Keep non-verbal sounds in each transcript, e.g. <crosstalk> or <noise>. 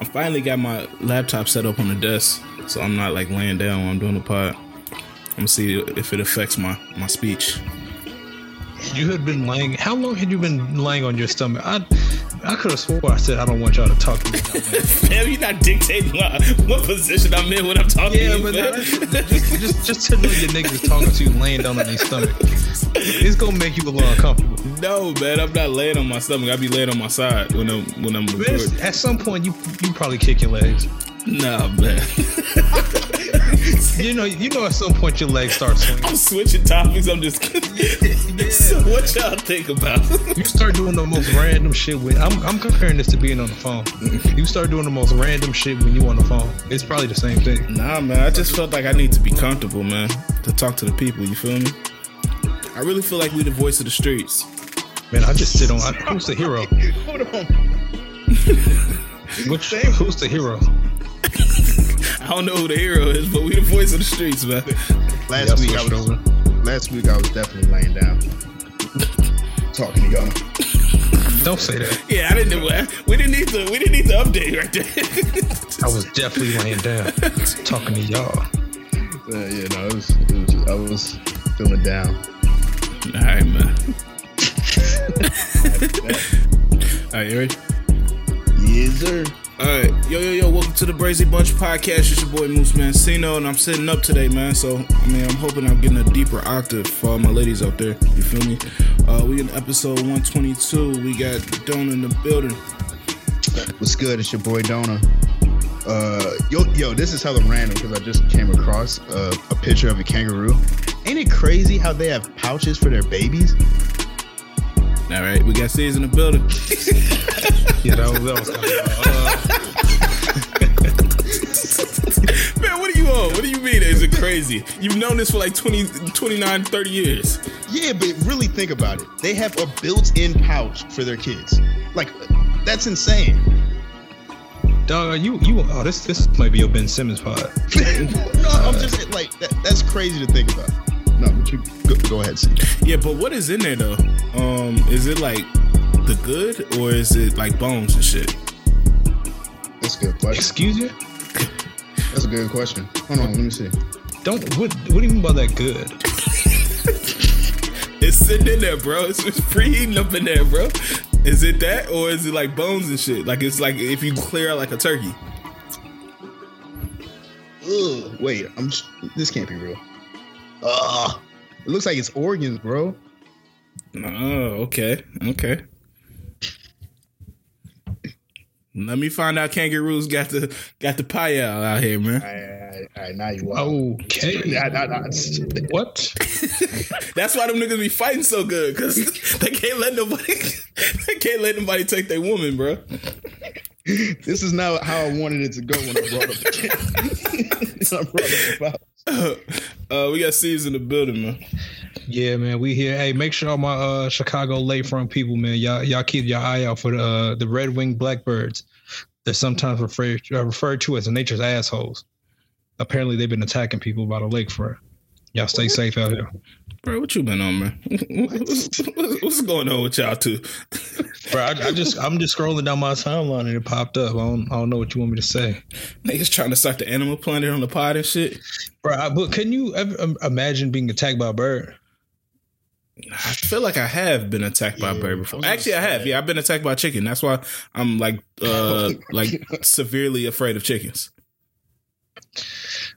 I finally got my laptop set up on the desk, so I'm not like laying down while I'm doing the pod. I'm gonna see if it affects my my speech. You had been laying. How long had you been laying on your stomach? I I could have swore I said I don't want y'all to talk to me. <laughs> Damn, you're not dictating what, what position I'm in when I'm talking Yeah, to you. but man. just, just just to know your niggas talking to you laying down on their stomach, it's gonna make you a little uncomfortable. No, man, I'm not laying on my stomach. I be laying on my side when I'm when I'm recording. at some point, you you probably kick your legs. Nah, man. <laughs> You know, you know, at some point your legs start swinging. I'm switching topics. I'm just. kidding. <laughs> so what y'all think about? You start doing the most random shit when I'm I'm comparing this to being on the phone. You start doing the most random shit when you on the phone. It's probably the same thing. Nah, man. I just felt like I need to be comfortable, man, to talk to the people. You feel me? I really feel like we the voice of the streets. Man, I just sit on. I, who's the hero? <laughs> Hold on. Which who's the hero? <laughs> I don't know who the hero is, but we the voice of the streets, man. Last Y'all week I was over. last week I was definitely laying down. Talking to y'all. Don't say that. Yeah, I didn't. We didn't need to. We didn't need to update right there. I was definitely laying down, talking to y'all. Uh, yeah, no, it was, it was I was feeling down. All right, man. <laughs> All right, you ready? Yes, sir. All right, yo, yo, yo, welcome to the Brazy Bunch podcast. It's your boy Moose Mancino, and I'm sitting up today, man. So, I mean, I'm hoping I'm getting a deeper octave for all my ladies out there. You feel me? Uh, we in episode 122. We got Don in the building. What's good? It's your boy Dona. Uh, yo, yo, this is hella random because I just came across uh, a picture of a kangaroo. Ain't it crazy how they have pouches for their babies? All right, we got C's in the building. <laughs> Yeah, that was that was. Uh, <laughs> Man, what are you on? What do you mean? Is it crazy? You've known this for like 20, 29, 30 years. Yeah, but really think about it. They have a built-in pouch for their kids. Like, that's insane. dog, are you you? Oh, this this might be your Ben Simmons pod. <laughs> no, I'm just like that, that's crazy to think about. No, but you go, go ahead, see. Yeah, but what is in there though? Um, is it like the good or is it like bones and shit? That's a good question. Excuse you? That's a good question. Hold on, let me see. Don't what what do you mean by that good? <laughs> It's sitting in there, bro. It's, it's preheating up in there, bro. Is it that or is it like bones and shit? Like it's like if you clear out like a turkey. Ugh, wait, I'm. Just, this can't be real. Ugh, it looks like it's organs, bro. Oh, okay, okay. Let me find out kangaroos got the got the pie out out here, man. All right, all right, now you are. Okay. <laughs> Nah, nah, nah. What? <laughs> That's why them niggas be fighting so good, cause <laughs> they can't let nobody they can't let nobody take their woman, bro. This is not how I wanted it to go when I brought up the I brought up the pouch. Uh, we got C's in the building, man. Yeah, man, we here. Hey, make sure all my uh Chicago lakefront people, man, y'all y'all keep your eye out for the uh, the red winged blackbirds. They're sometimes referred uh, referred to as nature's assholes. Apparently, they've been attacking people by the lakefront. Y'all stay safe out here, Bro, what you been on, man? What's, <laughs> what's- what's going on with y'all two? bro. I, I just I'm just scrolling down my timeline and it popped up. I don't I don't know what you want me to say, Niggas trying to start the animal planet on the pod and shit. bro. I, but can you ever um, imagine being attacked by a bird? I feel like I have been attacked by a bird before. was Actually, I have. that. Yeah, I've been attacked by a chicken. That's why I'm like, uh, <laughs> like severely afraid of chickens.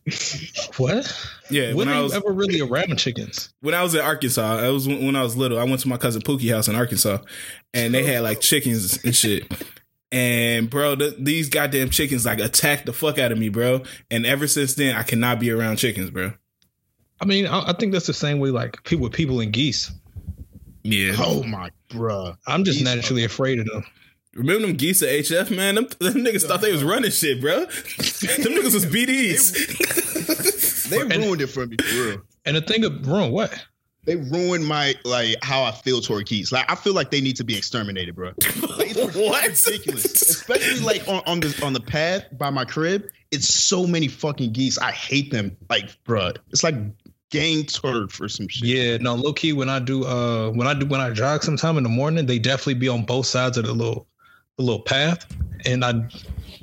<laughs> What? Yeah, when when are I you was ever really around chickens? when I was in Arkansas, I was when I was little. I went to my cousin Pookie house in Arkansas, and they had like chickens and shit. And bro, th- these goddamn chickens like attacked the fuck out of me, bro. And ever since then, I cannot be around chickens, bro. I mean, I, I think that's the same way like people with people and geese. Yeah. Oh my, bruh. I'm just Geese naturally afraid of them. Remember them geese at HF, man? Them, them niggas thought they was running shit, bro. <laughs> them niggas was BDs. <laughs> They And- ruined it for me, for real. And the thing of wrong, what? They ruined my like how I feel toward geese. Like I feel like they need to be exterminated, bro. Like, it's <laughs> what? ridiculous. Especially like on, on the on the path by my crib. It's so many fucking geese. I hate them. Like, bro, It's like gang turd for some shit. Yeah, no, low key. When I do, uh, when I do, when I jog sometime in the morning, they definitely be on both sides of the little, the little path, and I,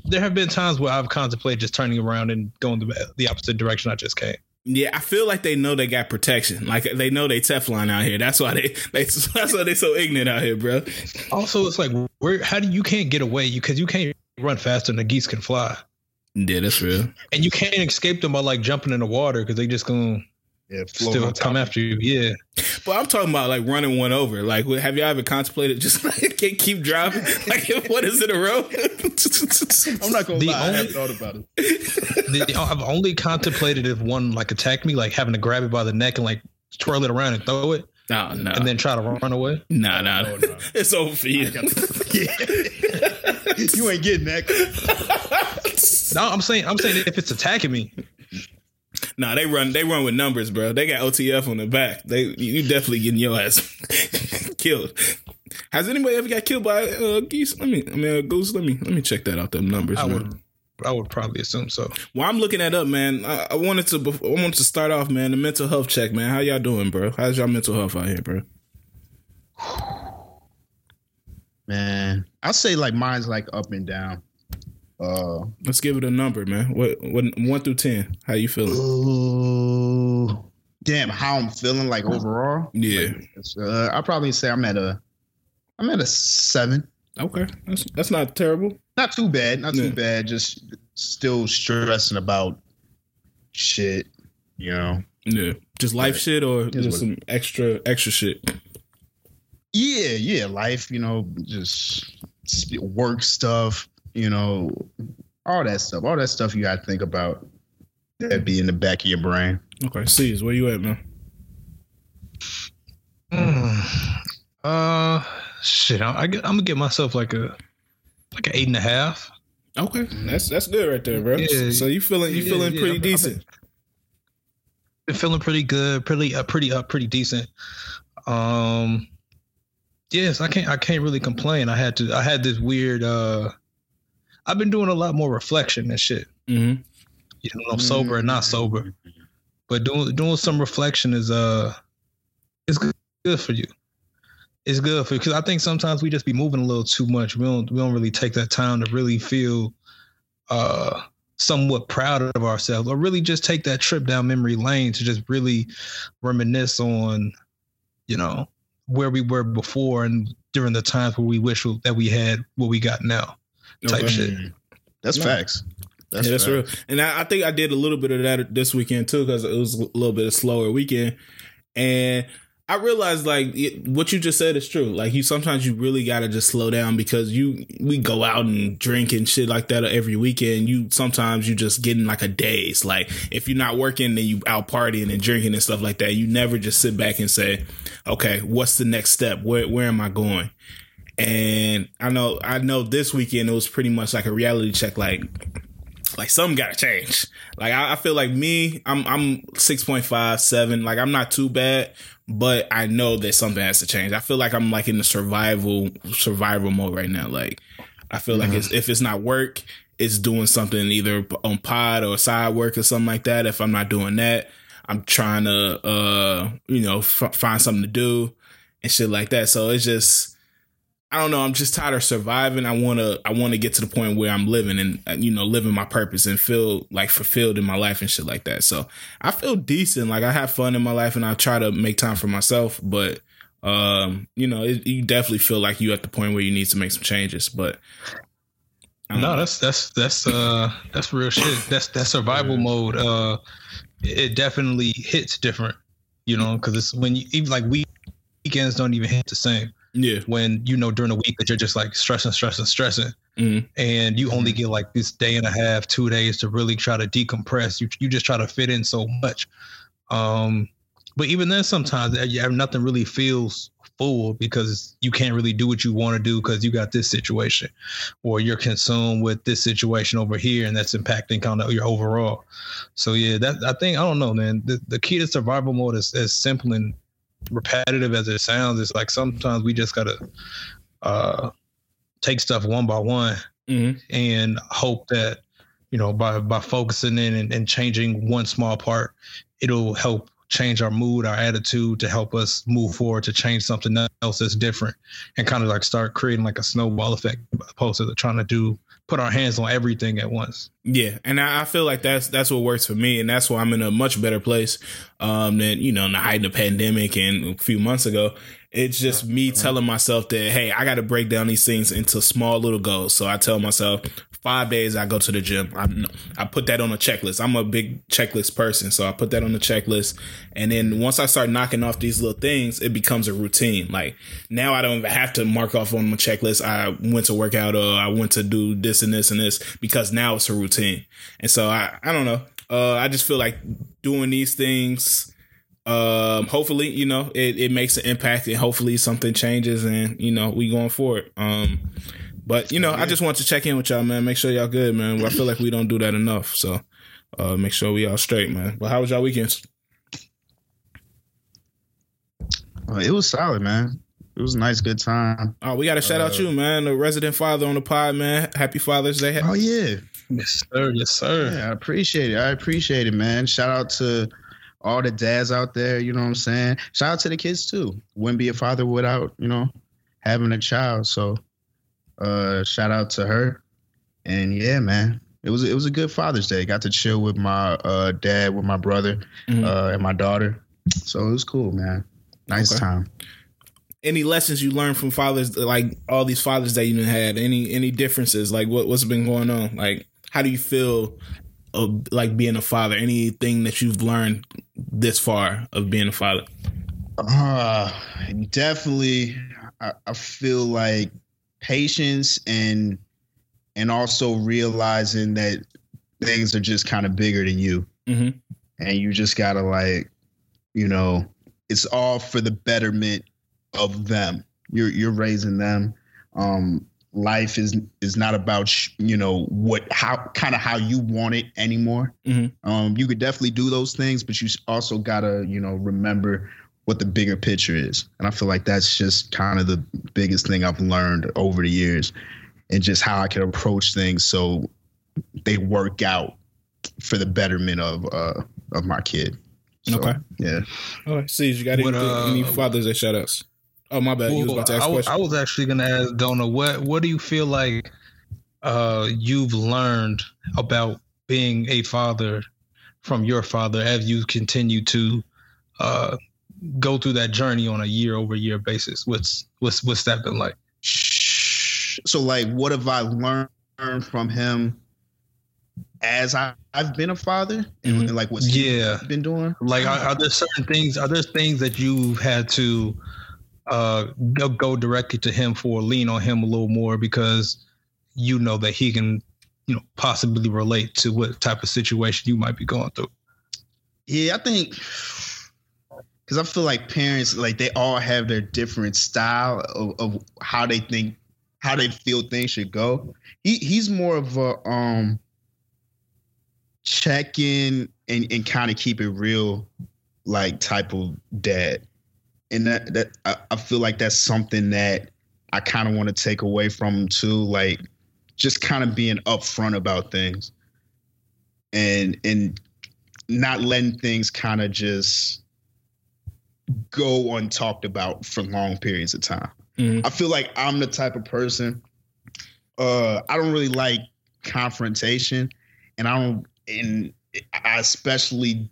there have been times where I've contemplated just turning around and going the, the opposite direction I just came. Yeah, I feel like they know they got protection. Like they know they Teflon out here. That's why they, they <laughs> that's why they so ignorant out here, bro. Also, it's like where how do you can't get away? You because you can't run faster than the geese can fly. Yeah, that's real. And you can't escape them by like jumping in the water because they just gonna Yeah, still come after you. Yeah. But I'm talking about like running one over. Like, have you ever contemplated just <laughs> like can't keep driving? <laughs> Like, what is it a row? <laughs> I'm not gonna The lie, I only- have thought about it. The, I've only contemplated if one like attacked me, like having to grab it by the neck and like twirl it around and throw it, no, no, and then try to run away. no, no, No, no. It's over for you. yeah. you ain't getting that. No, I'm saying I'm saying if it's attacking me, Nah, they run. They run with numbers, bro. They got OTF on the back. They you definitely getting your ass <laughs> killed. Has anybody ever got killed by uh, geese? Let me. I mean, uh, goose. Let me. Let me check that out. Them numbers. I man. would I would probably assume so. Well, I'm looking that up, man. I, I wanted to. I wanted to start off, man. The mental health check, man. How y'all doing, bro? How's y'all mental health out here, bro? Man, I'll say like mine's like up and down. Uh, Let's give it a number, man. What? What? One through ten. How you feeling? ooh, damn, how I'm feeling like overall. Yeah. It's, Uh, I'll probably say I'm at a, I'm at a seven. Okay. That's that's not terrible. Not too bad. Not too Yeah. bad. Just still stressing about shit. You know. Yeah. Just life shit or Is just some extra extra shit. Yeah, yeah, life. You know, just work stuff. You know, all that stuff. All that stuff you got to think about. That be in the back of your brain. Okay. C's, where you at, man? Mm. Uh, shit. I, I, am gonna get myself like a like an eight and a half. Okay. That's that's good right there, bro. Yeah. so you feeling you Yeah, feeling yeah, pretty I'm- I'm- decent. Been feeling pretty good, pretty up, pretty up, pretty decent. Um, yes, I can't I can't really complain. I had to I had this weird. uh I've been doing a lot more reflection and shit. mm-hmm. You know, I'm sober and not sober, but doing doing some reflection is uh, it's good, good for you. It's good for because I think sometimes we just be moving a little too much. We don't we don't really take that time to really feel uh somewhat proud of ourselves or really just take that trip down memory lane to just really reminisce on you know where we were before and during the times where we wish that we had what we got now type Okay. shit. Mm. That's No. facts. That's, yeah, that's real. And I, I think I did a little bit of that this weekend too, because it was a little bit of slower weekend. And I realized like it, what you just said is true. Like you sometimes you really gotta just slow down because you we go out and drink and shit like that every weekend. You sometimes you just getting like a daze. Like if you're not working, then you out partying and drinking and stuff like that. You never just sit back and say, okay, what's the next step? Where where am I going? And I know I know this weekend it was pretty much like a reality check. Like like something gotta change. Like I, I feel like me, I'm I'm six point five, seven. Like I'm not too bad, but I know that something has to change. I feel like I'm like in the survival survival mode right now. Like I feel like it's, if it's not work, it's doing something either on pod or side work or something like that. If I'm not doing that, I'm trying to uh you know f- find something to do and shit like that. So it's just I don't know. I'm just tired of surviving. I want to. I want to get to the point where I'm living and you know living my purpose and feel like fulfilled in my life and shit like that. So I feel decent. Like I have fun in my life and I try to make time for myself. But um, you know, it, you definitely feel like you at the point where you need to make some changes. But No, know. that's that's that's uh that's real shit. That's that's survival mode. Uh, it definitely hits different, you know, because it's when you even like we weekends don't even hit the same. Yeah, When you know during the week that you're just like stressing, stressing, stressing, Mhm. and you only get like this day and a half, two days to really try to decompress. You you just try to fit in so much. Um, but even then, sometimes uh, yeah, nothing really feels full because you can't really do what you want to do because you got this situation, or you're consumed with this situation over here, and that's impacting kind of your overall. So yeah, that I think I don't know, man. The, the key to survival mode is is simple and repetitive as it sounds. It's like sometimes we just gotta uh, take stuff one by one Mhm. and hope that you know by by focusing in and, and changing one small part it'll help change our mood, our attitude to help us move forward to change something else that's different and kind of like start creating like a snowball effect opposed to trying to do put our hands on everything at once. Yeah, and I, I feel like that's that's what works for me, and that's why I'm in a much better place um, than you know in the height of the pandemic and a few months ago. It's just me telling myself that hey, I got to break down these things into small little goals. So I tell myself five days I go to the gym. I I put that on a checklist. I'm a big checklist person, so I put that on the checklist. And then once I start knocking off these little things, it becomes a routine. Like now I don't have to mark off on my checklist. I went to work out or I went to do this and this and this because now it's a routine. And so I I don't know. Uh, I just feel like doing these things. Um, hopefully, you know, it, it makes an impact and hopefully something changes and, you know, we going forward. Um, but you know, I just want to check in with y'all, man. Make sure y'all good, man. I feel like we don't do that enough. So uh, make sure we all straight, man. But how was y'all weekends? Uh, it was solid, man. It was a nice, good time. Oh, we got to shout uh, out you, man, the resident father on the pod, man. Happy Father's Day. Oh yeah, yes sir, yes sir. Yeah, I appreciate it. I appreciate it, man. Shout out to all the dads out there. You know what I'm saying? Shout out to the kids too. Wouldn't be a father without you know having a child. So uh, shout out to her. And yeah, man, it was it was a good Father's Day. Got to chill with my uh, dad, with my brother, mm-hmm. uh, and my daughter. So it was cool, man. Nice okay. time. Any lessons you learned from fathers, like all these fathers that you had? Any any differences? Like what what's been going on? Like how do you feel of like being a father? Anything that you've learned this far of being a father? Uh definitely. I, I feel like patience and and also realizing that things are just kind of bigger than you mm-hmm. and you just gotta like you know it's all for the betterment of them you're you're raising them um life is is not about you know what how kind of how you want it anymore mm-hmm. um you could definitely do those things but you also gotta you know remember what the bigger picture is. And I feel like that's just kind of the biggest thing I've learned over the years and just how I can approach things so they work out for the betterment of uh of my kid. So, okay. Yeah. All right. See, you got any, uh, any fathers that shout outs? Oh my bad. Well, you was about to ask I, question. I was actually gonna ask Dona, what what do you feel like uh you've learned about being a father from your father as you continue to uh go through that journey on a year over year basis? What's what's what's that been like? So like what have I learned from him as I, have been a father and, mm-hmm. like what's yeah been doing? Like are, are, there certain things are there things that you've had to uh go, go directly to him for lean on him a little more because you know that he can you know possibly relate to what type of situation you might be going through yeah i think because I feel like parents like they all have their different style of, of how they think how they feel things should go. He he's more of a um check in and, and kind of keep it real like type of dad. And that that I, I feel like that's something that I kind of want to take away from too. Like just kind of being upfront about things and and not letting things kind of just go untalked about for long periods of time. Mm-hmm. I feel like I'm the type of person uh I don't really like confrontation and I don't and I especially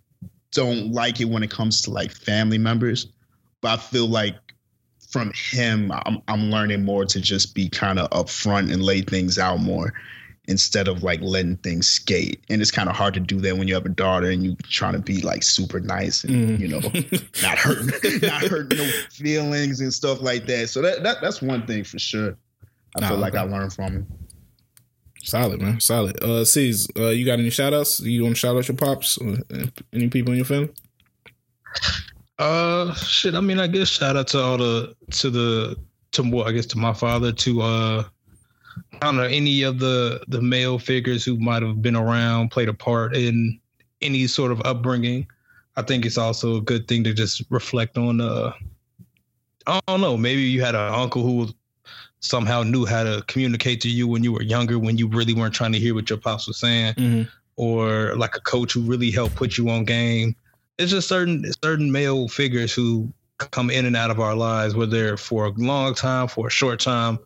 don't like it when it comes to like family members. But I feel like from him I'm I'm learning more to just be kind of upfront and lay things out more instead of like letting things skate. And it's kind of hard to do that when you have a daughter and you trying to be like super nice and mm. you know <laughs> not hurt not hurt no feelings and stuff like that. So that, that that's one thing for sure. I nah, feel like I learned from him. Solid, man. Solid. Uh C's, uh you got any shout outs? You want to shout out your pops? Or any people in your family? Uh shit, I mean I guess shout out to all the to the to more I guess to my father, to uh I don't know any of the the male figures who might have been around, played a part in any sort of upbringing. I think it's also a good thing to just reflect on. Uh, I don't know. Maybe you had an uncle who somehow knew how to communicate to you when you were younger, when you really weren't trying to hear what your pops was saying, mm-hmm. or like a coach who really helped put you on game it's just certain certain male figures who come in and out of our lives, whether for a long time, for a short time,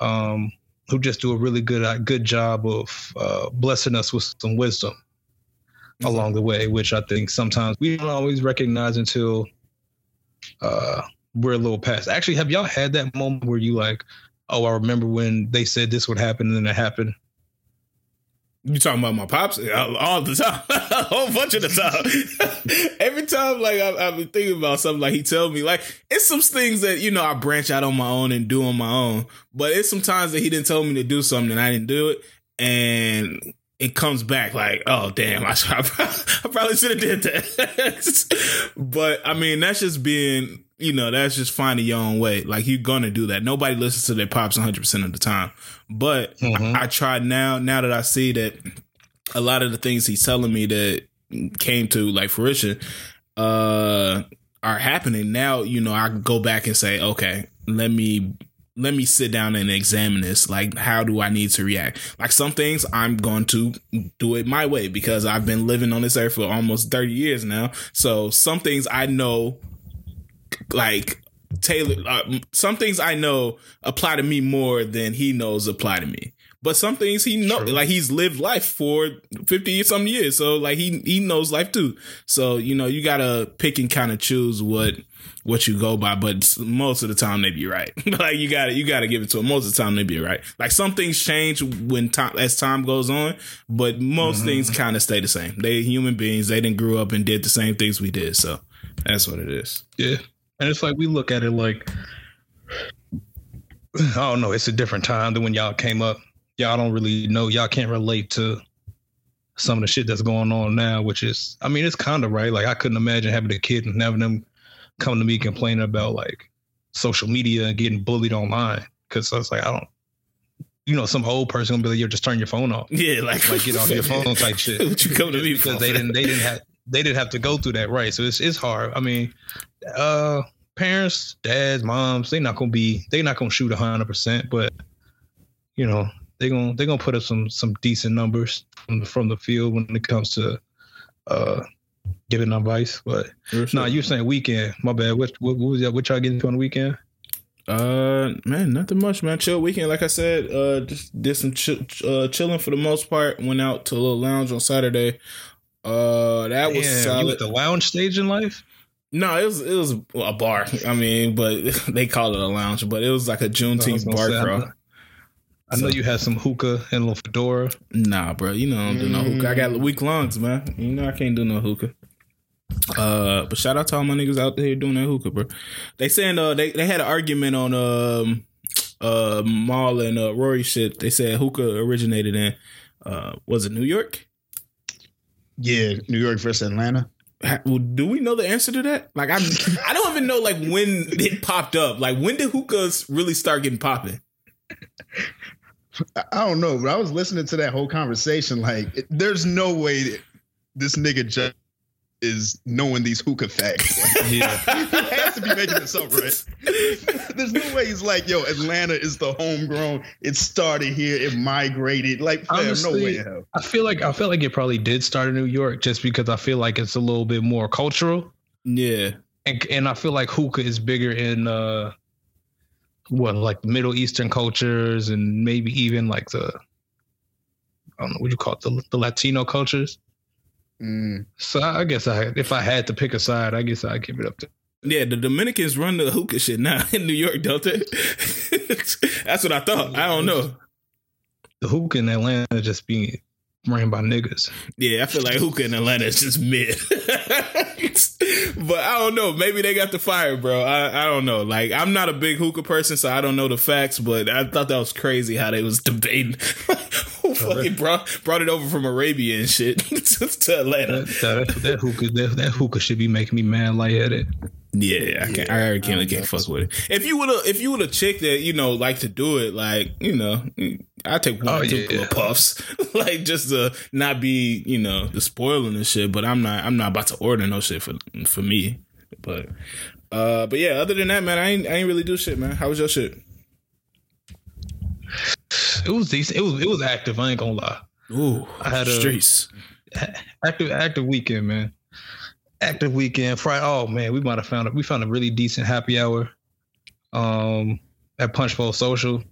um, who just do a really good uh, good job of uh, blessing us with some wisdom mm-hmm. along the way, which I think sometimes we don't always recognize until uh, we're a little past. Actually, have y'all had that moment where you like, oh, I remember when they said this would happen and then it happened? You talking about my pops all the time, <laughs> a whole bunch of the time. <laughs> Every time, like I've been thinking about something, like he tell me, like it's some things that you know I branch out on my own and do on my own. But it's sometimes that he didn't tell me to do something and I didn't do it, and it comes back like, oh damn, I, <laughs> I probably should have did that. but I mean, that's just being you know, that's just finding your own way. Like you're gonna do that. Nobody listens to their pops 100 percent of the time. But mm-hmm. I, I try now. Now that I see that a lot of the things he's telling me that came to like fruition uh are happening now. You know, I go back and say, okay, let me let me sit down and examine this. Like, how do I need to react? Like, some things I'm going to do it my way because I've been living on this earth for almost 30 years now. So, some things I know like Taylor, uh, some things I know apply to me more than he knows apply to me. But some things he know, like he's lived life for fifty some years, so like he he knows life too. So you know you gotta pick and kind of choose what what you go by. But most of the time they be right. <laughs> like you gotta you gotta give it to him. Most of the time they be right. Like some things change when time as time goes on, but most mm-hmm. things kind of stay the same. They human beings. They didn't grow up and did the same things we did. So that's what it is. Yeah. And it's like we look at it like, I don't know, it's a different time than when y'all came up. Y'all don't really know. Y'all can't relate to some of the shit that's going on now, which is, I mean, it's kind of right. Like I couldn't imagine having a kid and having them come to me complaining about like social media and getting bullied online. Cause I was like, I don't, you know, some old person gonna be like, "Yo, just turn your phone off." Yeah, like like get off your <laughs> phone type shit. what you come to me because they didn't they didn't have they didn't have to go through that, right? So it's it's hard. I mean, uh, parents, dads, moms, they're not gonna be they're not gonna shoot hundred percent, but you know they're gonna they're gonna put up some some decent numbers from the, from the field when it comes to uh giving advice. But no, nah, you saying weekend? My bad. What what, what was that? What y'all getting to on the weekend? Uh, man, nothing much, man. Chill weekend, like I said. Uh, just did some ch- uh, chilling for the most part. Went out to a little lounge on Saturday. Uh, that was Damn, solid. You at the lounge stage in life? No, it was it was a bar. I mean, but <laughs> they call it a lounge, but it was like a Juneteenth bar say, crawl. I know, you had some hookah and a little fedora. Nah, bro, you know I don't do no hookah. I got mm. weak lungs, man. You know I can't do no hookah. Uh, but shout out to all my niggas out there doing that hookah, bro. They saying uh they, they had an argument on um uh Mal and uh, Rory shit. They said hookah originated in uh was it New York? Yeah, New York versus Atlanta. Well, do we know the answer to that? Like, I I don't even know like when it popped up. Like, when did hookahs really start getting popping? I don't know, but I was listening to that whole conversation. Like, there's no way that this nigga just is knowing these hookah facts. Like, yeah, he has to be making this up, right? <laughs> There's no way he's like, yo, Atlanta is the homegrown. It started here. It migrated. Like, Honestly, no way. I feel like I feel like it probably did start in New York, just because I feel like it's a little bit more cultural. Yeah, and and I feel like hookah is bigger in uh, what like Middle Eastern cultures and maybe even like the I don't know what you call it the, the Latino cultures. Mm. So I guess I, if I had to pick a side, I guess I'd give it up to. Yeah, the Dominicans run the hookah shit now <laughs> in New York, don't? <laughs> That's what I thought. I don't know. The hookah in Atlanta just being ran by niggas. Yeah, I feel like hookah in Atlanta is just mid. <laughs> but I don't know. Maybe they got the fire, bro. I, I don't know. Like I'm not a big hookah person, so I don't know the facts. But I thought that was crazy how they was debating fucking brought brought it over from Arabia and shit to Atlanta. That, that, that hookah that, that, hookah should be making me mad lightheaded. Yeah, I can't. Yeah, I already can't, I can't fuck with it. If you would have, if you would have chick that you know like to do it, like you know, I take one, oh, two yeah. little puffs, <laughs> like just to not be, you know, the spoiling and shit. But I'm not, I'm not about to order no shit for for me. But, uh, but yeah, other than that, man, I ain't, I ain't really do shit, man. How was your shit? It was decent. It was it was active. I ain't gonna lie. Ooh, I had a streets <laughs> active active weekend, man. Active weekend. Friday. Oh man, we might have found it. We found a really decent happy hour. Um, at Punch Bowl Social.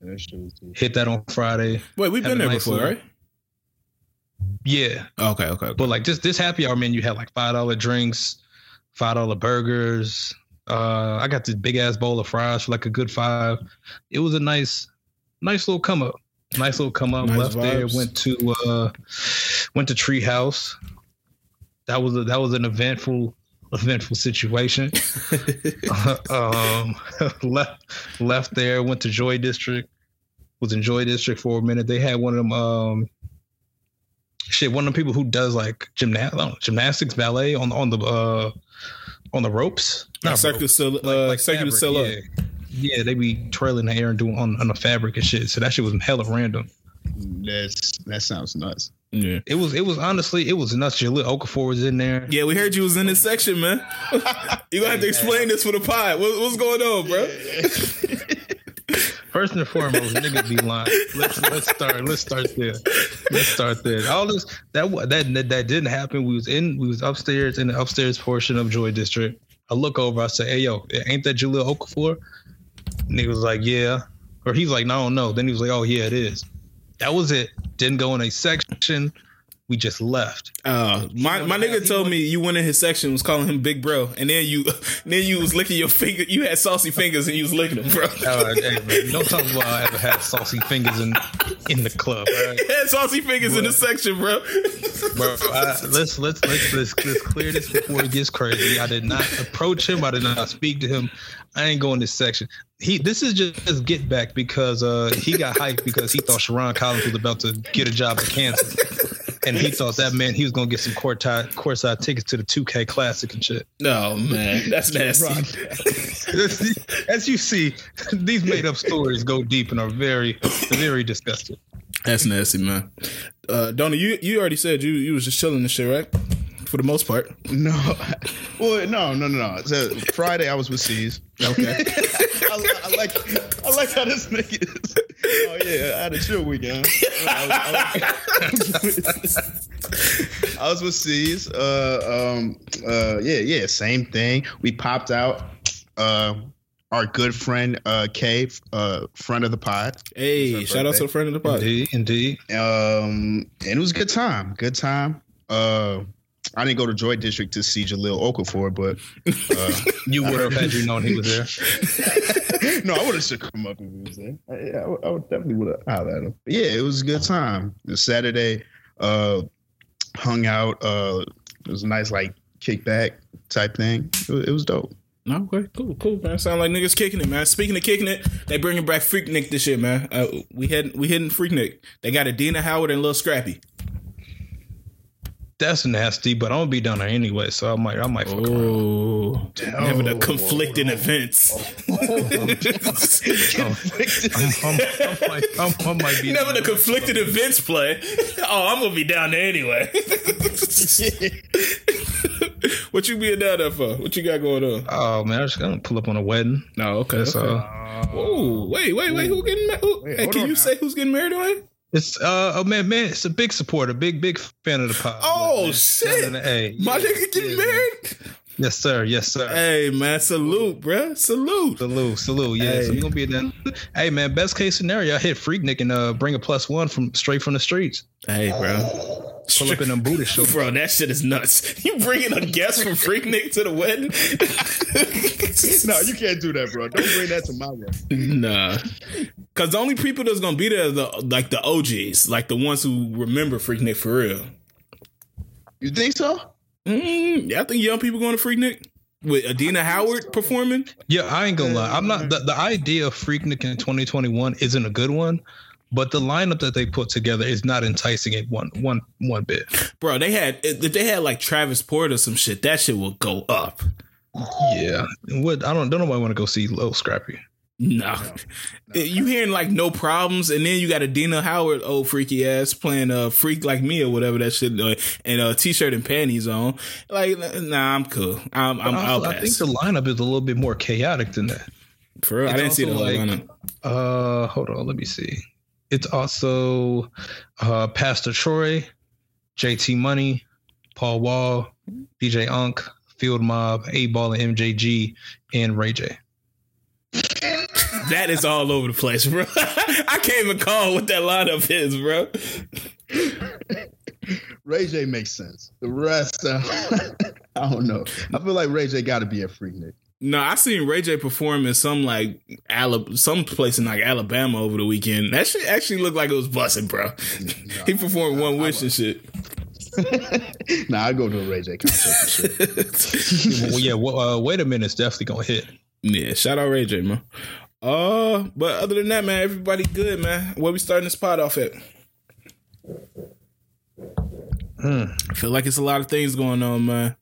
That's true too. Hit that on Friday. Wait, we've been there nice before, little- right? Yeah, Okay, okay. okay. but like this this happy hour menu had like five dollar drinks, five dollar burgers. Uh, I got this big ass bowl of fries for like a good five. It was a nice, nice little come up. Nice little come up. Nice Left there, went to uh, went to Treehouse. That was a, that was an eventful eventful situation. <laughs> <laughs> um, <laughs> left left there, went to Joy District. Was in Joy District for a minute. They had one of them. Um, shit, one of the people who does like gymna- gymnastics, ballet on on the uh, on the ropes. Not Not circular ropes, still, uh, circular fabric, still up. yeah. Yeah, they be trailing the air and doing on, on the fabric and shit. So that shit was hella random. That's that sounds nuts. Yeah. It was it was honestly it was nuts. Jahlil Okafor was in there. Yeah, we heard you was in this section, man. <laughs> you gonna have to explain this for the pod. What, what's going on, bro? <laughs> First and foremost, niggas be lying. Let's let's start let's start there. Let's start there. All this that that that, that didn't happen. We was in we was upstairs in the upstairs portion of Joy District. I look over. I say, "Hey yo, ain't that Jahlil Okafor?" Nigga was like, "Yeah," or he's like, "No, I don't know." Then he was like, "Oh yeah, it is." That was it. Didn't go in a section. We just left. Uh, my my nigga told me you went in his section was calling him big bro, and then you <laughs> then you was licking your finger. You had saucy fingers and you was licking them, bro. Uh, hey, man, don't talk about I ever had saucy fingers in in the club. Right? <laughs> Had saucy fingers in the section, bro. Bro, I, let's, let's let's let's let's clear this before it gets crazy. I did not approach him. I did not speak to him. I ain't going this section. He this is just, just get back because uh he got hyped because he thought Sharon Collins was about to get a job at Kansas. And he thought that meant he was gonna get some courtside courtside tickets to the 2K Classic and shit. No man, that's <laughs> nasty. <laughs> As you see, these made up stories go deep and are very, very disgusting. That's nasty, man. Uh, Donna, you you already said you you was just chilling and shit, right? For the most part. No, <laughs> well, no, no, no, no. So Friday I was with C's. Okay. <laughs> I, I like, I like how this nigga is. Oh yeah, I had a chill weekend. I was, I was- I was with C's. Uh, um, uh, yeah, yeah, same thing. We popped out. Uh, our good friend uh, Kay, uh, friend of the pod. hey, shout out to birthday. the friend of the pod. Indeed, indeed. Um, and it was a good time. Good time. Uh, I didn't go to Joy District to see Jahlil Okafor, but uh, <laughs> You would have had you known he was there. <laughs> no, I would have shook him up if he was there. I, I, would, I would definitely would have hollered at him. But yeah, it was a good time. The Saturday, uh, hung out. Uh, it was a nice like kickback type thing. It was, it was dope. Okay, cool, cool, man. Sound like niggas kicking it, man. Speaking of kicking it, they bringing back Freaknik this shit, man. Uh, we had we hitting Freaknik. They got Adina Howard and Lil Scrappy. That's nasty, but I'm gonna be down there anyway, so I might, I might fuck. Oh, having a conflicting events. <laughs> I'm, I'm, might, I'm, I might be. having a conflicted events play. Oh, I'm gonna be down there anyway. <laughs> what you being down there for? What you got going on? Oh man, I was just gonna pull up on a wedding. No, okay. That's okay. uh, Whoa, wait, wait, wait. Who getting married? Wait, Hey, can on you now. say who's getting married on? It's uh, oh man, man, it's a big supporter, big, big fan of the pod. Oh man. shit! Down in the A. My Yeah, nigga getting yeah, married. Yes, sir. Yes, sir. Hey man, salute, bruh. Salute. Salute, salute. Yeah, so Hey. you gonna be then. Hey man, best case scenario, I hit Freaknik and uh, bring a plus one from straight from the streets. Hey, bro. Pull up in a booty show. Bro, that shit is nuts. <laughs> You bringing a guest from Freaknik to the wedding? <laughs> no, you can't do that, bro. Don't bring that to my wedding. Nah, because the only people that's gonna be there are the like the OGs, like the ones who remember Freaknik for real. You think so? Mm, yeah, I think young people going to Freaknik with Adina Howard performing. Yeah, I ain't gonna lie. I'm not the, the idea of Freaknik in 2021 isn't a good one, but the lineup that they put together is not enticing it one one one bit. Bro, they had if they had like Travis Porter or some shit, that shit will go up. Yeah, what I don't don't nobody want to go see Lil Scrappy. No. <laughs> You hearing like no problems, and then you got Adina Howard, old freaky ass, playing uh freak like me or whatever that shit, uh, and a t-shirt and panties on. Like, nah, I'm cool. I'm, I'm also- I think the lineup is a little bit more chaotic than that. For real, I didn't see the like- lineup. Uh, hold on, let me see. It's also uh Pastor Troy, JT Money, Paul Wall, DJ Unk, Field Mob, 8Ball, and MJG, and Ray J. that is all over the place, bro. <laughs> I can't even call what that lineup is, bro. Ray J makes sense. The rest, uh, <laughs> I don't know. I feel like Ray J got to be a freak, Nick. No, I seen Ray J perform in some like Alabama, some place in like Alabama over the weekend. That shit actually looked like it was busting, bro. No, he performed One Wish and shit. <laughs> nah, I go to a Ray J concert for sure. well, yeah, well, uh, wait a minute, it's definitely gonna hit. Yeah, shout out Ray J, man. Uh, but other than that, man, everybody good, man. Where we starting this pot off at? Hmm. I feel like it's a lot of things going on, man.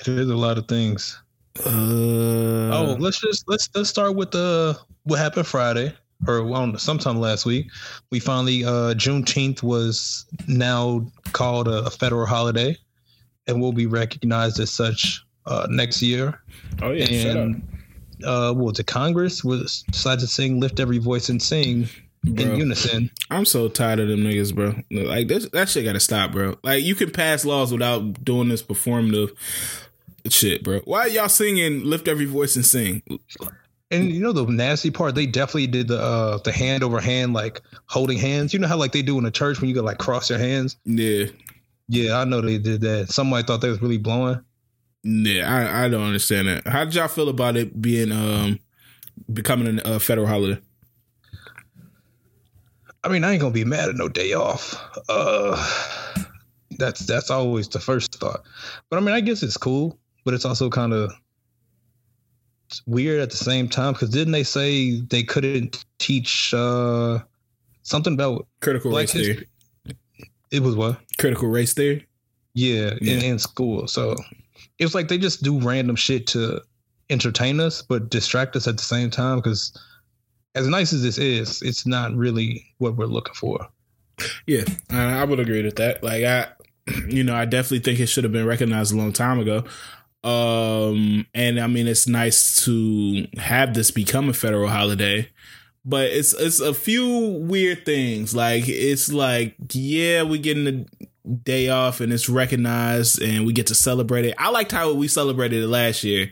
It is a lot of things. Uh, oh, let's just let's let's start with the uh, what happened Friday or well, sometime last week. We finally uh Juneteenth was now called a, a federal holiday and will be recognized as such uh next year. Oh yeah, and uh what was it Congress was decided to sing lift every voice and sing Bro, in unison. I'm so tired of them niggas, bro. Like this, that shit got to stop, bro. Like you can pass laws without doing this performative shit, bro. Why y'all singing "Lift Every Voice and Sing"? And you know the nasty part, they definitely did the uh the hand over hand, like holding hands. You know how like they do in a church when you go like cross your hands. Yeah, yeah, I know they did that. Somebody thought they was really blowing. Yeah, I I don't understand that. How did y'all feel about it being um becoming a federal holiday? I mean, I ain't gonna be mad at no day off. Uh, that's that's always the first thought. But I mean, I guess it's cool but it's also kind of weird at the same time because didn't they say they couldn't teach uh, something about critical race history? theory? It was what critical race theory. Yeah, yeah. In, in school. So it's like they just do random shit to entertain us, but distract us at the same time. Because as nice as this is, it's not really what we're looking for. Yeah, I would agree with that. Like I, <clears throat> you know, I definitely think it should have been recognized a long time ago. Um, and I mean, it's nice to have this become a federal holiday, but it's it's a few weird things. Like it's like, yeah, we getting the day off and it's recognized and we get to celebrate it. I liked how we celebrated it last year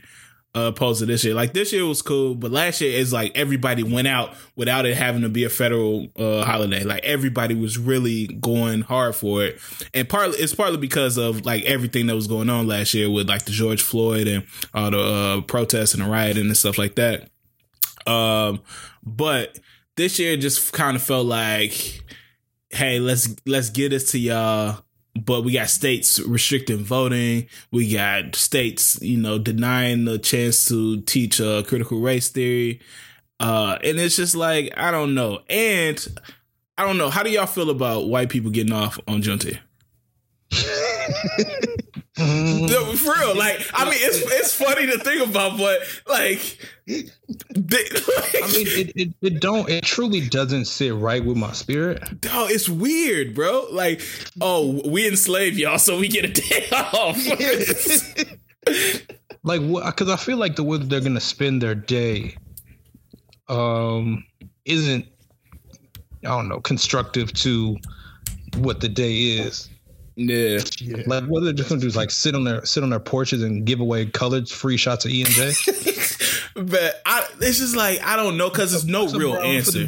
uh, opposed to this year. Like this year was cool, but last year is like everybody went out without it having to be a federal uh, holiday. Like everybody was really going hard for it, and partly it's partly because of like everything that was going on last year with like the George Floyd and all the uh, protests and the rioting and stuff like that. Um, but this year just kind of felt like, hey, let's let's get this to y'all but we got states restricting voting. We got states, you know, denying the chance to teach uh, critical race theory. Uh, and it's just like, I don't know. And I don't know. How do y'all feel about white people getting off on Juneteenth? <laughs> no, for real, like I mean, it's it's funny to think about, but like, they, like I mean, it, it, it don't it truly doesn't sit right with my spirit. Oh, it's weird, bro. Like, oh, we enslave y'all, so we get a day <laughs> off. <laughs> like, what? Because I feel like the way they're gonna spend their day, um, isn't I don't know constructive to what the day is. Yeah. Like what are they're just gonna do is like sit on their sit on their porches and give away colored free shots of E and J. <laughs> but I, it's just like I don't know because there's no real answer.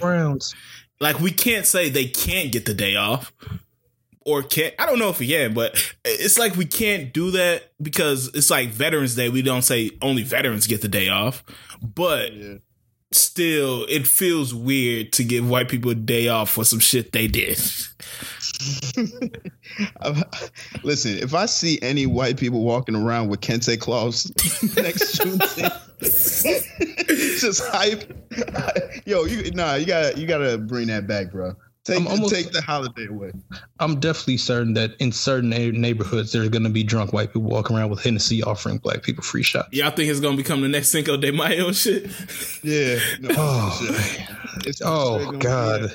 Like we can't say they can't get the day off or can't. I don't know if we can, but it's like we can't do that because it's like Veterans Day. We don't say only veterans get the day off, but. Yeah still it feels weird to give white people a day off for some shit they did. Listen, if I see any white people walking around with kente cloths <laughs> next Tuesday, <laughs> just hype. Yo, you nah, you gotta you gotta bring that back, bro. Take, almost, take the holiday away. I'm definitely certain that in certain neighborhoods there's going to be drunk white people walking around with Hennessy offering black people free shots. Y'all think it's going to become the next Cinco de Mayo shit? Yeah. No, <sighs> oh, oh, it's, oh God. Uh,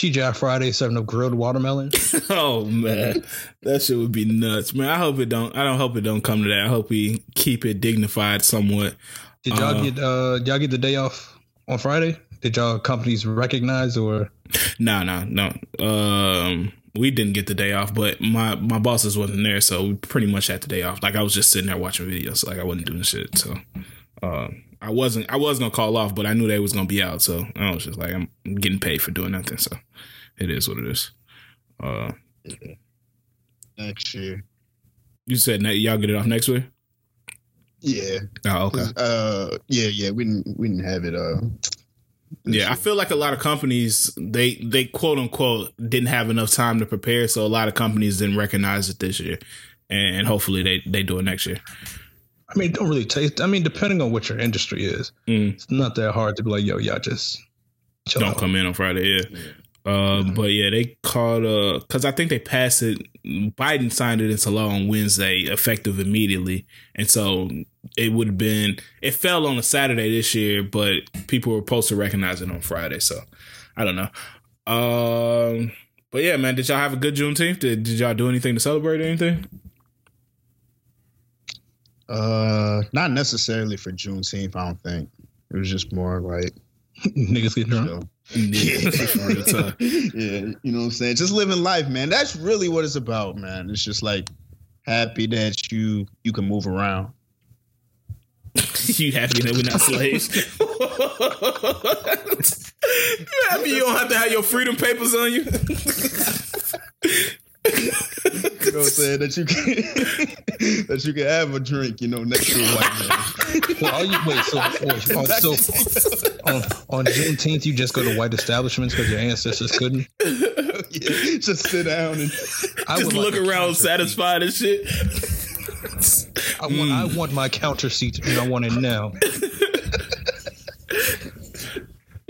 TGI Friday serving up grilled watermelon. <laughs> oh man, that shit would be nuts, man. I hope it don't. I don't hope it don't come to that. I hope we keep it dignified somewhat. Did y'all uh, get uh y'all get the day off on Friday? Did y'all companies recognize or? No, no, no. Um, we didn't get the day off, but my my bosses wasn't there, so we pretty much had the day off. Like I was just sitting there watching videos, like I wasn't doing shit. So uh, I wasn't I was gonna call off, but I knew they was gonna be out, so I was just like I'm getting paid for doing nothing. So it is what it is. Uh, Next year. you said y'all get it off next week. Yeah. Oh, okay. Uh, yeah, yeah. We didn't we didn't have it. Uh, Yeah, I feel like a lot of companies they they quote unquote didn't have enough time to prepare, so a lot of companies didn't recognize it this year, and hopefully they they do it next year. I mean, don't really taste. I mean, depending on what your industry is, Mm. it's not that hard to be like, yo, y'all just chill Don't out. come in on Friday, yeah. Um, but yeah, they called uh because I think they passed it. Biden signed it into law on Wednesday, effective immediately, and so it would have been. It fell on a Saturday this year, but people were supposed to recognize it on Friday. So I don't know. Um, but yeah, man, did y'all have a good Juneteenth? Did Did y'all do anything to celebrate or anything? Uh, not necessarily for Juneteenth. I don't think it was just more like <laughs> Niggas get drunk. Yeah, for real time. <laughs> yeah, you know what I'm saying? Just living life, man. That's really what it's about, man. It's just like happy that you you can move around. <laughs> you happy that we're not slaves? you happy you don't have to have your freedom papers on you? <laughs> You know what I'm saying? That you can <laughs> that you can have a drink, you know, next to a white man. <laughs> Well, all you wait. So, wait, oh, so on, on Juneteenth, you just go to white establishments because your ancestors couldn't. yeah, just sit down and I Just look like around satisfied and shit. I want, I hmm. want my counter seat, and I want it now.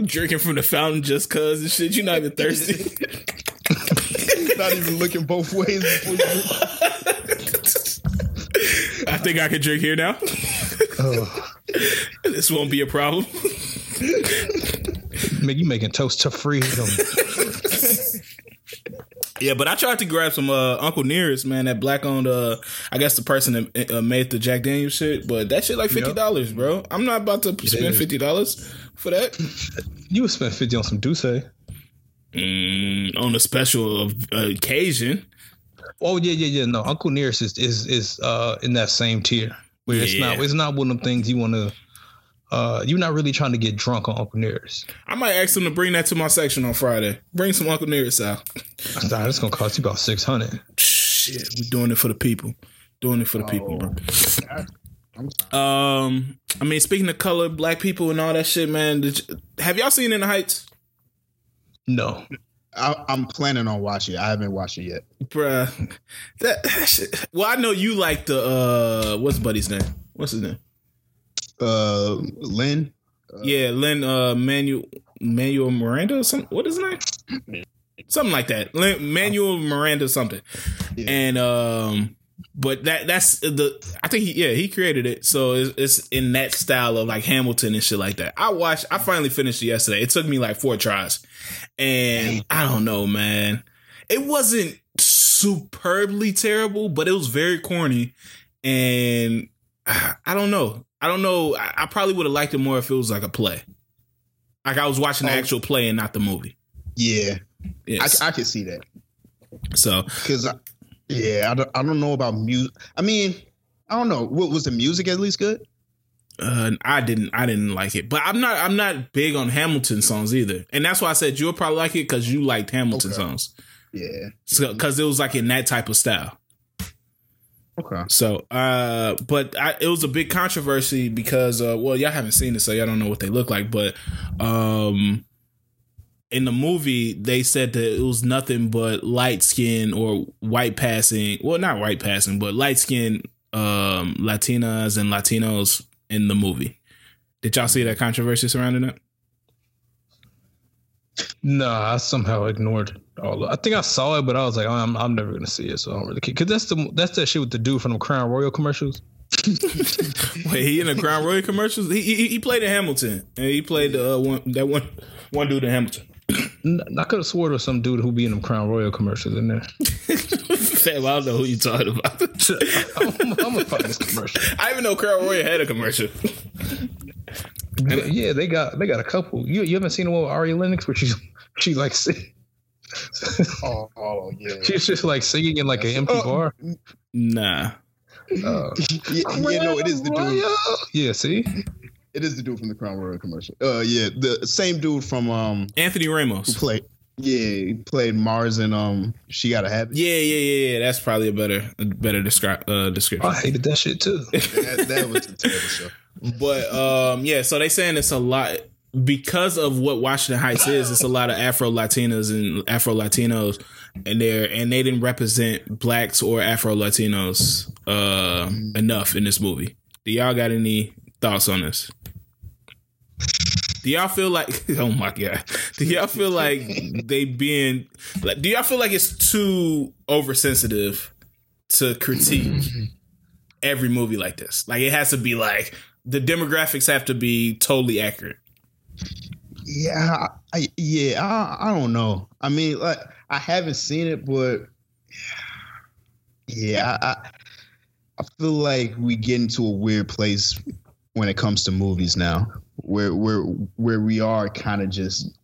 Drinking from the fountain just cause and shit. You're not even thirsty. Not even looking both ways I think I can drink here now. Oh, This won't be a problem. man, you making toast to freedom. Yeah, but I tried to grab some uh, Uncle Nearest, man, that black owned. Uh, I guess the person that uh, made the Jack Daniels shit, but that shit like fifty dollars, bro. I'm not about to spend is. fifty dollars for that. You would spend fifty on some D'USSÉ. Mm, on a special occasion. Oh yeah, yeah, yeah. No, Uncle Nearest is is is uh in that same tier. Where it's not it's not one of them things you want to. Uh, you're not really trying to get drunk on Uncle Nearest. I might ask them to bring that to my section on Friday. Bring some Uncle Nearest out. Nah, it's gonna cost you about six hundred. Shit, we're doing it for the people. Doing it for the people, bro. Um, I mean, speaking of color, black people and all that shit, man. Did you, have y'all seen In the Heights, No, I, I'm planning on watching it. I haven't watched it yet. Bruh, That, that shit. Well, I know you like the uh, what's Buddy's name? What's his name? Uh, Lin. Yeah, Lin uh, Manuel Manuel Miranda or something. What is his name? Something like that. Lin, Manuel Miranda something. Yeah. And um, but that that's the I think he yeah he created it. So it's, it's in that style of like Hamilton and shit like that. I watched. I finally finished it yesterday. It took me like four tries, and I don't know, man. It wasn't superbly terrible, but it was very corny, and I don't know. I don't know. I, I probably would have liked it more if it was like a play. Like I was watching the Oh. actual play and not the movie. Yeah, Yes. I, I can see that so because, yeah, I don't, I don't know about music. I mean, I don't know. What was the music at least good? uh, I didn't I didn't like it. But I'm not I'm not big on Hamilton songs either. And that's why I said you'll probably like it because you liked Hamilton Okay. songs. Yeah. So because it was like in that type of style. Okay. So, uh, but I, it was a big controversy because, uh, well, y'all haven't seen it, so y'all don't know what they look like. But, um, in the movie, they said that it was nothing but light skin or white passing. Well, not white passing, but light skin, um, Latinas and Latinos in the movie. Did y'all see that controversy surrounding it? no, I somehow ignored all. Of, I think I saw it, but I was like, I'm I'm never gonna see it, so I don't really care. Cause that's the that's that shit with the dude from the Crown Royal commercials. <laughs> <laughs> Wait, he in the Crown Royal commercials? He, he he played in Hamilton, and he played the uh, one that one one dude in Hamilton. N- I could have swore there was some dude who be in them Crown Royal commercials in there. <laughs> Fam, I don't know who you talking about. <laughs> I'm, I'm gonna find this commercial. I even know Crown Royal had a commercial. Yeah, they got they got a couple. You you haven't seen the one with Ari Lennox where she's she like sit- <laughs> Oh, oh yeah. She's just like singing in like an empty Oh. bar. Nah. Uh, yeah, yeah, no, it is the dude. Yeah, see, It is the dude from the Crown Royal commercial. Uh, yeah, the same dude from um Anthony Ramos who Ramos. played. Yeah, he played Mars and um. She Gotta Have It. Yeah, yeah, yeah, yeah. That's probably a better, a better descri- uh, description. I hated that shit too. <laughs> that, that was a terrible show. But um, yeah, so they saying it's a lot because of what Washington Heights is. It's a lot of Afro Latinas and Afro Latinos, and they're and they didn't represent blacks or Afro Latinos uh, enough in this movie. Do y'all got any thoughts on this? Do y'all feel like <laughs> oh my god? Do y'all feel like they being like? Do y'all feel like it's too oversensitive to critique every movie like this? Like it has to be like the demographics have to be totally accurate. Yeah, I, yeah, I, I don't know. I mean, like I haven't seen it, but yeah, I, I, I feel like we get into a weird place when it comes to movies now, where where where we are kind of just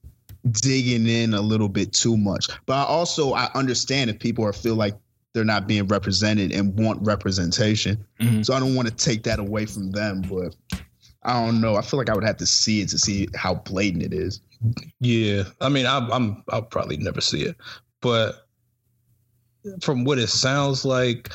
digging in a little bit too much. But I also I understand if people are feel like they're not being represented and want representation. Mhm. So I don't want to take that away from them, but I don't know. I feel like I would have to see it to see how blatant it is. Yeah, I mean, I'm, I'm I'll probably never see it, but from what it sounds like,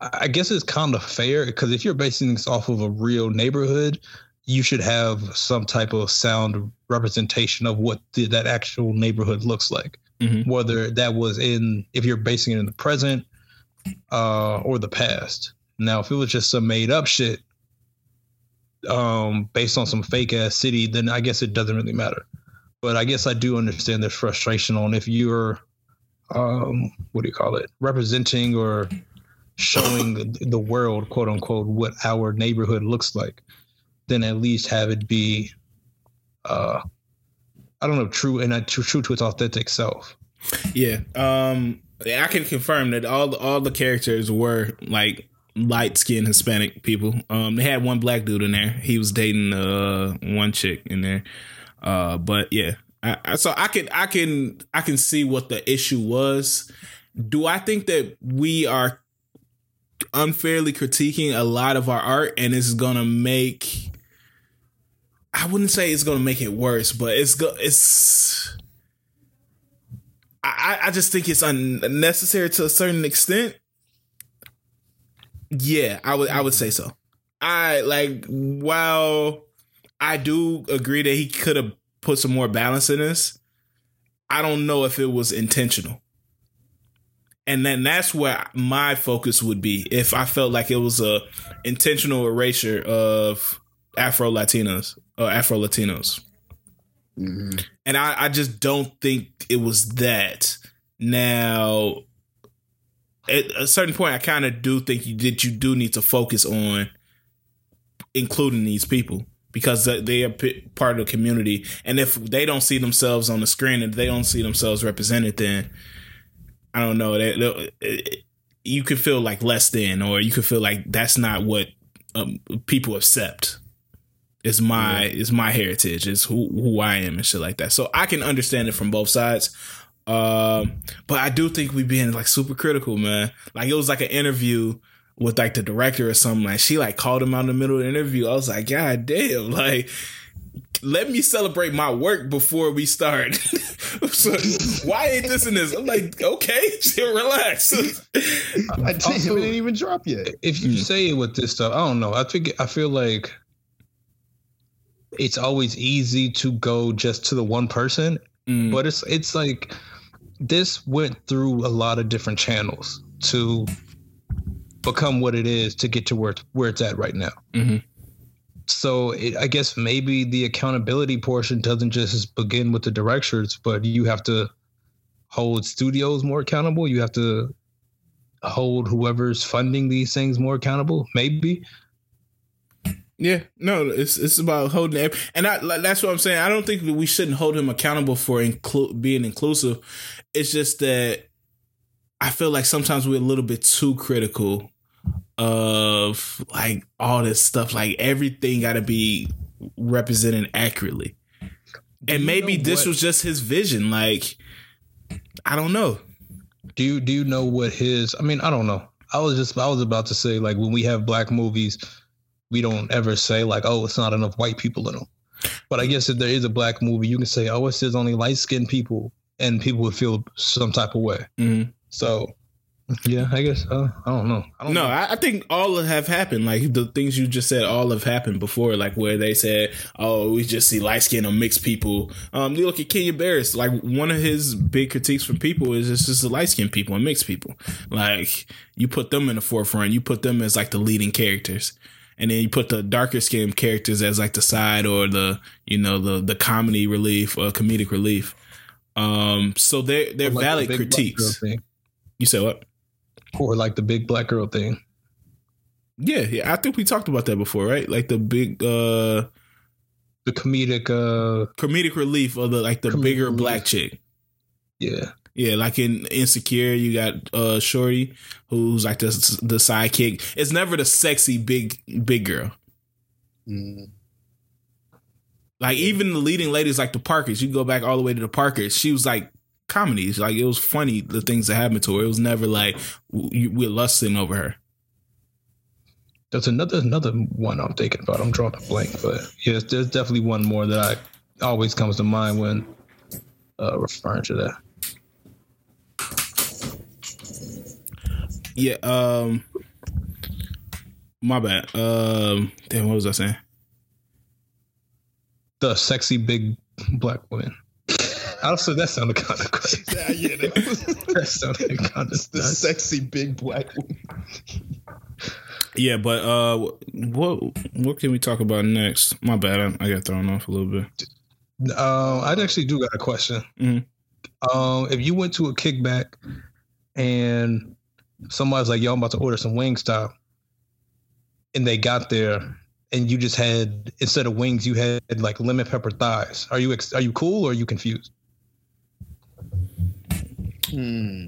I I guess it's kind of fair because if you're basing this off of a real neighborhood, you should have some type of sound representation of what the, that actual neighborhood looks like. Mhm. Whether that was in, if you're basing it in the present uh, or the past. Now, if it was just some made up shit um, based on some fake ass city, then I guess it doesn't really matter. But I guess I do understand their frustration on if you're, um, what do you call it, representing or showing the- the world, quote unquote, what our neighborhood looks like, then at least have it be, uh, I don't know, true and uh, true, true to its authentic self. Yeah. Um I can confirm that all all the characters were like light skinned Hispanic people. Um they had one black dude in there. He was dating uh one chick in there. Uh but yeah. I, I, so I can I can I can see what the issue was. Do I think that we are unfairly critiquing a lot of our art and it's gonna make I wouldn't say it's gonna make it worse, but it's go it's I, I just think it's unnecessary to a certain extent. Yeah, I would I would say so. I like while I do agree that he could have put some more balance in this, I don't know if it was intentional. And then that's where my focus would be if I felt like it was a intentional erasure of Afro Latinos or Afro Latinos Mhm. and I, I just don't think it was that. Now, at a certain point, I kind of do think you that you do need to focus on including these people because they are part of the community, and if they don't see themselves on the screen and they don't see themselves represented, then I don't know. They, they- you could feel like less than, or you could feel like that's not what um, people accept is my is my heritage is who who I am and shit like that. So I can understand it from both sides. Um, but I do think we being like super critical, man. Like it was like an interview with like the director or something. Like she like called him out in the middle of the interview. I was like, God damn, <laughs> like let me celebrate my work before we start. <laughs> so, why ain't this in this? I'm like, okay, <laughs> chill, relax. I didn't, Also- it didn't even drop yet. if you Mm. say it with this stuff, I don't know. I think I feel like it's always easy to go just to the one person, Mm, but it's it's like this went through a lot of different channels to become what it is to get to where it's, where it's at right now. mhm. So it, I guess maybe the accountability portion doesn't just begin with the directors, but you have to hold studios more accountable. You have to hold whoever's funding these things more accountable. Maybe. Yeah, no, it's it's about holding, ev- and I, that's what I'm saying. I don't think we shouldn't hold him accountable for inclu- being inclusive. It's just that I feel like sometimes we're a little bit too critical of like all this stuff. Like everything got to be represented accurately, and maybe this what? was just his vision. Like I don't know. Do you do you know what his? I mean, I don't know. I was just I was about to say like when we have black movies, we don't ever say like, oh, it's not enough white people in them. But I guess if there is a black movie, you can say, oh, it's there's only light skinned people, and people would feel some type of way. Mm-hmm. So, yeah, I guess uh, I don't know. I don't No, know. I, think all have happened. Like the things you just said, all have happened before. Like where they said, "Oh, we just see light skin or mixed people." Um, you look at Kenya Barris. Like one of his big critiques from people is it's just the light skinned people and mixed people. Like you put them in the forefront. You put them as like the leading characters, and then you put the darker skinned characters as like the side or the you know the the comedy relief or comedic relief. Um, so they're they're like valid girl critiques. You say what? Or like the big black girl thing. Yeah, yeah. I think we talked about that before, right? Like the big uh The comedic, uh, comedic relief of the like the bigger relief. black chick. yeah, Yeah, like in Insecure, you got uh Shorty, who's like the the sidekick. It's never the sexy big big girl. Mm. Like even the leading ladies, like the Parkers. You go back all the way to the Parkers. She was like comedies. Like it was funny the things that happened to her. It was never like we're lusting over her. there's another another one I'm thinking about. I'm drawing a blank, but yes, there's definitely one more that I always comes to mind when uh, referring to that. Yeah. Um. My bad. Um. Damn. What was I saying? The sexy big black woman. Also, that sounded kind of <laughs> crazy. Yeah, yeah. That <laughs> was That sounded kind of <laughs> the sexy big black woman. Yeah, but uh, what what can we talk about next? My bad, I, I got thrown off a little bit. Uh, I actually do got a question. Mhm. Um, if you went to a kickback and somebody's like, "Yo, I'm about to order some Wingstop," and they got there, and you just had instead of wings, you had like lemon pepper thighs. Are you ex- are you cool or are you confused? Hmm.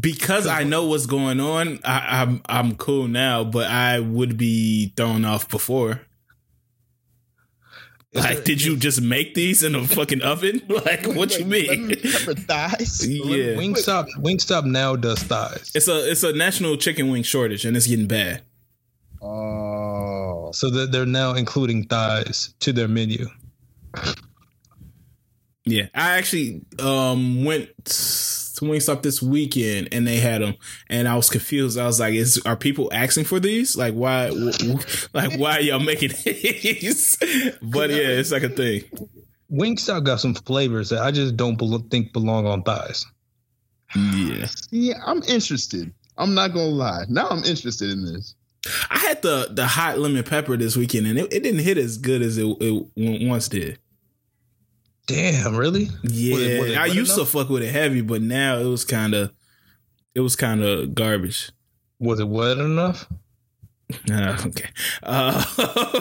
Because I know what's going on, I, I'm I'm cool now, but I would be thrown off before. Is Like, there- did you just make these in a fucking oven? <laughs> Like, what you mean? lemon Pepper thighs. <laughs> Yeah, Wingstop Wingstop now does thighs. it's a it's a national chicken wing shortage, and it's getting bad. Oh. So that they're now including thighs to their menu. Yeah, I actually um went to Wingstop this weekend and they had them, and I was confused. I was like, "Is are people asking for these? Like, why? <laughs> like, why y'all making <laughs> these?" But yeah, it's like a thing. Wingstop got some flavors that I just don't belo- think belong on thighs. Yeah, Yeah, I'm interested. I'm not gonna lie. Now I'm interested in this. I had the the hot lemon pepper this weekend, and it, it didn't hit as good as it, it once did. Damn, really? Yeah, Was it- was it I used enough? to fuck with it heavy, but now it was kind of it was kind of garbage. Was it wet enough? Uh, <laughs> okay. <laughs> Uh,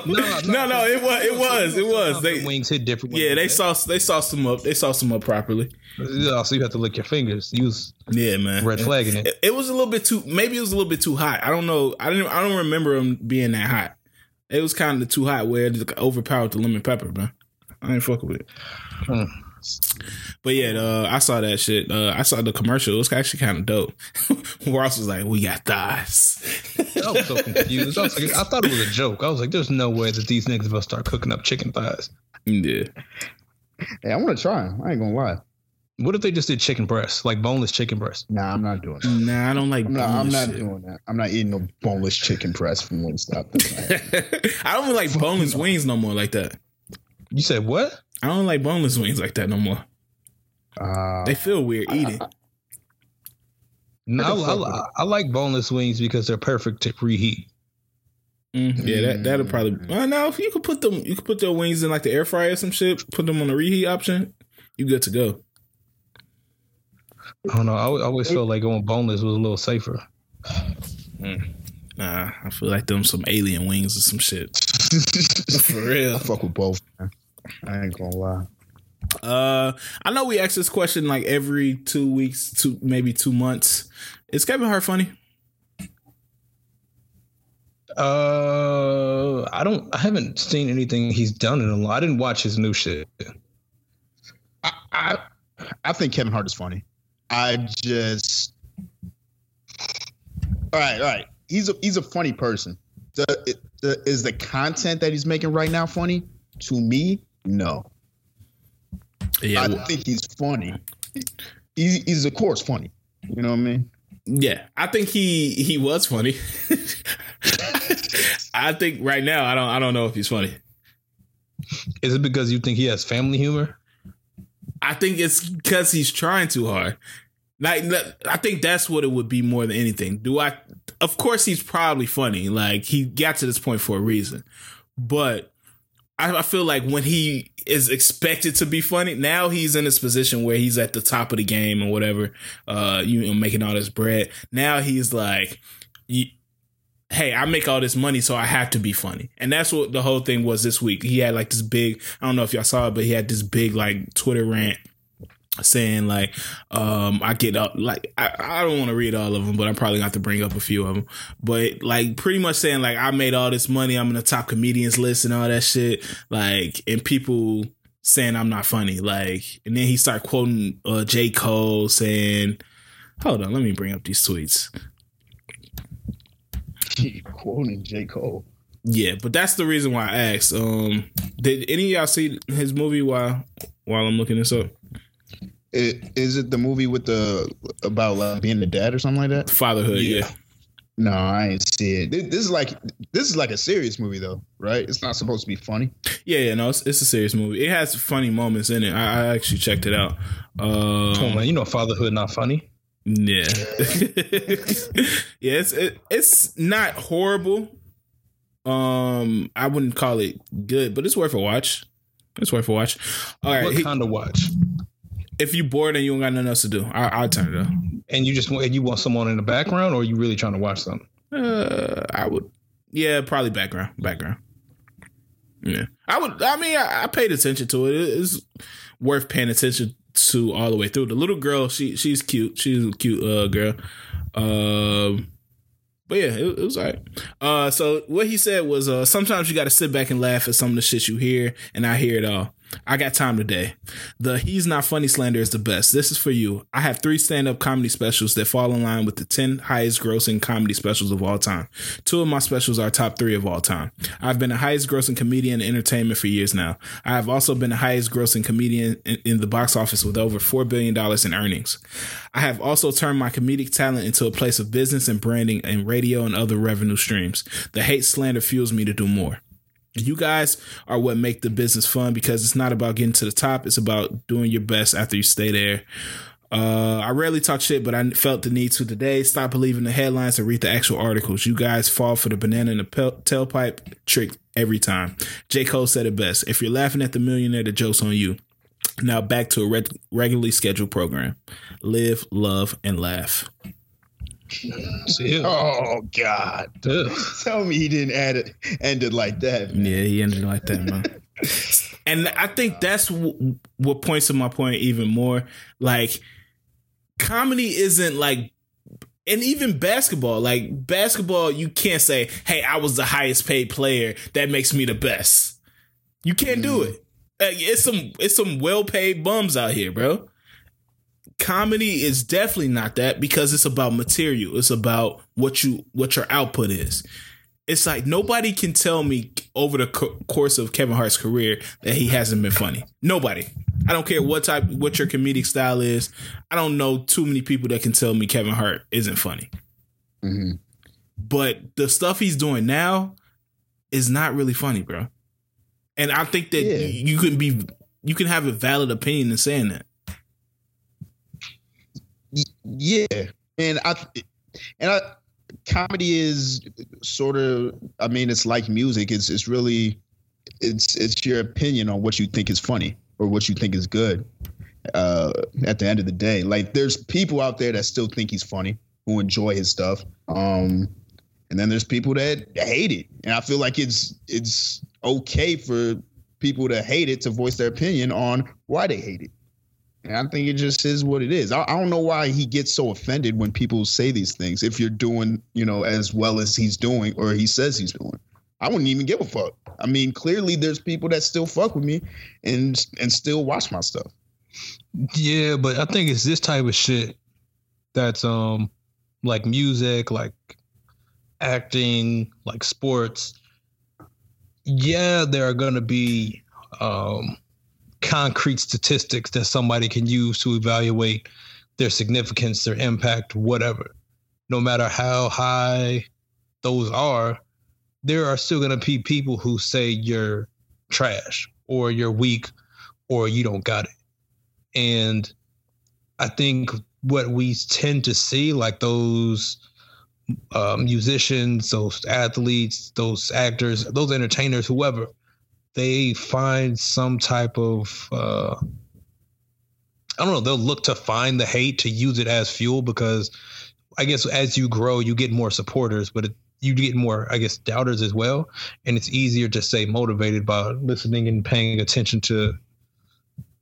No, no, no, it was, it was, it was. They, wings hit different. yeah, they sauce, they sauced them up. They sauced them up properly. Yeah, so you have to lick your fingers. Use Yeah, man. red flagging it. It, it was a little bit too. Maybe it was a little bit too hot. I don't know. I didn't. I don't remember them being that hot. It was kind of too hot where it overpowered the lemon pepper, man. I ain't fucking with it. Hmm. But yeah, uh, I saw that shit. Uh, I saw the commercial. It was actually kind of dope. <laughs> Ross was like, "We got thighs." I was so confused. I, was like, I thought it was a joke. I was like, "There's no way that these niggas will start cooking up chicken thighs." yeah. Hey, I want to try 'em. I ain't gonna lie. What if they just did chicken breasts, like boneless chicken breasts? Nah, I'm not doing that. Nah, I don't like. I'm not, I'm not shit. doing that. I'm not eating no boneless chicken breast from Wingstop. <laughs> I don't even like boneless wings no more like that. You said what? I don't like boneless wings like that no more. Uh, They feel weird eating. No, I I, fuck I, I like boneless wings because they're perfect to reheat. Mm, yeah, that that'll probably. Well, no, if you could put them, you could put their wings in like the air fryer or some shit. Put them on the reheat option. You good to go. I don't know. I always felt like going boneless was a little safer. Nah, I feel like them some alien wings or some shit. <laughs> For real. I fuck with both. Man. I ain't gonna lie. Uh, I know we ask this question like every two weeks, two maybe two months. Is Kevin Hart funny? Uh, I don't. I haven't seen anything he's done in a long. I didn't watch his new shit. I, I I think Kevin Hart is funny. I just all right, all right. He's a he's a funny person. The, the is the content that he's making right now funny? To me, no. Yeah, I well, think he's funny. He, he's of course funny. You know what I mean? yeah. I think he he was funny. <laughs> I think right now I don't I don't know if he's funny. Is it because you think he has family humor? I think it's because he's trying too hard. Like I think that's what it would be more than anything. Do I? Of course, he's probably funny. Like he got to this point for a reason, but I, I feel like when he is expected to be funny, now he's in this position where he's at the top of the game or whatever. Uh, you know, making all this bread. Now he's like, hey, I make all this money, so I have to be funny. And that's what the whole thing was this week. He had like this big, I don't know if y'all saw it, but he had this big like Twitter rant saying like um i get up like i, I don't want to read all of them but i'm probably gonna have to bring up a few of them but like pretty much saying like i made all this money i'm in the top comedians list and all that shit like and people saying i'm not funny like and then he started quoting uh j cole saying hold on let me bring up these tweets Quoting J. Cole. yeah but that's the reason why i asked um did any of y'all see his movie while while i'm looking this up It, is it the movie with the about like, being the dad or something like that? fatherhood yeah. Yeah. No, I ain't see it. This, this is like this is like a serious movie though, right? It's not supposed to be funny. Yeah, yeah, no, it's, it's a serious movie. It has funny moments in it. I, I actually checked it out. Um, Come on, man. You know fatherhood not funny. yeah, <laughs> yeah, it's it, it's not horrible. Um, I wouldn't call it good, but it's worth a watch. It's worth a watch. All right, what he- kind of watch? If you bored and you don't got nothing else to do, I, I'll turn it on. And you just want you want someone in the background, or are you really trying to watch something? Uh, I would, yeah, probably background, background. Yeah, I would. I mean, I, I paid attention to it. It's worth paying attention to all the way through. The little girl, she she's cute. She's a cute uh, girl. Um, but yeah, it, it was alright. Uh, so what he said was, uh, sometimes you got to sit back and laugh at some of the shit you hear, and I hear it all. I got time today. The he's not funny slander is the best. This is for you. I have three stand up comedy specials that fall in line with the 10 highest grossing comedy specials of all time. Two of my specials are top three of all time. I've been the highest grossing comedian in entertainment for years now. I have also been the highest grossing comedian in, in the box office with over $4 billion in earnings. I have also turned my comedic talent into a place of business and branding and radio and other revenue streams. The hate slander fuels me to do more. You guys are what make the business fun because it's not about getting to the top. It's about doing your best after you stay there. Uh, I rarely talk shit, but I felt the need to today. Stop believing the headlines and read the actual articles. You guys fall for the banana in the tailpipe trick every time. J. Cole said it best. If you're laughing at the millionaire, the joke's on you. Now back to a reg- regularly scheduled program. Live, love, and laugh. Ew. Oh God! Tell me he didn't add it ended like that. man. Yeah, he ended like that, man. <laughs> and I think that's w- what points to my point even more. Like, comedy isn't like, and even basketball. Like basketball, you can't say, "Hey, I was the highest paid player. That makes me the best." You can't do mm. it. Like, it's some it's some well paid bums out here, bro. Comedy is definitely not that because it's about material. It's about what you what your output is it's like nobody can tell me over the co- course of Kevin Hart's career that he hasn't been funny. Nobody. I don't care what type, what your comedic style is. I don't know too many people that can tell me Kevin Hart isn't funny. Mhm. But the stuff he's doing now is not really funny, bro. And I think that Yeah. you can be, you can have a valid opinion in saying that. Yeah, and I and I comedy is sort of. I mean, it's like music. It's it's really it's it's your opinion on what you think is funny or what you think is good. Uh, at the end of the day, like there's people out there that still think he's funny who enjoy his stuff. Um, and then there's people that hate it, and I feel like it's it's okay for people to hate it to voice their opinion on why they hate it. And I think it just is what it is. I, I don't know why he gets so offended when people say these things. If you're doing, you know, as well as he's doing or he says he's doing, I wouldn't even give a fuck. I mean, clearly there's people that still fuck with me and and still watch my stuff. Yeah, but I think it's this type of shit that's um like music, like acting, like sports, yeah, there are to be um, concrete statistics that somebody can use to evaluate their significance, their impact, whatever. No matter how high those are, there are still going to be people who say you're trash or you're weak or you don't got it. And I think what we tend to see, like those uh, musicians, those athletes, those actors, those entertainers, whoever, they find some type of uh, I don't know. They'll look to find the hate to use it as fuel because I guess as you grow, you get more supporters, but it, you get more, I guess, doubters as well. And it's easier to stay motivated by listening and paying attention to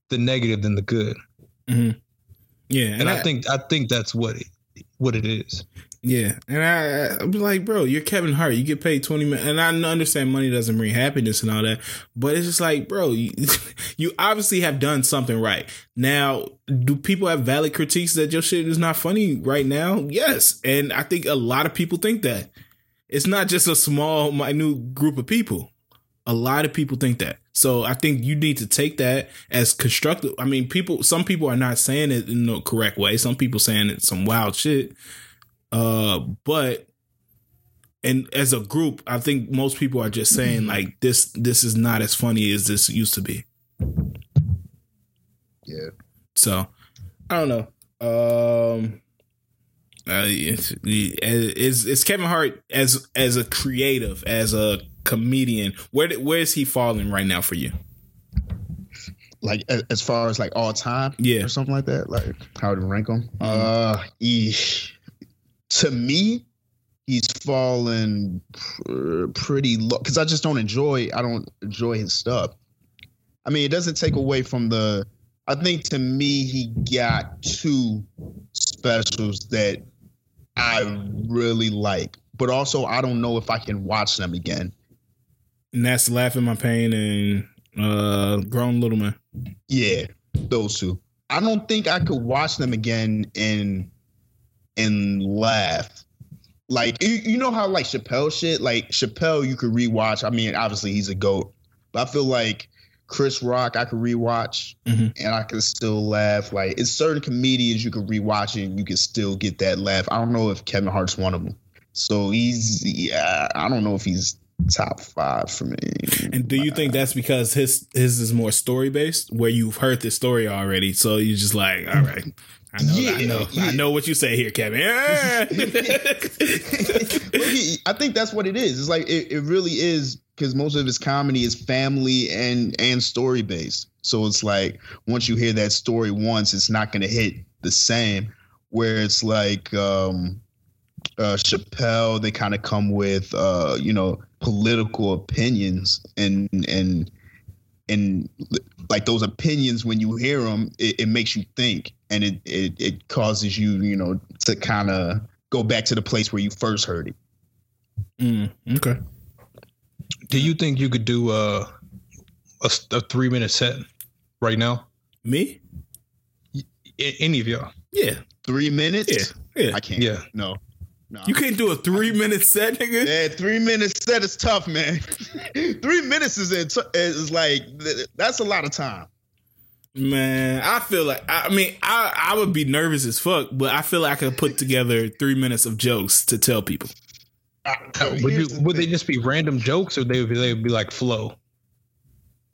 the negative than the good. Mm-hmm. Yeah, and, and I, I, think I think that's what it, what it is. Yeah, and I, I'm like, bro, you're Kevin Hart. You get paid twenty million, and I understand money doesn't bring happiness and all that, but it's just like, bro, you, <laughs> you obviously have done something right. Now, do people have valid critiques that your shit is not funny right now? Yes, and I think a lot of people think that. It's not just a small, minute group of people. A lot of people think that. So I think you need to take that as constructive. I mean, people, some people are not saying it in the correct way. Some people saying it some wild shit. Uh, but and as a group, I think most people are just saying like this this is not as funny as this used to be. Yeah. So I don't know. Um uh, it's, is Kevin Hart as as a creative, as a comedian, where where is he falling right now for you? Like as far as like all time, yeah, or something like that. Like how to rank him? Mm-hmm. Uh, eesh to me, he's fallen pr- pretty low because I just don't enjoy. I don't enjoy his stuff. I mean, it doesn't take away from the. I think to me, he got two specials that I really like, but also I don't know if I can watch them again. And that's laughing my pain and uh grown little man. Yeah, those two. I don't think I could watch them again in and laugh. Like you, you know how like Chappelle shit, like Chappelle you could rewatch. I mean, obviously he's a goat, but I feel like Chris Rock I could rewatch mm-hmm. and I could still laugh. Like it's certain comedians you could rewatch and you can still get that laugh. I don't know if Kevin Hart's one of them. So he's yeah, I don't know if he's top five for me. And do you think that's because his his is more story based, where you've heard the story already, so you're just like, all right, I know, yeah, I know, yeah. I know what you say here, Kevin. <laughs> I think that's what it is. It's like it, it really is because most of his comedy is family and and story based. So it's like once you hear that story once, it's not going to hit the same. Where it's like um, uh, Chappelle, they kind of come with uh, you know political opinions and and and like those opinions when you hear them it, it makes you think and it, it it causes you you know to kind of go back to the place where you first heard it. Mm, okay. Do you think you could do a, a, a three minute set right now? Me? Any of y'all? Yeah. Three minutes? Yeah yeah. I can't. Yeah. No. No. You can't do a three minute set, nigga. Yeah, three minute set is tough, man. <laughs> three minutes is is like that's a lot of time. Man, I feel like I mean I I would be nervous as fuck, but I feel like I could put together three minutes of jokes to tell people. Uh, would you, would they just be random jokes, or they would be, they would be like flow?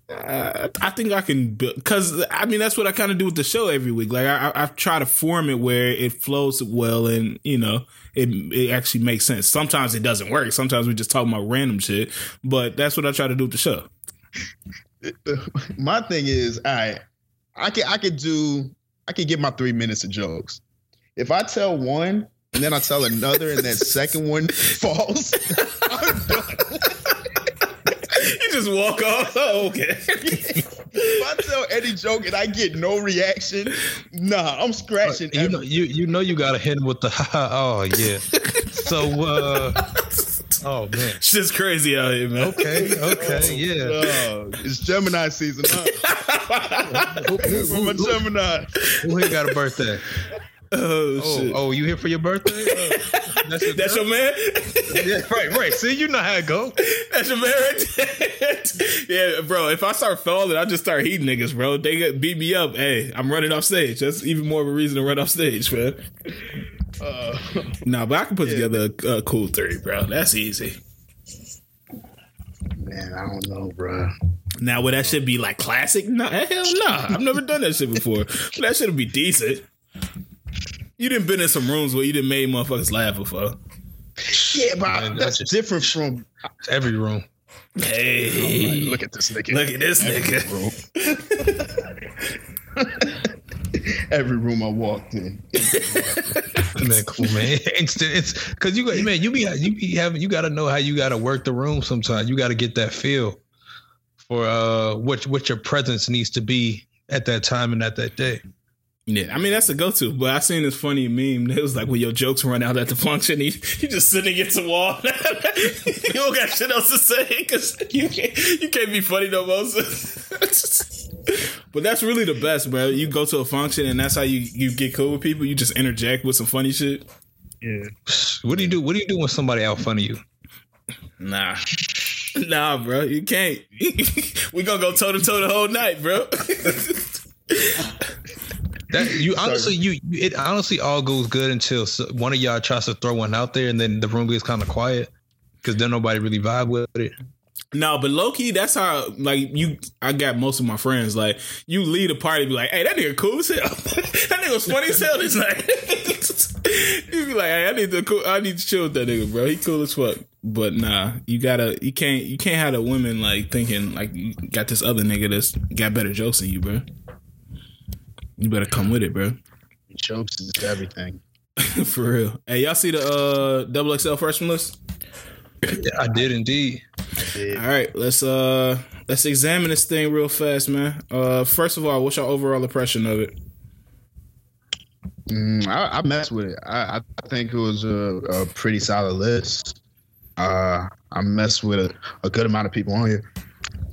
Uh, I think I can because I mean that's what I kind of do with the show every week. Like I, I, I try to form it where it flows well and you know it it actually makes sense. Sometimes it doesn't work. Sometimes we just talk about random shit, but that's what I try to do with the show. <laughs> My thing is, all right, I can I could do I could get my three minutes of jokes. If I tell one and then I tell another and that second <laughs> one falls, <laughs> I'm done you just walk off. Oh, okay. if I tell any joke and I get no reaction, nah, I'm scratching. Uh, you know, you you know you gotta hit him with the <laughs> oh yeah. So uh oh man, <laughs> shit's crazy out here, man. Okay, okay, <laughs> yeah. Uh, it's Gemini season, huh? <laughs> I'm a Gemini. Who here got a birthday? Oh, Oh, shit. oh, you here for your birthday? That's your, That's your man. yeah, right, right. See, you know how it go. That's your man right there. yeah, bro. If I start falling, I just start heating niggas, bro. They get beat me up. Hey, I'm running off stage. That's even more of a reason to run off stage, man. Uh, Nah, but I can put together a, a cool three, bro. That's easy. man, I don't know, bro. Now, would that should be like classic? Nah, hell nah. I've never done that shit before. But that should be decent. You didn't been in some rooms where you didn't made motherfuckers laugh before. Yeah, but Man, that's that's just- different from. Every room. Hey, Look at this nigga. look at this nigga. <laughs> <laughs> Every room I walked in. <laughs> Man, cool man. It's it's because you got man, you be you be having you got to know how you got to work the room. Sometimes you got to get that feel for uh what what your presence needs to be at that time and at that day. Yeah, I mean that's a go-to. But I seen this funny meme. It was like when your jokes run out at the function, you, he just sitting against the wall. <laughs> you don't got shit else to say because you can't you can't be funny no more. But that's really the best, bro. You go to a function and that's how you you get cool with people. You just interject with some funny shit. Yeah. What do you do? What do you do when somebody out funny you? Nah. Nah, bro, you can't. <laughs> we gonna go toe to toe the whole night, bro. <laughs> That you honestly you you- it honestly all goes good until one of y'all tries to throw one out there and then the room gets kind of quiet because then nobody really vibe with it. No, but low key, that's how like you. I got most of my friends. Like you lead a party, be like, "Hey, that nigga cool as hell. <laughs> that nigga was funny as hell this night." <laughs> you be like, "Hey, I need to cool. I need to chill with that nigga, bro. He cool as fuck." But nah, you gotta. You can't. You can't have the women like thinking like you got this other nigga that's got better jokes than you, bro. You better come with it, bro. Jokes is everything. <laughs> For real. Hey, y'all see the uh double XL freshman list? I did indeed. All right, let's uh let's examine this thing real fast, man. Uh first of all, what's your overall impression of it? Mm, I, I messed with it. I, I think it was a, a pretty solid list. Uh, I messed with a, a good amount of people on here.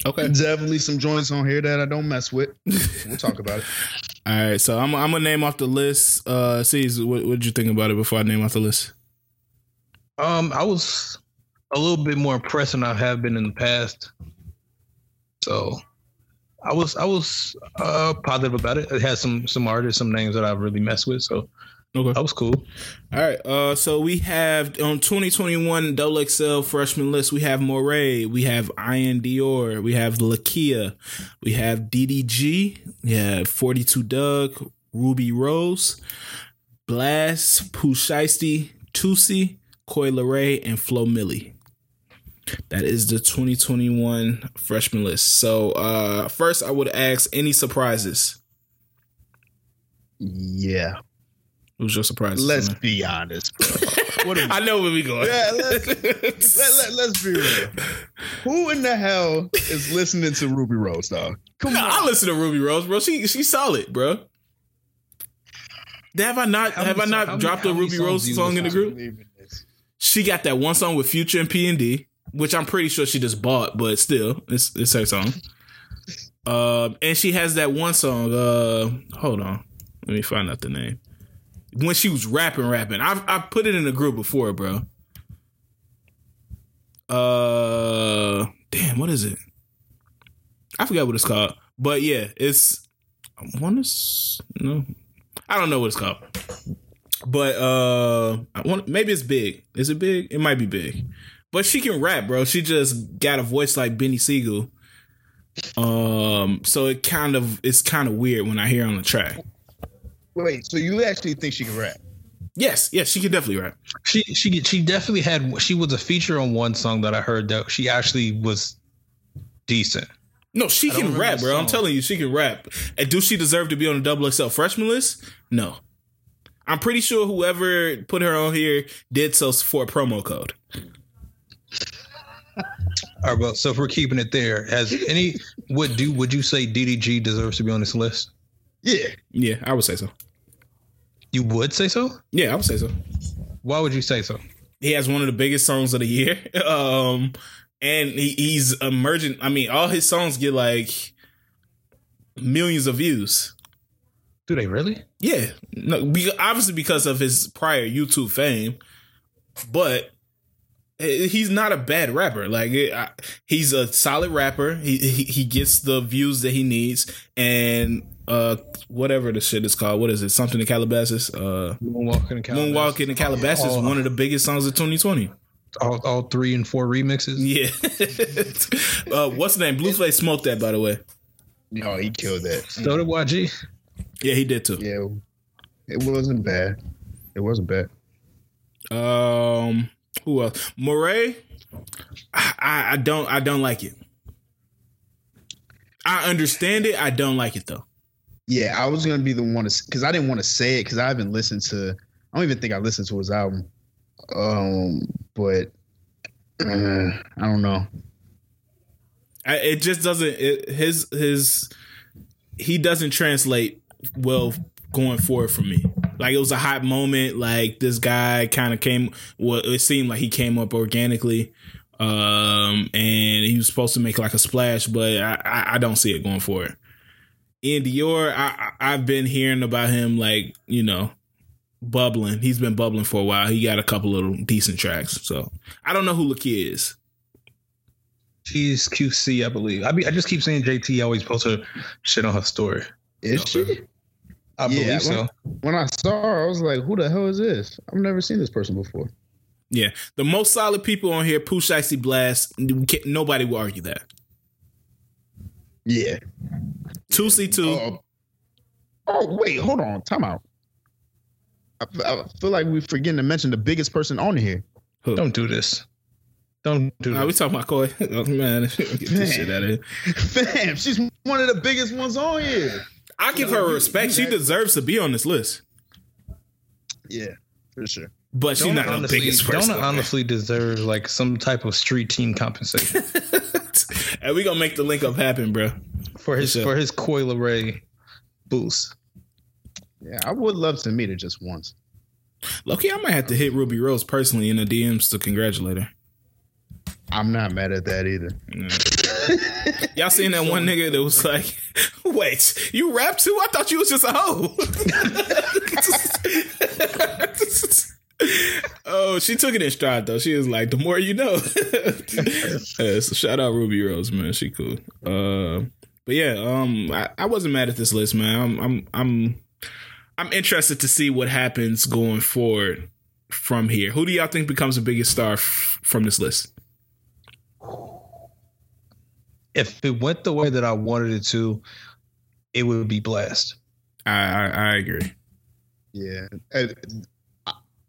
Okay. Definitely some joints on here that I don't mess with. <laughs> We'll talk about it. All right, so I'm I'm gonna name off the list. Uh C's, what what did you think about it before I name off the list? Um, I was a little bit more impressed than I have been in the past. So I was I was uh positive about it. It has some some artists, some names that I've really messed with. So Okay. that was cool. All right. Uh, so we have on 2021 Double XL freshman list. We have Morray. We have Iann Dior. We have Lakeyah. We have DDG. We have 42 Dugg. Rubi Rose. Blxst. Pooh Shiesty. Toosii. Coi Leray. And Flo Milli. That is the 2021 freshman list. So uh, first, I would ask any surprises. Yeah. Who's your surprise? Let's be honest, bro. <laughs> What are we I know where we going. Yeah, let's- let, let, let's be real. Who in the hell is listening to Rubi Rose, dog? Come No, on. I listen to Rubi Rose, bro. She she's solid, bro. Have I not How have I not so- how many- dropped a Rubi Rose song in the group? believe in this. She got that one song with Future and P and D, which I'm pretty sure she just bought, but still, it's it's her song. Um, and she has that one song. Uh, hold on, let me find out the name. When she was rapping, rapping, I've I put it in the group before, bro. Uh, damn, what is it? I forgot what it's called, but yeah, it's I want to no, I don't know what it's called, but uh, I want maybe it's big. Is it big? It might be big, but she can rap, bro. She just got a voice like Beanie Sigel. Um, so it kind of it's kind of weird when I hear her on the track. Wait, so you actually think she can rap? Yes, yes, she can definitely rap. She she she definitely had she was a feature on one song that I heard that she actually was decent. No, she I can rap, the bro. I'm telling you, she can rap. And do she deserve to be on the double XL freshman list? No. I'm pretty sure whoever put her on here did so for a promo code. All right, well, so if we're keeping it there, has any would do would you say DDG deserves to be on this list? Yeah. Yeah, I would say so. You would say so? Yeah, I would say so. Why would you say so? He has one of the biggest songs of the year. <laughs> Um, and he, he's emerging. I mean, all his songs get like millions of views. Do they really? Yeah, no, be, obviously because of his prior YouTube fame, but he's not a bad rapper. Like I, he's a solid rapper. He, he he gets the views that he needs, and uh, whatever the shit is called. What is it? Something in Calabasas. Uh, Moonwalking in Calabasas. Moonwalking in Calabasas is Oh. one of the biggest songs of 2020. All, all three and four remixes. Yeah. <laughs> uh, what's the name? Blueface smoked that, by the way. No, he killed that. So did YG. Yeah, he did too. Yeah, it wasn't bad. It wasn't bad. Um, who else? Morray. I, I don't I don't like it. I understand it. I don't like it though. Yeah, I was gonna be the one to because I didn't want to say it because I haven't listened to. I don't even think I listened to his album. Um, but uh, I don't know. I, it just doesn't. It, his his he doesn't translate well going forward for me. Like it was a hot moment. Like this guy kind of came. Well, it seemed like he came up organically, um, and he was supposed to make like a splash, but I, I, I don't see it going forward. Iann Dior, I, I've been hearing about him like you know bubbling. He's been bubbling for a while. He got a couple little decent tracks. So I don't know who Lakeyah is. She's QC, I believe. I be, I just keep saying JT always posts her shit on her story. Is she? I Yeah, believe so. When I saw her, I was like, "Who the hell is this? I've never seen this person before." Yeah, the most solid people on here, Pooh Shiesty Blxst. Nobody will argue that. Yeah. Two C two. Oh, oh wait, hold on. Time out. I feel like we're forgetting to mention the biggest person on here. Don't do this. Don't do Nah, we this. talking about Coi. <laughs> Oh, man, <laughs> get this shit out of here. <laughs> Fam, she's one of the biggest ones on here. I give her respect. She deserves to be on this list, Yeah, for sure. but she's not the honestly, biggest person. Donna honestly deserves like some type of street team compensation <laughs> and we gonna make the link up happen, bro. for his For sure. for his Coi Leray boost. Yeah, I would love to meet her just once. Loki, I might have to hit Rubi Rose personally in the DMs to congratulate her. I'm not mad at that either. <laughs> Y'all seen that one nigga that was like, <laughs> "Wait, you rap too? I thought you was just a hoe." <laughs> oh, she took it in stride though. She was like, "The more you know." Uh, so shout out Rubi Rose, man. She cool. Uh, but yeah, um, I, I wasn't mad at this list, man. I'm, I'm, I'm, I'm interested to see what happens going forward from here. Who do y'all think becomes the biggest star f- from this list? If it went the way that I wanted it to, it would be Blxst. I, I, I agree. Yeah, I-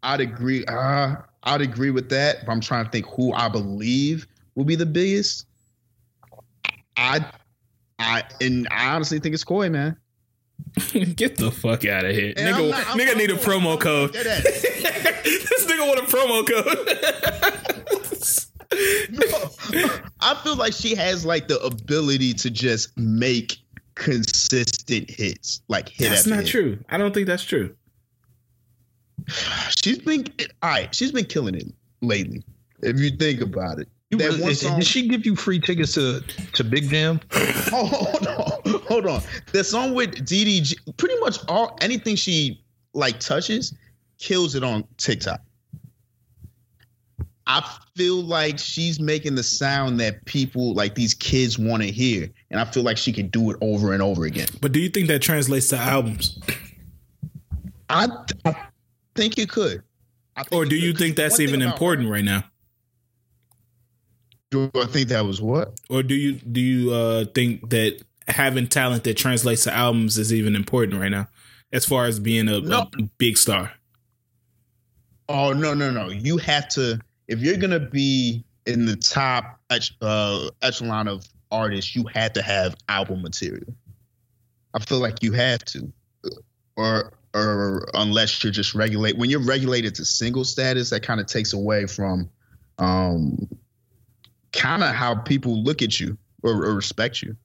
I'd agree. Uh, I'd agree with that. But I'm trying to think who I believe will be the biggest. I, I, and I honestly think it's Coi, man. <laughs> Get the fuck out of here. And nigga I'm not- I'm- nigga I'm- need a I'm- promo code. <laughs> This nigga want a promo code. <laughs> No, I feel like she has like the ability to just make consistent hits, like hit that's after not hit. true. I don't think that's true. She's been all right. She's been killing it lately. If you think about it, You that really- one did- song. Did she give you free tickets to to Big Jam? <laughs> Oh, hold on, hold on. The song with DDG, pretty much all anything she like touches, kills it on TikTok. I feel like she's making the sound that people like these kids want to hear, and I feel like she could do it over and over again. But do you think that translates to albums? I, I think it could. Think Or do you could. think that's One even important right now? do I think that was what? Or do you do you uh think that having talent that translates to albums is even important right now? As far as being a, No. a big star. Oh no no no! You have to if you're gonna be in the top uh, echelon of artists, you have to have album material. I feel like you have to, or or unless you're just regulate when you're regulated to single status, that kind of takes away from, um, kind of how people look at you or, or respect you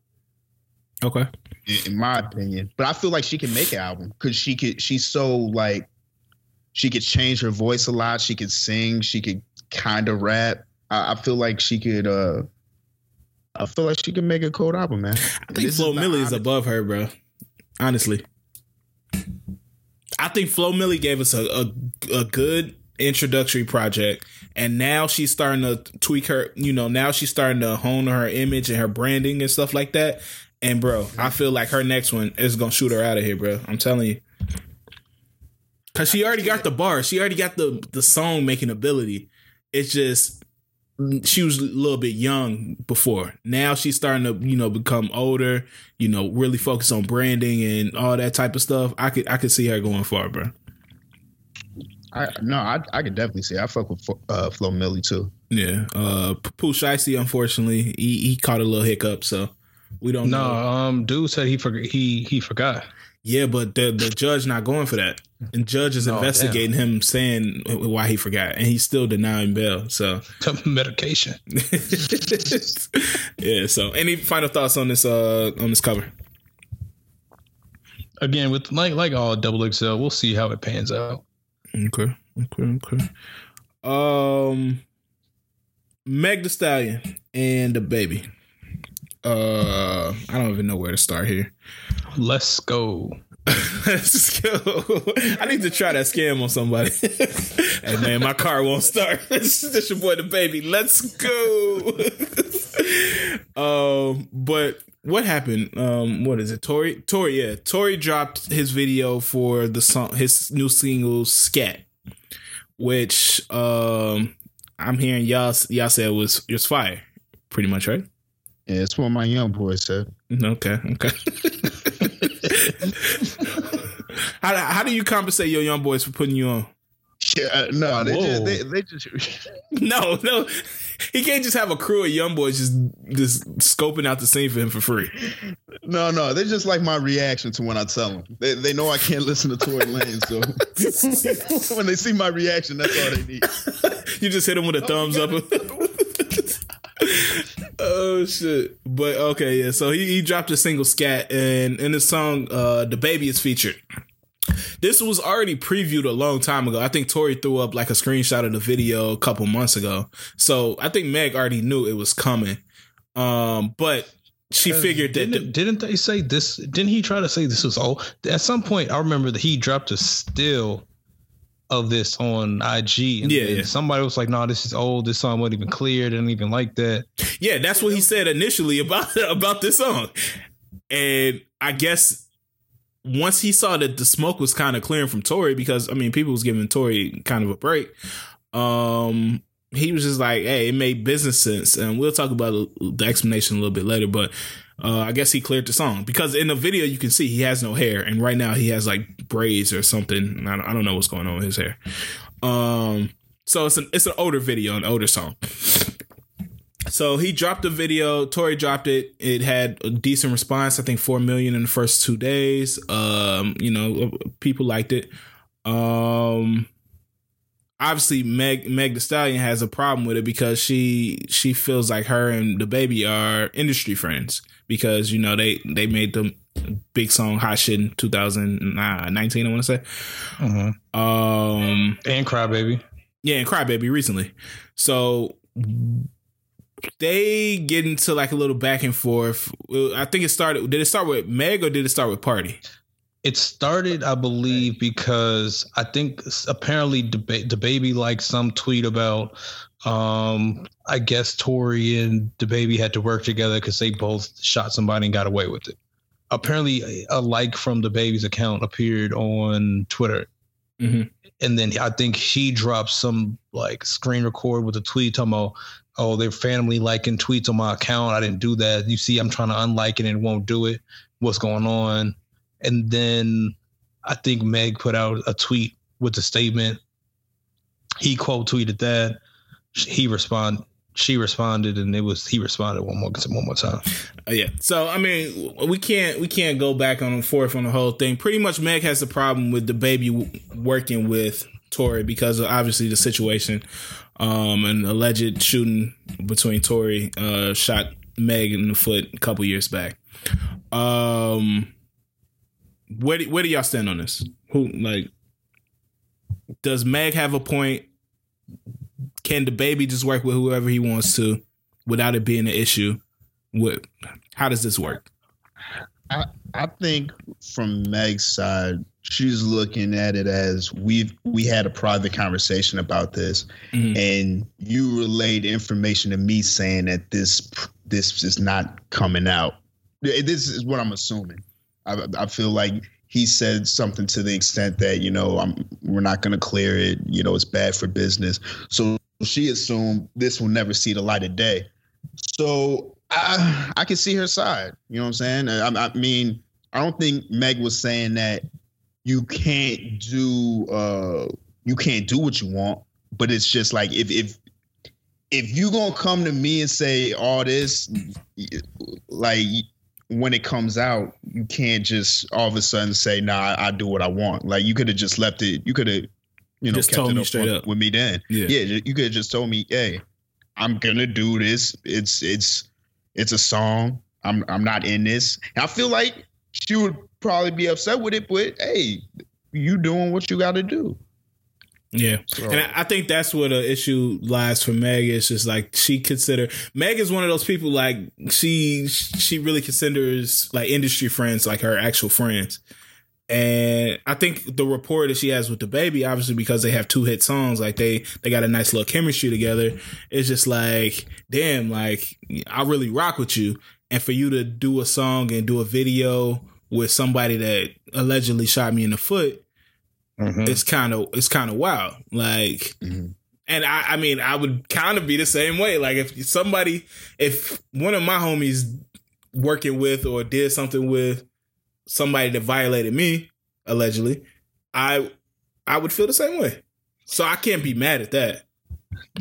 Okay. in, in my opinion. But I feel like she can make an album because she could. She's so like, she could change her voice a lot. She could sing. She could kind of rap. I, I feel like she could. uh I feel like she could make a cold album, man. I think Flo Milli is above her, bro. Honestly. I think Flo Milli gave us a, a, a good introductory project, and now she's starting to tweak her. You know, now she's starting to hone her image and her branding and stuff like that. And bro, I feel like her next one is gonna shoot her out of here, bro. I'm telling you. Cause she already got the bar. She already got the the song making ability. It's just she was a little bit young before. Now she's starting to, you know, become older, you know, really focus on branding and all that type of stuff. I could I could see her going far, bro. I no, I I could definitely see. I fuck with uh, Flo Milli too. Yeah. Uh Pooh Shiesty, unfortunately, he, he caught a little hiccup, so we don't No, know. um, dude said he forgot. He he forgot. Yeah, but the the judge not going for that. And judge is Oh, investigating him saying why he forgot. And he's still denying bail. So <laughs> Medication. <laughs> yeah, so any final thoughts on this uh on this cover? Again, with like like all double XL, we'll see how it pans out. Okay, okay, okay. Um, Meg The Stallion and DaBaby. Uh, I don't even know where to start here. Let's go. <laughs> Let's go. I need to try that scam on somebody. <laughs> hey man, my car won't start. <laughs> this is your boy DaBaby. Let's go. um, but what happened? Um, what is it? Tory, Tory, yeah, Tory dropped his video for the song, his new single "Skat," which um, I'm hearing y'all y'all said was was fire, pretty much, right? Yeah, it's what my young boy said. Okay, okay. <laughs> how how do you compensate your young boys for putting you on? Yeah, uh, no, they Whoa. just they, they just <laughs> No, no, he can't just have a crew of young boys just just scoping out the scene for him for free. no no they just like my reaction to when I tell them. They they know I can't listen to Tory Lanez, so <laughs> when they see my reaction, that's all they need. You just hit them with a oh thumbs up. Oh shit! But okay, yeah. So he, he dropped a single Skat, and in the song, uh, DaBaby is featured. This was already previewed a long time ago. I think Tory threw up like a screenshot of the video a couple months ago. So I think Meg already knew it was coming. Um, but she figured that Didn't, didn't they say this? Didn't he try to say this was old? At some point, I remember that he dropped a still of this on IG. And, Yeah, yeah. somebody was like, "No, this is old. This song wasn't even clear. Didn't even like that." Yeah, that's what he said initially about <laughs> about this song. And I guess once he saw that the smoke was kind of clearing from Tory, because I mean people was giving Tory kind of a break, um, he was just like, Hey, it made business sense. And we'll talk about the explanation a little bit later, but uh, I guess he cleared the song because in the video you can see he has no hair, and right now he has like braids or something. I don't, know what's going on with his hair. Um, so it's an it's an older video, an older song. So he dropped the video. Tory dropped it. It had a decent response. I think four million in the first two days. Um, you know, people liked it. Um, obviously, Meg Meg The Stallion has a problem with it because she she feels like her and DaBaby are industry friends because you know they they made the big song "Hot Shit" in 2019. I want to say. Uh-huh. Um, And Crybaby. yeah, and Crybaby recently. So they get into like a little back and forth. I think it started. Did it start with Meg or did it start with Pardi? It started, I believe, because I think apparently the, ba- DaBaby liked some tweet about, um, I guess Tory and DaBaby had to work together because they both shot somebody and got away with it. Apparently, a- like from DaBaby's account appeared on Twitter. Mhm. And then I think he dropped some like screen record with a tweet talking about, oh, their family liking tweets on my account. I didn't do that. You see, I'm trying to unlike it and it won't do it. What's going on? And then I think Meg put out a tweet with a statement. He quote tweeted that. He respond. She responded, and it was he responded one more one more time. Uh, yeah. So I mean, we can't we can't go back on and forth on the whole thing. Pretty much, Meg has a problem with DaBaby working with Tory because obviously the situation, um, an alleged shooting between Tory uh, shot Meg in the foot a couple years back. Um, where do, where do y'all stand on this? Who like does Meg have a point? Can DaBaby just work with whoever he wants to without it being an issue? What? How does this work? I, I think from Meg's side, she's looking at it as we've we had a private conversation about this, Mhm. and you relayed information to me saying that this this is not coming out. This is what I'm assuming. I, I feel like he said something to the extent that you know I'm we're not going to clear it. You know, it's bad for business. So she assumed this will never see the light of day. So I I can see her side. You know what I'm saying? I, I mean, I don't think Meg was saying that you can't do uh you can't do what you want, but it's just like if if if you gonna come to me and say all this, like when it comes out, you can't just all of a sudden say, "Nah, I, I do what I want." Like you could have just left it. You could have, you know, Just kept told it me up straight with- up. with me then. Yeah. Yeah, you could have just told me, "Hey, I'm gonna do this. It's it's it's a song. I'm I'm not in this." And I feel like she would probably be upset with it, but hey, you doing what you got to do. Yeah. So, And I, I think that's where the issue lies for Meg. It's just like she consider Meg is one of those people like she she really considers like industry friends like her actual friends. And I think the rapport that she has with DaBaby, obviously because they have two hit songs, like they they got a nice little chemistry together. It's just like, damn, like I really rock with you. And for you to do a song and do a video with somebody that allegedly shot me in the foot, Mhm. it's kind of it's kind of wild. Like, Mhm. and I I mean I would kind of be the same way. Like if somebody, if one of my homies working with or did something with somebody that violated me allegedly, I I would feel the same way. So I can't be mad at that.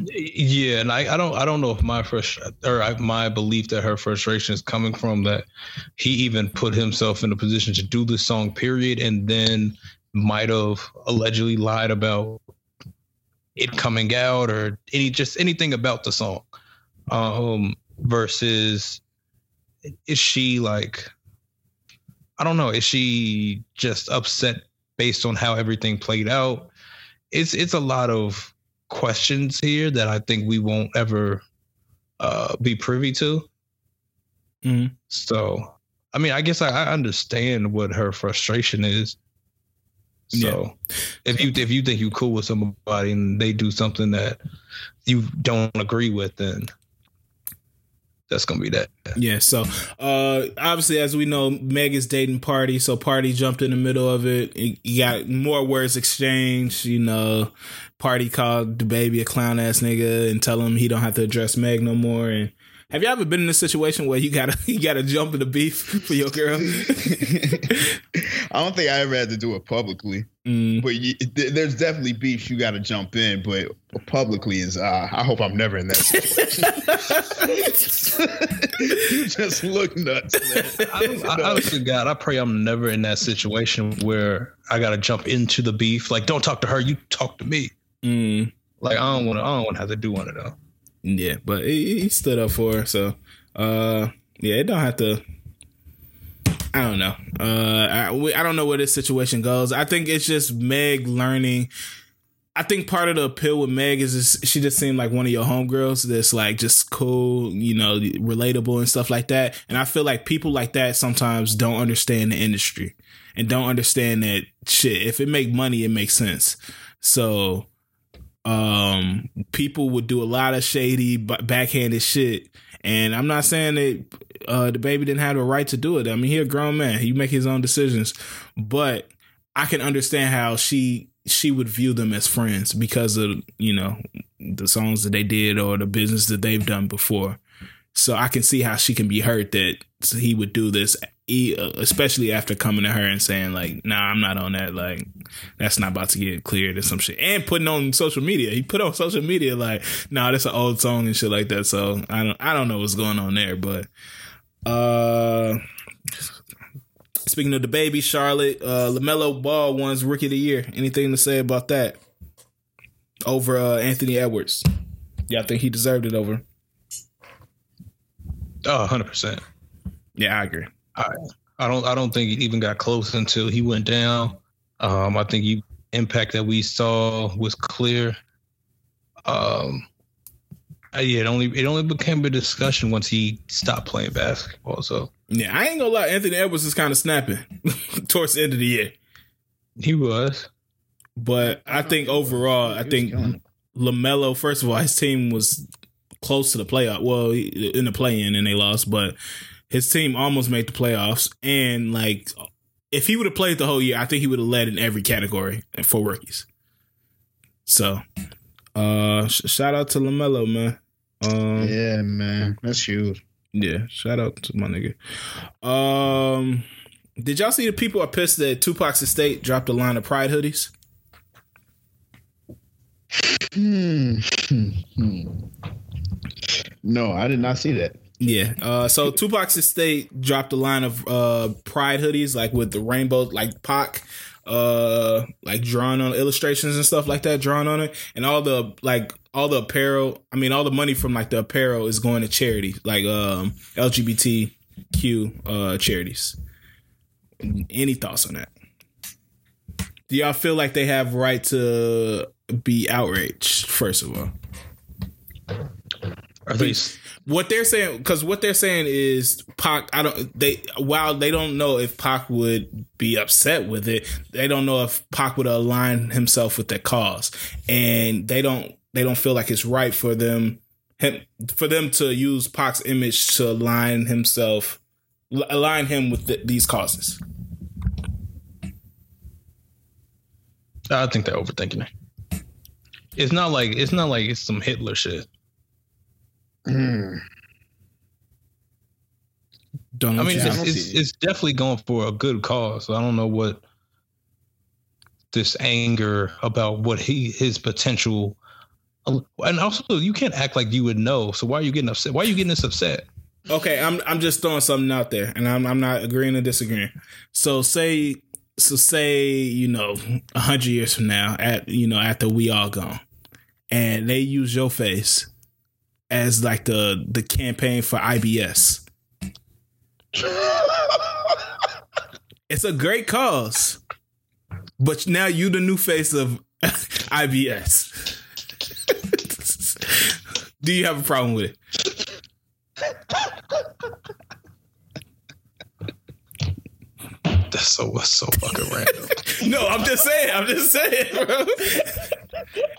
Yeah, and I, I don't I don't know if my first or I, my belief that her frustration is coming from that he even put himself in a position to do this song period and then might have allegedly lied about it coming out or any just anything about the song um versus is she like I don't know is she just upset based on how everything played out it's it's a lot of questions here that I think we won't ever uh, be privy to. Mhm. So, I mean, I guess I, I understand what her frustration is. So, if you if you think you cool with somebody and they do something that you don't agree with, then that's gonna be that. Yeah, so uh obviously as we know, Meg is dating Pardi, so Pardi jumped in the middle of it. You got more words exchanged, you know. Pardi called DaBaby a clown ass nigga and tell him he don't have to address Meg no more. And have you ever been in a situation where you gotta <laughs> you gotta jump in the beef for your girl? <laughs> I don't think I ever had to do it publicly, Mm, but you, th- there's definitely beefs you got to jump in. But publicly is, uh, I hope I'm never in that situation. you <laughs> just look nuts. Man. I, I, honestly, God, I pray I'm never in that situation where I gotta jump into the beef. Like, don't talk to her, you talk to me. mm. Like, I don't want to. I don't want to have to do one of those. Yeah, but he, he stood up for her. So, uh, yeah, it don't have to. I don't know. Uh, I, we- I don't know where this situation goes. I think it's just Meg learning. I think part of the appeal with Meg is just, she just seemed like one of your homegirls that's like just cool, you know, relatable and stuff like that. And I feel like people like that sometimes don't understand the industry and don't understand that shit. If it make money, it makes sense. So, um, people would do a lot of shady, backhanded shit. And I'm not saying that uh, DaBaby didn't have the right to do it. I mean, he a grown man. He make his own decisions. But I can understand how she she would view them as friends because of you know the songs that they did or the business that they've done before. So I can see how she can be hurt that he would do this, uh, especially after coming to her and saying like, "Nah, I'm not on that. Like, that's not about to get cleared or some shit." And putting on social media, he put on social media like, "Nah, that's an old song and shit like that." So I don't, I don't know what's going on there, but uh. Speaking of DaBaby, Charlotte, uh, LaMelo Ball won Rookie of the Year. Anything to say about that? Over uh, Anthony Edwards. Yeah, I think he deserved it over. Oh, 100 percent. Yeah, I agree. I don't. I don't think it even got close until he went down. Um, I think the impact that we saw was clear. Um, uh, yeah, it only it only became a discussion once he stopped playing basketball. So Yeah, I ain't gonna lie. Anthony Edwards is kind of snapping <laughs> towards the end of the year. He was. But I think overall, I think. LaMelo. First of all, his team was close to the playoff. Well, in the play-in, and they lost. But his team almost made the playoffs. And like, if he would have played the whole year, I think he would have led in every category for rookies. So, uh, sh- shout out to LaMelo, man. Um, Yeah, man, that's huge. Yeah, shout out to my nigga. Um, did y'all see the people are pissed that Tupac's estate dropped a line of Pride hoodies? Hmm. <laughs> No, I did not see that. Yeah. Uh, so Tupac's estate dropped a line of uh Pride hoodies, like with the rainbow, like Pac, uh, like drawn on illustrations and stuff like that, drawn on it, and all the like all the apparel. I mean, all the money from like the apparel is going to charity, like um LGBTQ uh charities. Any thoughts on that? Do y'all feel like they have right to be outraged? First of all. Are they? what they're saying because what they're saying is Pac. I don't. They while they don't know if Pac would be upset with it, they don't know if Pac would align himself with that cause, and they don't. They don't feel like it's right for them him for them to use Pac's image to align himself, align him with th- these causes. I think they're overthinking it. It's not like it's not like it's some Hitler shit. Hmm. Don't I mean, you Yeah, I it's, it's, it's definitely going for a good cause. I don't know what this anger about what he his potential, and also you can't act like you would know. So why are you getting upset? Why are you getting this upset? Okay, I'm I'm just throwing something out there, and I'm I'm not agreeing or disagreeing. So say so say you know a hundred years from now, at you know after we all gone, and they use your face as like the the campaign for IBS. It's a great cause, but now you the new face of <laughs> IBS. <laughs> Do you have a problem with it? That's so that's so fucking random. <laughs> No, I'm just saying. I'm just saying, bro.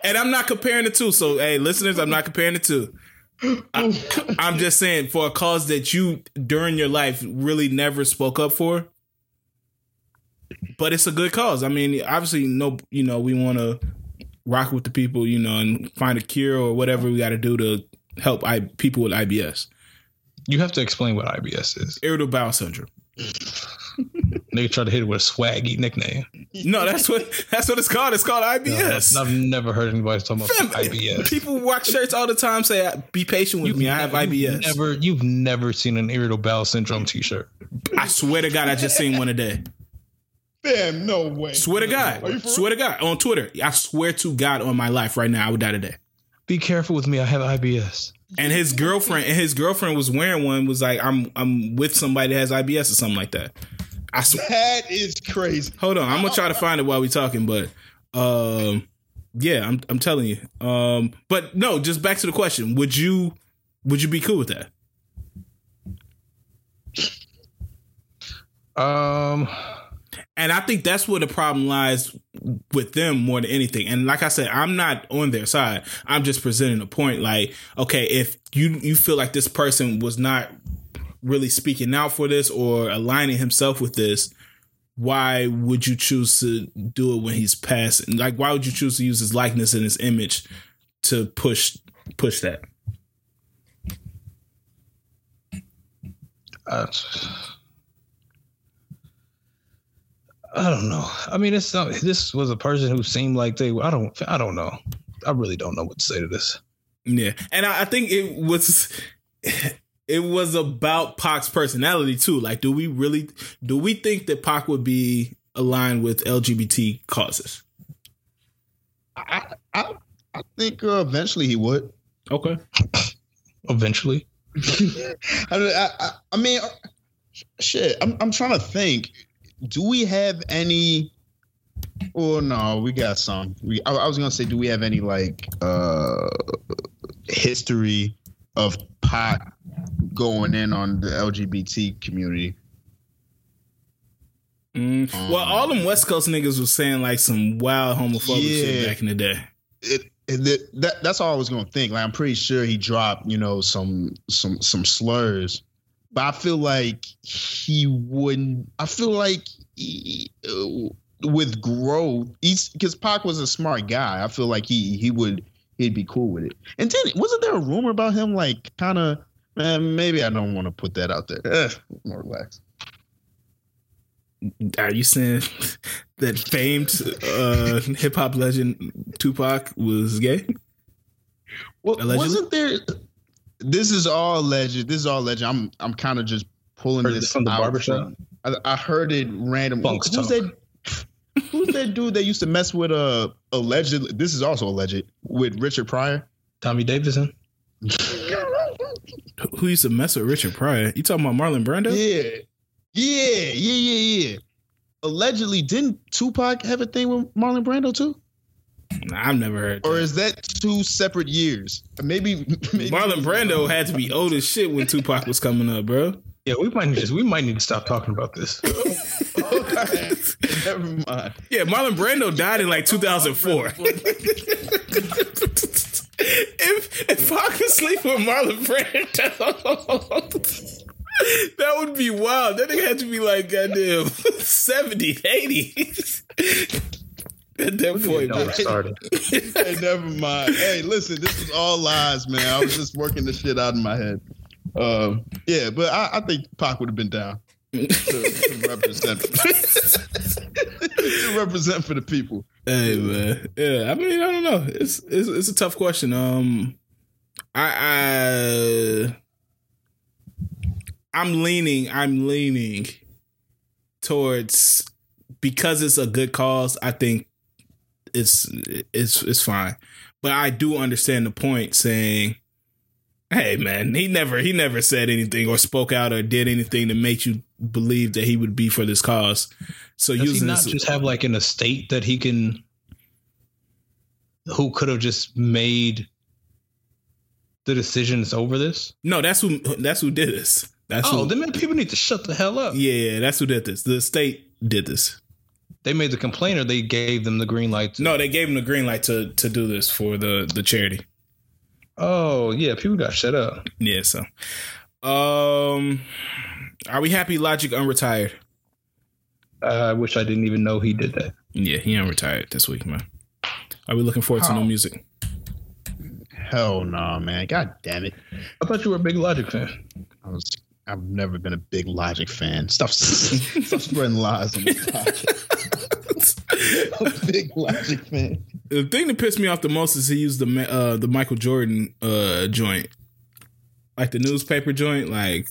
And I'm not comparing the two. So, hey, listeners, I'm not comparing the two. I, <laughs> I'm just saying for a cause that you during your life really never spoke up for. But it's a good cause. I mean, obviously, no, you know, we want to rock with the people, you know, and find a cure or whatever we got to do to help I, people with IBS, You have to explain what IBS is. irritable bowel syndrome. They try to hit it with a swaggy nickname. No, that's what that's what it's called. It's called IBS. I've never heard anybody talking about Fam, IBS. People rock shirts all the time. Say, "Be patient with me. I have You've IBS." Never, you've never seen an irritable bowel syndrome T-shirt. I swear to God, I just seen one today. Damn, no way. Swear to God. Swear to God on Twitter. I swear to God on my life right now, I would die today. Be careful with me. I have IBS. And his girlfriend and his girlfriend was wearing one. Was like, I'm I'm with somebody that has IBS or something like that. I swear. That is crazy. Hold on, I'm gonna try to <laughs> find it while we're talking, but um, yeah, I'm I'm telling you. Um, but no, just back to the question: Would you would you be cool with that? Um, And I think that's where the problem lies with them more than anything. And like I said, I'm not on their side. I'm just presenting a point. Like, okay, if you you feel like this person was not really speaking out for this or aligning himself with this, why would you choose to do it when he's passing? Like, why would you choose to use his likeness and his image to push push that? I, I don't know. I mean, it's not, this was a person who seemed like they. I don't. I don't know. I really don't know what to say to this. Yeah, and I, I think it was it was about Pac's personality too. Like, do we really do we think that Pac would be aligned with LGBT causes? I I, I think uh, eventually he would. Okay, <coughs> Eventually, <laughs> I, I, I- mean, uh, shit. I'm I'm trying to think. Do we have any? Oh no, we got some. We I, I was gonna say, do we have any like uh history of Pac going in on the LGBT community? Mm. well, all them West Coast niggas was saying like some wild homophobic shit back in the day. it, it, that- that that's all I was gonna think. Like I'm pretty sure he dropped, you know, some some some slurs, but I feel like he wouldn't. I feel like he, uh, with growth, he's because Pac was a smart guy. I feel like he he would he'd be cool with it. And then wasn't there a rumor about him like kind of? Man, maybe I don't want to put that out there. Eh, more relax. Are you saying <laughs> that famed uh, hip hop legend Tupac was gay? Well, Allegedly? wasn't there? This is all legend. This is all legend. I'm I'm kind of just pulling Heard this this from the out barbershop? I, I heard it random. Funk's who's talk. that? Who's that dude that used to mess with uh alleged? This is also alleged with Richard Pryor. Tommy Davidson. Who used to mess with Richard Pryor? You talking about Marlon Brando? Yeah, yeah, yeah, yeah, yeah. Allegedly, didn't Tupac have a thing with Marlon Brando too? Nah, I've never heard. Or That. is that two separate years? Maybe, maybe Marlon Brando had to be old as shit when Tupac was coming up, bro. Yeah, we might need to, we might need to stop talking about this. <laughs> Oh, never mind. Yeah, Marlon Brando died in like 2004. <laughs> if if I could sleep with Marlon Brando, that would be wild. That nigga had to be like goddamn <laughs> 70, 80. At that point, Don't bro. get started. hey, never mind. Hey, listen, this is all lies, man. I was just working the shit out in my head. Um, yeah, but I, I think Pac would have been down to, to represent <laughs> <laughs> to represent for the people. Hey man, yeah. I mean, I don't know. It's it's it's a tough question. Um, I I I'm leaning. I'm leaning towards because it's a good cause. I think it's it's it's fine, but I do understand the point saying. Hey man, he never he never said anything or spoke out or did anything to make you believe that he would be for this cause. So Does he not this, just have like an estate that he can who could have just made the decisions over this? No, that's who that's who did this. That's Oh, who, then people need to shut the hell up. yeah, yeah, that's who did this. The state did this. They made the complaint or they gave them the green light. To, No, they gave him the green light to to do this for the the charity. Oh, yeah, people got shut up. Yeah, so um are we happy Logic unretired? I wish I didn't even know he did that. Yeah, he unretired this week, man. Are we looking forward to How? new music? Hell no, man. God damn it. I thought you were a big Logic fan. I was I've never been a big Logic fan. Stop <laughs> stop spreading lies on this <laughs> podcast. A <laughs> big Logic fan. The thing that pissed me off the most is he used the uh the Michael Jordan uh joint. Like the newspaper joint, like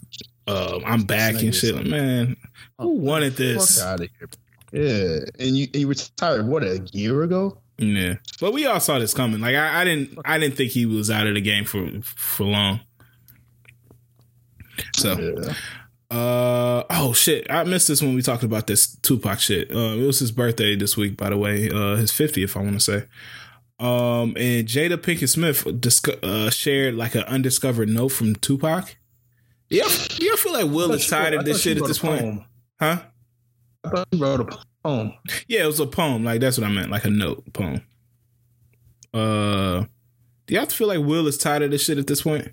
uh, I'm back and shit. Like, man, who wanted this? Fuck out of here. Yeah, and you and you retired what a year ago. Yeah, but we all saw this coming. Like I, I didn't, I didn't think he was out of the game for for long. So, Yeah. Uh, oh shit, I missed this when we talked about this Tupac shit. Uh, it was his birthday this week, by the way, uh, his 50th, I want to say. Um, and Jada Pinkett Smith disco- uh, shared like an undiscovered note from Tupac. Yeah, I feel like Will is tired of this shit at this point, huh? I thought he wrote a poem. Yeah, it was a poem. Like that's what I meant, like a note poem. Uh, do you have to feel like Will is tired of this shit at this point?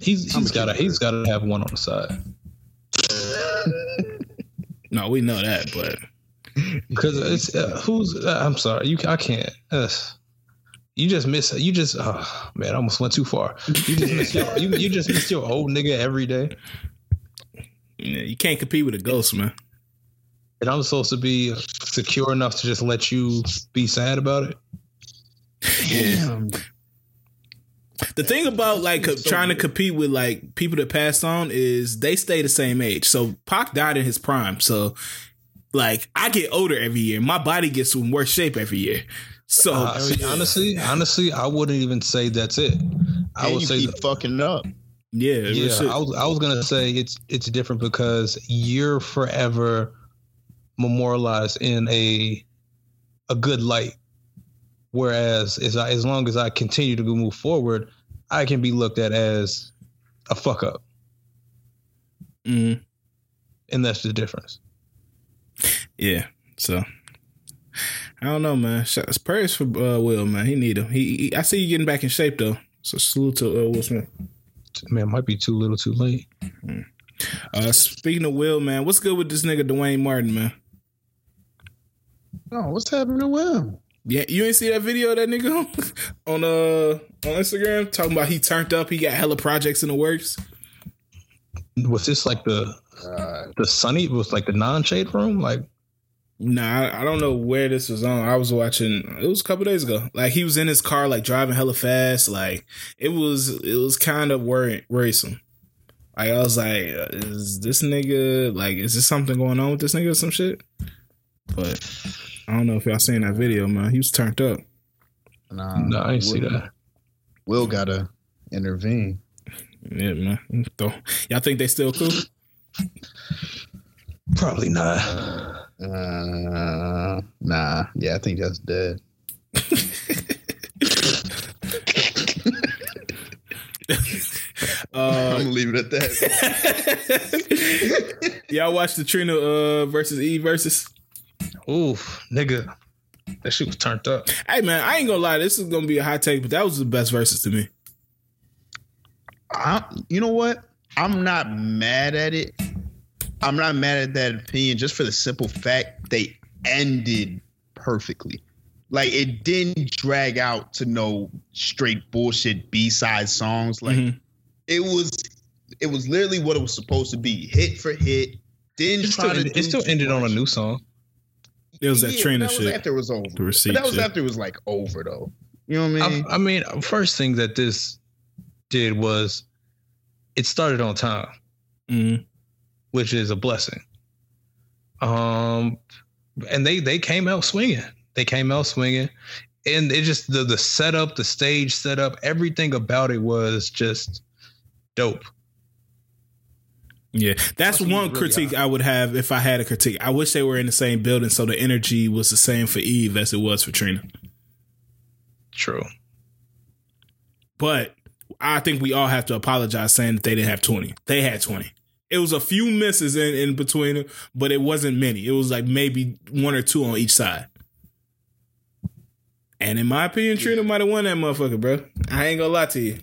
He's he's got to he's got to have one on the side <laughs> No, we know that, but because it's uh, who's uh, I'm sorry you I can't. Uh, you just miss you just oh, man I almost went too far. You just miss your you, you just miss your old nigga every day. yeah, you can't compete with a ghost, man. And I'm supposed to be secure enough to just let you be sad about it. Damn. The thing about like co- trying to compete with like people that passed on is they stay the same age. So Pac died in his prime. So like I get older every year. My body gets in worse shape every year. So Uh, see, honestly, honestly, I wouldn't even say that's it. I and would you say keep fucking up. yeah, yeah. I was I was gonna say it's it's different because you're forever memorialized in a a good light. Whereas as I, as long as I continue to move forward, I can be looked at as a fuck up. Mhm. and that's the difference. Yeah. So I don't know, man. Shots prayers for uh, Will, man. He need him. He, he, I see you getting back in shape though. So salute to uh, Will Smith. Man, might be too little, too late. Uh, speaking of Will, man, what's good with this nigga Duane Martin, man? Oh, what's happening with him? Yeah, you ain't see that video of that nigga <laughs> on uh on Instagram talking about he turned up, he got hella projects in the works. Was this like the the sunny? Was like the non shade room? Like Nah, I, I don't know where this was on. I was watching. It was a couple days ago. Like he was in his car, like driving hella fast. Like it was, it was kind of worry, worrisome. Like I was like, uh, is this nigga like, is this something going on with this nigga or some shit? But I don't know if y'all seen that video, man. He was turned up. Nah, no, I didn't Will, see that. Will gotta intervene. Yeah, man. So, y'all think they still cool? Probably not. Uh, nah, yeah, I think that's dead. <laughs> Uh, I'm gonna leave it at that. <laughs> y'all watch the Trina uh, versus Eve versus. Oof, nigga, that shit was turned up. Hey man, I ain't gonna lie. This is gonna be a hot take, but that was the best Verzuz to me. I, you know what? I'm not mad at it. I'm not mad at that opinion just for the simple fact they ended perfectly. Like it didn't drag out to no straight bullshit B-side songs. Like Mhm. it was it was literally what it was supposed to be. Hit for hit. Didn't It try still, to ended, it still too ended on a new song. It was that Yeah, Trina that shit. Was after it was over. The receipt But that was shit. after it was like over though. You know what I mean? I, I mean, first thing that this did was it started on time, Mhm. which is a blessing. Um, and they they came out swinging. They came out swinging, and it just the the setup, the stage setup, everything about it was just dope. Yeah, that's Fucking one really critique hot. I would have if I had a critique. I wish they were in the same building so the energy was the same for Eve as it was for Trina. True. But I think we all have to apologize saying that they didn't have 20. They had 20. It was a few misses in, in between them, but it wasn't many. It was like maybe one or two on each side. And in my opinion, Trina might have won that motherfucker, bro. I ain't gonna lie to you.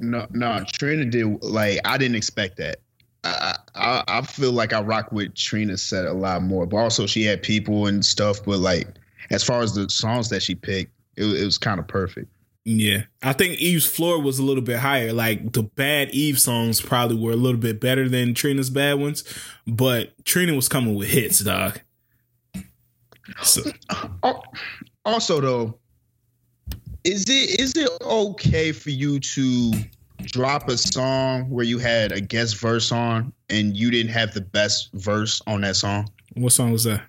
No, no, Trina did like I didn't expect that. I, I I feel like I rock with Trina's set a lot more, but also she had people and stuff. But like as far as the songs that she picked, it, was- it was kind of perfect. Yeah. I think Eve's floor was a little bit higher. Like the bad Eve songs probably were a little bit better than Trina's bad ones, but Trina was coming with hits, dog. So, Oh, also though, is it is it okay for you to drop a song where you had a guest verse on and you didn't have the best verse on that song? what song was that?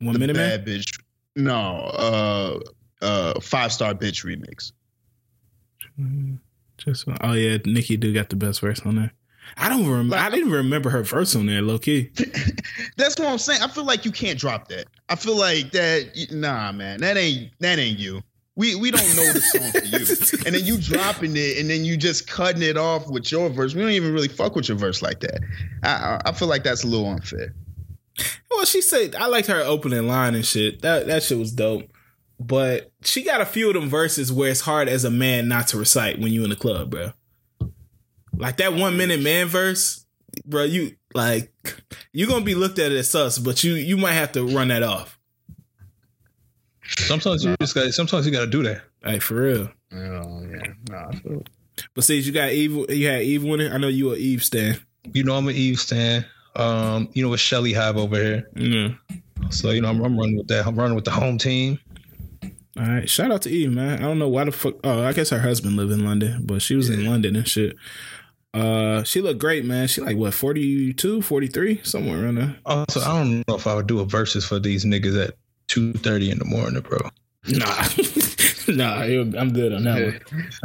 One the minute man? bad bitch. No, uh, uh, five star bitch remix. Just oh yeah, Nicki do got the best verse on there. I don't remember. I didn't remember her verse on there, low key. <laughs> That's what I'm saying. I feel like you can't drop that. I feel like that. Nah, man, that ain't that ain't you. We we don't know the song for you, <laughs> and then you dropping it, and then you just cutting it off with your verse. We don't even really fuck with your verse like that. I I, feel like that's a little unfair. Well, she said I liked her opening line and shit. That that shit was dope. But she got a few of them verses where it's hard as a man not to recite when you in the club, bro. Like that one minute man verse, bro. You like you gonna be looked at as sus, but you you might have to run that off. Sometimes you just got. Sometimes you got to do that. Like for real. Oh yeah, nah. But see, you got Eve. You had Eve winning. I know you a Eve stan. You know, I'm an Eve stan. Um, you know what Shelly have over here. Yeah. So you know, I'm, I'm running with that. I'm running with the home team. All right. Shout out to Eve, man. I don't know why the fuck. Oh, I guess her husband lived in London, but she was in London and shit. Uh, she looked great, man. She like what 42, 43, somewhere around there. Also, I don't know if I would do a Verzuz for these niggas at two thirty in the morning, bro. Nah, <laughs> nah, I'm good on that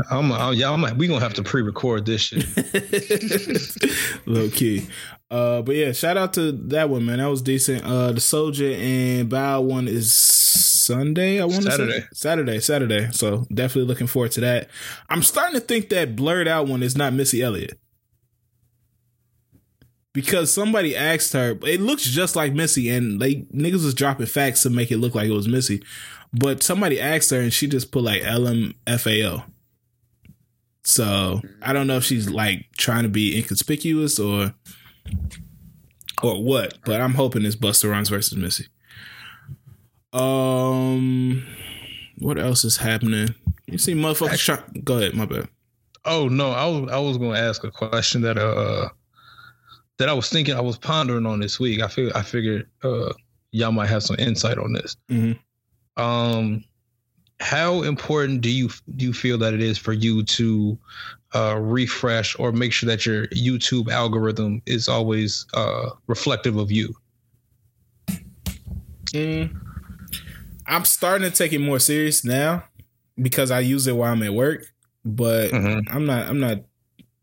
I'm, I'm yeah, I'm. We gonna have to pre-record this shit. <laughs> Low key. Uh, but yeah, shout out to that one, man. That was decent. Uh, the Soulja and Bow one is Sunday. I want to say Saturday. Saturday, Saturday. So definitely looking forward to that. I'm starting to think that blurred out one is not Missy Elliott. Because somebody asked her. It looks just like Missy, and they niggas was dropping facts to make it look like it was Missy. But somebody asked her, and she just put like LMFAO. So I don't know if she's like trying to be inconspicuous or or what, but I'm hoping it's Busta Rhymes versus Missy. Um, what else is happening? You see, motherfuckers. Try- Go ahead, my bad. Oh no, I was I was going to ask a question that uh that I was thinking I was pondering on this week. I feel I figured uh y'all might have some insight on this. Mhm. Um, how important do you do you feel that it is for you to uh, refresh or make sure that your YouTube algorithm is always uh, reflective of you? Mm. I'm starting to take it more serious now because I use it while I'm at work, but Mhm. I'm not. I'm not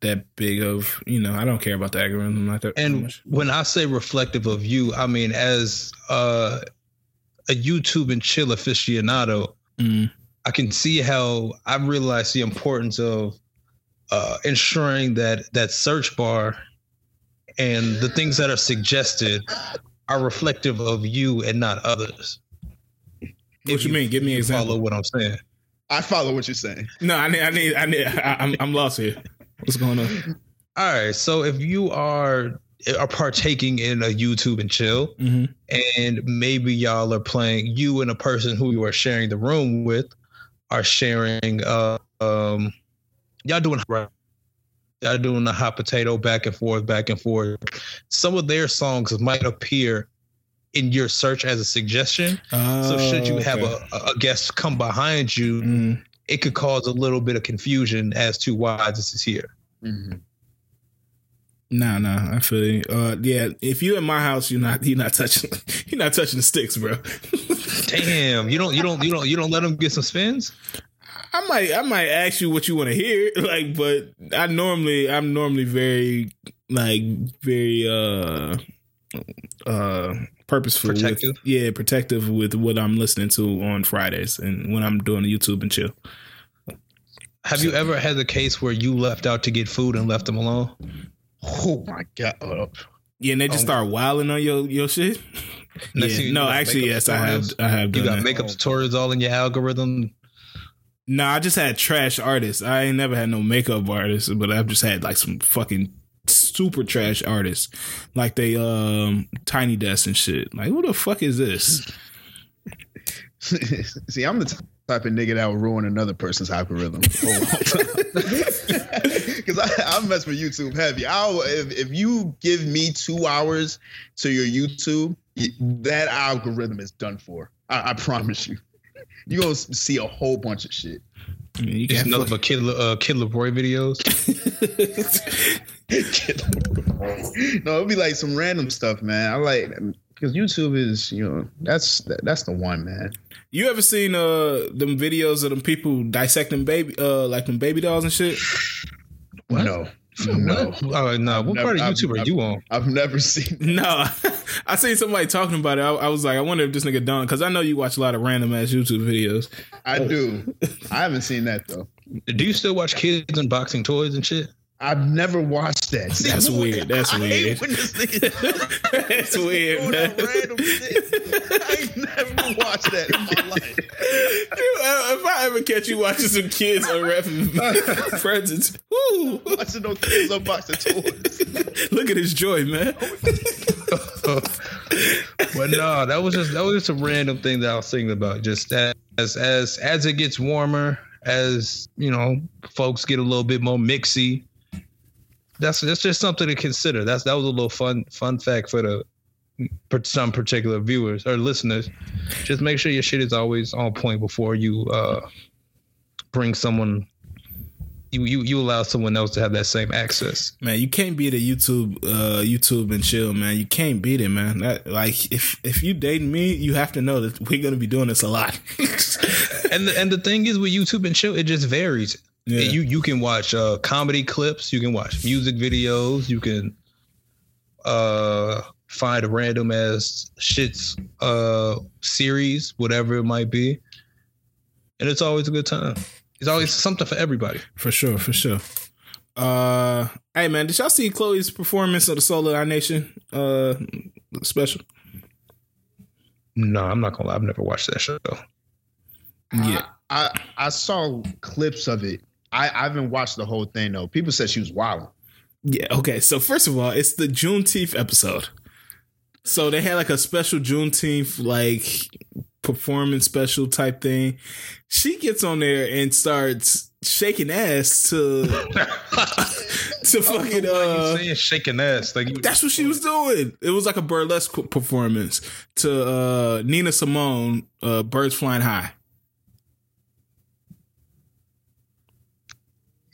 that big of you know. I don't care about the algorithm like that. And much. when I say reflective of you, I mean as uh, a YouTube and chill aficionado, Mm. I can see how I realize the importance of uh, ensuring that that search bar and the things that are suggested are reflective of you and not others. What If you mean? Give me an example. Follow what I'm saying. I follow what you're saying. No, I need. I need. I need. I, I'm. I'm lost here. What's going on? All right. So if you are are partaking in a YouTube and chill, hmm and maybe y'all are playing you and a person who you are sharing the room with are sharing uh um y'all doing right y'all doing the hot potato back and forth back and forth some of their songs might appear in your search as a suggestion so should you have a, a guest come behind you Mm. It could cause a little bit of confusion as to why this is here No, no, I feel you. Uh, yeah, if you in my house, you're not. You're not touching. <laughs> You're not touching the sticks, bro. <laughs> damn you don't you don't you don't you don't let them get some spins I might I might ask you what you want to hear, <laughs> like, but I normally I'm normally very like very uh uh purposeful, with- yeah, protective with what I'm listening to on Fridays and when I'm doing YouTube and chill. have you ever had the case where you left out to get food and left them alone Oh my god. Yeah, and they just Oh. start wilding on your your shit. Yeah, you no, actually, makeup yes, I have. I have You done got that. makeup tutorials all in your algorithm. No, I just had trash artists. I ain't never had no makeup artists, but I've just had like some fucking super trash artists, like they um Tiny Desk and shit. Like, who the fuck is this? <laughs> See, I'm the type of nigga that will ruin another person's algorithm. Because <laughs> I, I mess with YouTube heavy. I'll, if, if you give me two hours to your YouTube, that algorithm is done for. I, I promise you. You're going to see a whole bunch of shit. I mean, you can't nothing but Kid, uh, Kid LAROI videos. <laughs> <laughs> no, it'll be like some random stuff, man. I like because YouTube is, you know, that's that's the one, man. you ever seen uh them videos of them people dissecting baby uh like them baby dolls and shit? What? No, no, What? Oh no! What never- part of I've- YouTube are I've- you on? I've never seen. No, <laughs> I seen somebody talking about it. I, I was like, I wonder if this nigga done because I know you watch a lot of random ass YouTube videos. I do. I haven't seen that though. Do you still watch kids unboxing toys and shit? I've never watched that. See, That's what- weird. <laughs> That's I hate weird. <laughs> nigga That's weird, doing man. random. I ain't never watched that in my life. You- uh, if I ever catch you watching some kids unwrapping <laughs> presents, woo, Watching those kids unbox the toys. look at his joy, man. but no, that was just that was just a random thing that I was thinking about. Just as as as it gets warmer, as you know, folks get a little bit more mixy. That's that's just something to consider. That's that was a little fun fun fact for the for some particular viewers or listeners. Just make sure your shit is always on point before you uh bring someone. You, you you allow someone else to have that same access. Man, you can't beat a YouTube, uh, YouTube and chill, man. You can't beat it, man. That like if if you dating me, you have to know that we're gonna be doing this a lot. <laughs> and the, and the thing is with YouTube and chill, it just varies. Yeah. You you can watch uh, comedy clips, you can watch music videos, you can uh, find a random ass shits uh, series, whatever it might be, and it's always a good time. It's always something for everybody. For sure, for sure. Uh, hey man, did y'all see Chloe's performance of the Soul of a Nation uh special? No, I'm not gonna lie. I've never watched that show. Yeah, I, I I saw clips of it. I, I haven't watched the whole thing though. People said she was wild. yeah. Okay, so first of all, it's the Juneteenth episode. So they had like a special Juneteenth like performance special type thing. She gets on there and starts shaking ass to <laughs> to fucking uh saying shaking ass like you, That's what she was doing. It was like a burlesque performance to uh, Nina Simone, uh, "Birds Flying High."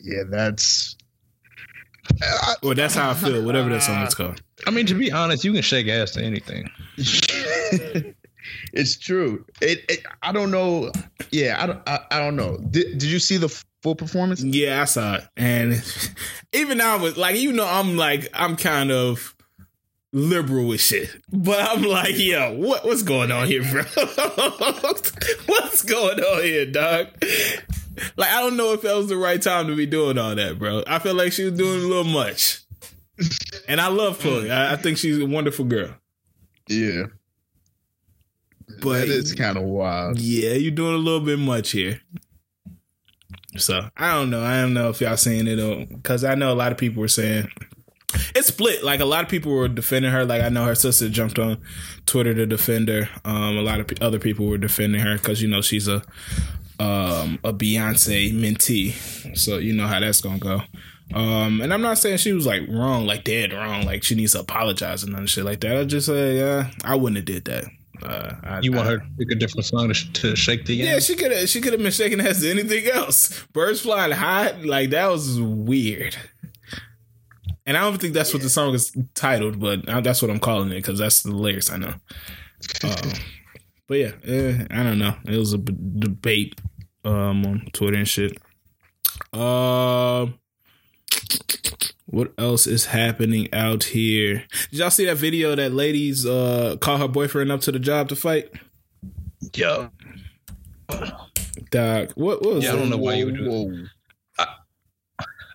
Yeah, that's. well. that's how I feel. Whatever that song is called. I mean, to be honest, you can shake ass to anything. <laughs> it's true. It, it. I don't know. Yeah, I don't. I, I don't know. Did, did you see the full performance? Yeah, I saw it, and <laughs> even now, with like you know, I'm like I'm kind of liberal with shit, but I'm like, yo, what what's going on here, bro? <laughs> what's going on here, dog? Like, I don't know if that was the right time to be doing all that, bro. I feel like she was doing a little much. And I love Chloe. I, I think she's a wonderful girl. Yeah, But it's kind of wild. yeah, you're doing a little bit much here. So I don't know. I don't know if y'all saying it because I know a lot of people were saying it's split. Like a lot of people were defending her. Like I know her sister jumped on Twitter to defend her. Um, a lot of p- other people were defending her because you know she's a um a Beyonce mentee. So you know how that's gonna go. Um, and I'm not saying she was like wrong, like dead wrong, like she needs to apologize and none shit like that. I just say, yeah, I wouldn't have did that. Uh, I, You want I- her to pick a different song to, sh- to shake the yeah, ass? she could have. She could have been shaking ass to anything else. Birds flying high, like that was weird. And I don't think that's what the song is titled, but I, that's what I'm calling it because that's the lyrics I know. <laughs> Um, but yeah, eh, I don't know. It was a b- debate um, on Twitter and shit. Um, what else is happening out here? Did y'all see that video that ladies uh call her boyfriend up to the job to fight? Yo, Doc, what, what was Yeah, I don't know why you would do Whoa.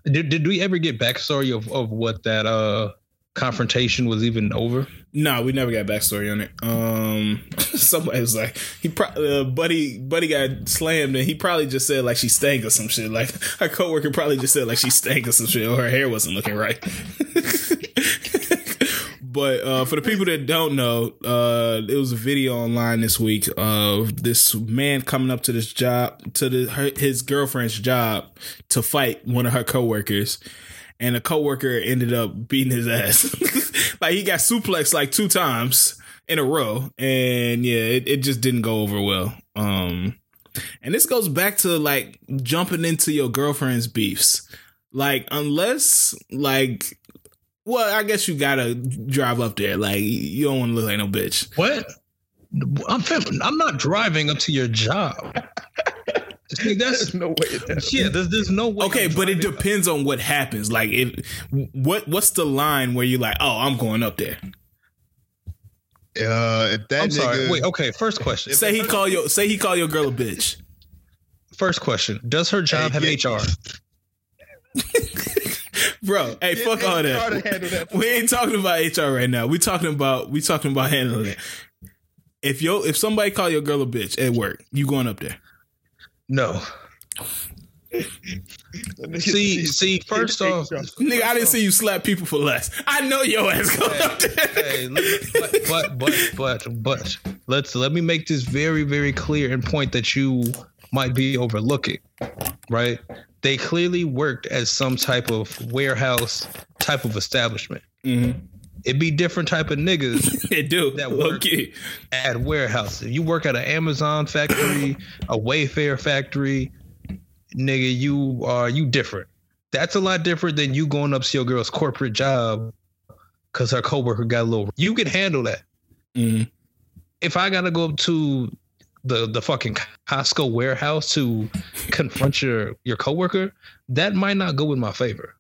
Did, did we ever get backstory of, of what that uh confrontation was even over? No, we never got backstory on it. Um, <laughs> somebody was like, he probably uh, buddy buddy got slammed, and he probably just said like she stank or some shit. Like her coworker probably just said like she stank or some shit, or her hair wasn't looking right. <laughs> but uh, for the people that don't know, uh, it was a video online this week of this man coming up to this job to the her, his girlfriend's job to fight one of her coworkers and a coworker ended up beating his ass. <laughs> like he got suplexed like two times in a row, and yeah, it, it just didn't go over well. Um, and this goes back to like jumping into your girlfriend's beefs. Like unless like, well, I guess you gotta drive up there. Like you don't want to look like no bitch. What? I'm fam- I'm not driving up to your job. <laughs> See, that's There's no way. That, yeah. There's, there's no way. Okay, but it driving. depends on what happens. Like if what what's the line where you're like, oh, I'm going up there. uh, if that I'm sorry. Wait. Okay. First question. Say he call your say he call your girl a bitch. First question. Does her job Hey, have yeah. HR? <laughs> Bro, hey, Get fuck all that. that. We ain't talking about HR right now. We talking about we talking about handling it. If yo if somebody call your girl a bitch at work, you going up there. No. See, see. First off, Nigga, I didn't see you slap people for less. I know your ass going up there. hey, look, but, but but but but let's let me make this very very clear and point that you might be overlooking. Right? They clearly worked at some type of warehouse type of establishment. Mhm. It'd be different type of niggas <laughs> They do. That work. Okay. at warehouses. If you work at an Amazon factory, a Wayfair factory, nigga, you are you different. That's a lot different than you going up to your girl's corporate job because her coworker got a little. You can handle that. Mhm. If I gotta go up to the the fucking Costco warehouse to <laughs> confront your your coworker, that might not go in my favor.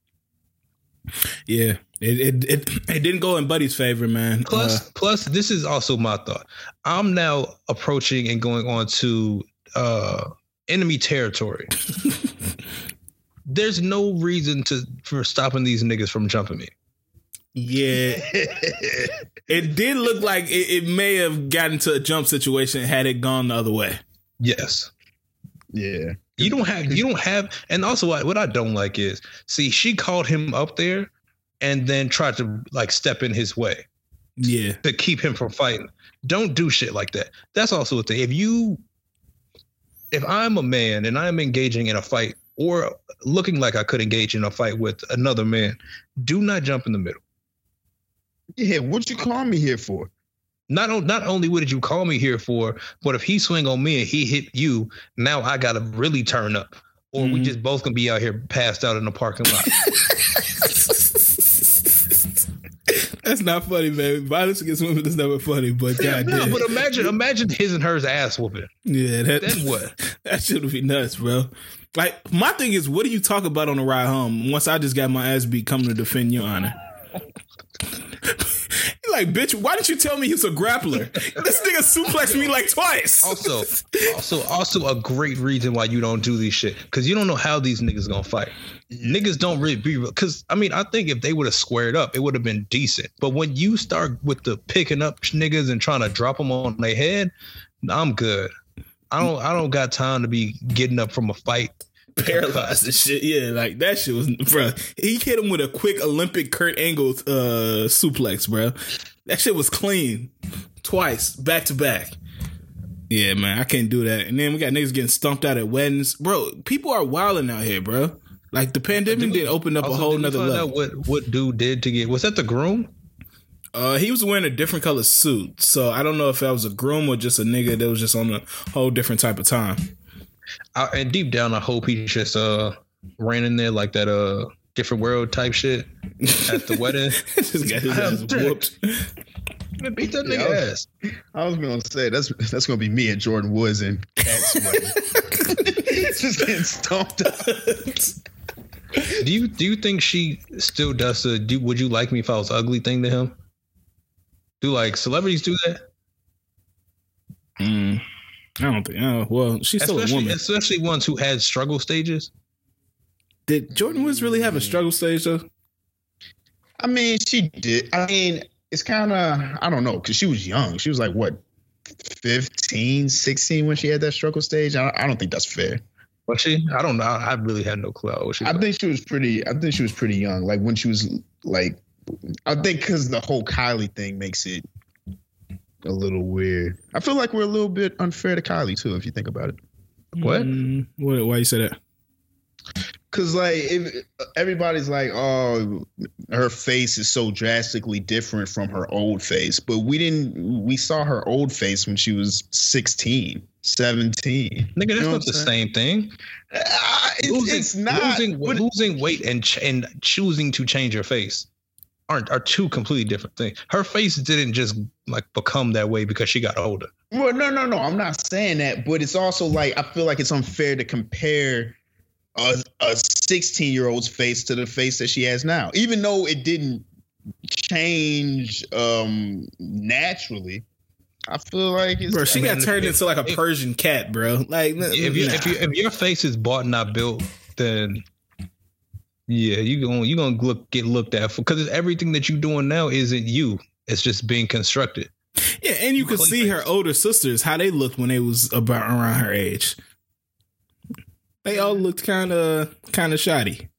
Yeah. It, it it it didn't go in Buddy's favor, man. Plus, Uh, plus, this is also my thought. I'm now approaching and going on to uh, enemy territory. <laughs> There's no reason to for stopping these niggas from jumping me. Yeah, <laughs> it did look like it, it may have gotten to a jump situation had it gone the other way. Yes. yeah. You don't have you don't have and also what, what I don't like is see she called him up there and then tried to like step in his way Yeah, to keep him from fighting. Don't do shit like that. That's also a thing. If you if I'm a man and I'm engaging in a fight or looking like I could engage in a fight with another man, do not jump in the middle. Yeah, what you call me here for? Not, on, not only what did you call me here for, but if he swing on me and he hit you, now I gotta really turn up. Or we Mhm. just both gonna be out here passed out in the parking lot. <laughs> that's not funny, man. Violence against women is never funny, but Yeah, God no, damn. but imagine, imagine his and hers ass whooping. yeah, that Then what? <laughs> that should would be nuts, bro. Like my thing is, what do you talk about on the ride home? Once I just got my ass beat, coming to defend your honor. <laughs> Like, bitch, why didn't you tell me he's a grappler? this nigga suplexed me like twice. Also, <laughs> also, also a great reason why you don't do these shit because you don't know how these niggas gonna fight. Niggas don't really be because I mean I think if they would have squared up, it would have been decent. But when you start with the picking up niggas and trying to drop them on their head, I'm good. I don't I don't got time to be getting up from a fight. <laughs> paralyzed and shit. Yeah, like that shit was, bro. He hit him with a quick Olympic Kurt Angle uh, suplex, bro. That shit was clean, twice, back to back. Yeah, man, I can't do that. And then we got niggas getting stumped out at weddings, bro. People are wilding out here, bro. Like the pandemic did open up a whole nother level. what what dude did to get was that the groom? Uh, he was wearing a different color suit, so I don't know if that was a groom or just a nigga that was just on a whole different type of time. I, and deep down, I hope he just uh ran in there like that uh different world type shit at the wedding. his ass dead. Beat that Yeah, nigga I was- ass. I was gonna say that's that's gonna be me and Jordyn Woods and KAT's. <laughs> <laughs> Just getting stomped out. Do you do you think she still does the do would you like me if I was ugly thing to him? Do like celebrities do that? Mm, I don't think. Oh, well, she's still a Especially woman. especially ones who had struggle stages. Did Jordyn Woods really have a struggle stage though? I mean, she did. I mean, it's kind of I don't know because she was young. She was like what 15, 16 when she had that struggle stage. I, I don't think that's fair. Was she? I don't know. I really had no clue. What she I was. think she was pretty. I think she was pretty young. Like when she was like, I think because the whole Kylie thing makes it a little weird. I feel like we're a little bit unfair to Kylie too, if you think about it. What? Mm, what why you say that? Cause like if everybody's like, oh, her face is so drastically different from her old face, but we didn't. We saw her old face when she was 16, 17. Nigga, that's You know not the I'm same thing. Ah, it's, losing, it's not. losing, but- losing weight and ch- and choosing to change your face aren't are two completely different things. Her face didn't just like become that way because she got older. Well, no, no, no. I'm not saying that, but it's also like I feel like it's unfair to compare a a 16 year old's face to the face that she has now, even though it didn't change um naturally. I feel like it's Bro, she I got mean, turned if- into like a if- Persian cat, bro. Like If you, if you if your face is bought and not built, then yeah, you going you gonna look get looked at for because everything that you're doing now isn't you. It's just being constructed. yeah, and you could see her older sisters how they looked when they was about around her age. They all looked kind of kind of shoddy.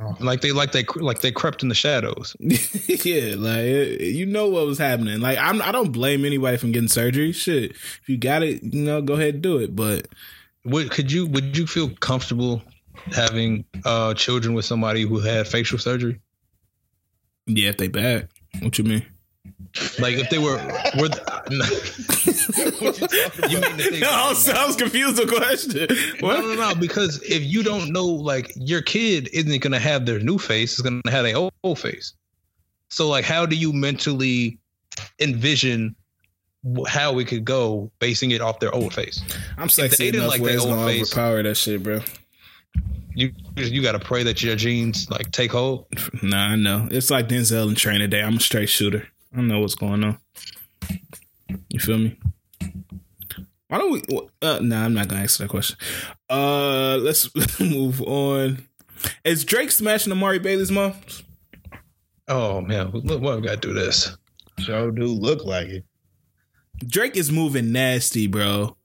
Oh. Like they like they like they crept in the shadows. <laughs> yeah, like eh, you know what was happening. Like I'm, I don't blame anybody from getting surgery. Shit, if you got it, you know, go ahead and do it. But Would could you would you feel comfortable having uh children with somebody who had facial surgery? yeah, if they bad, what you mean? Like if they were were <laughs> you mean if they, No, I was, I was confused. The question. No, What? no, no, because if you don't know, like your kid isn't gonna have their new face; it's gonna have their old, old face. So, like, how do you mentally envision how it could go, basing it off their old face? I'm sexy they didn't enough like where their it's old gonna face- overpower that shit, bro. You you got to pray that your genes like take hold. Nah, I know. It's like Denzel and Training Day. I'm a straight shooter. I don't know what's going on. You feel me? Why don't we? Uh, nah, I'm not gonna answer that question. Uh, let's <laughs> move on. Is Drake smashing Amari Bailey's mom? Oh man, look, what we got to do this? Sure do look like it. Drake is moving nasty, bro.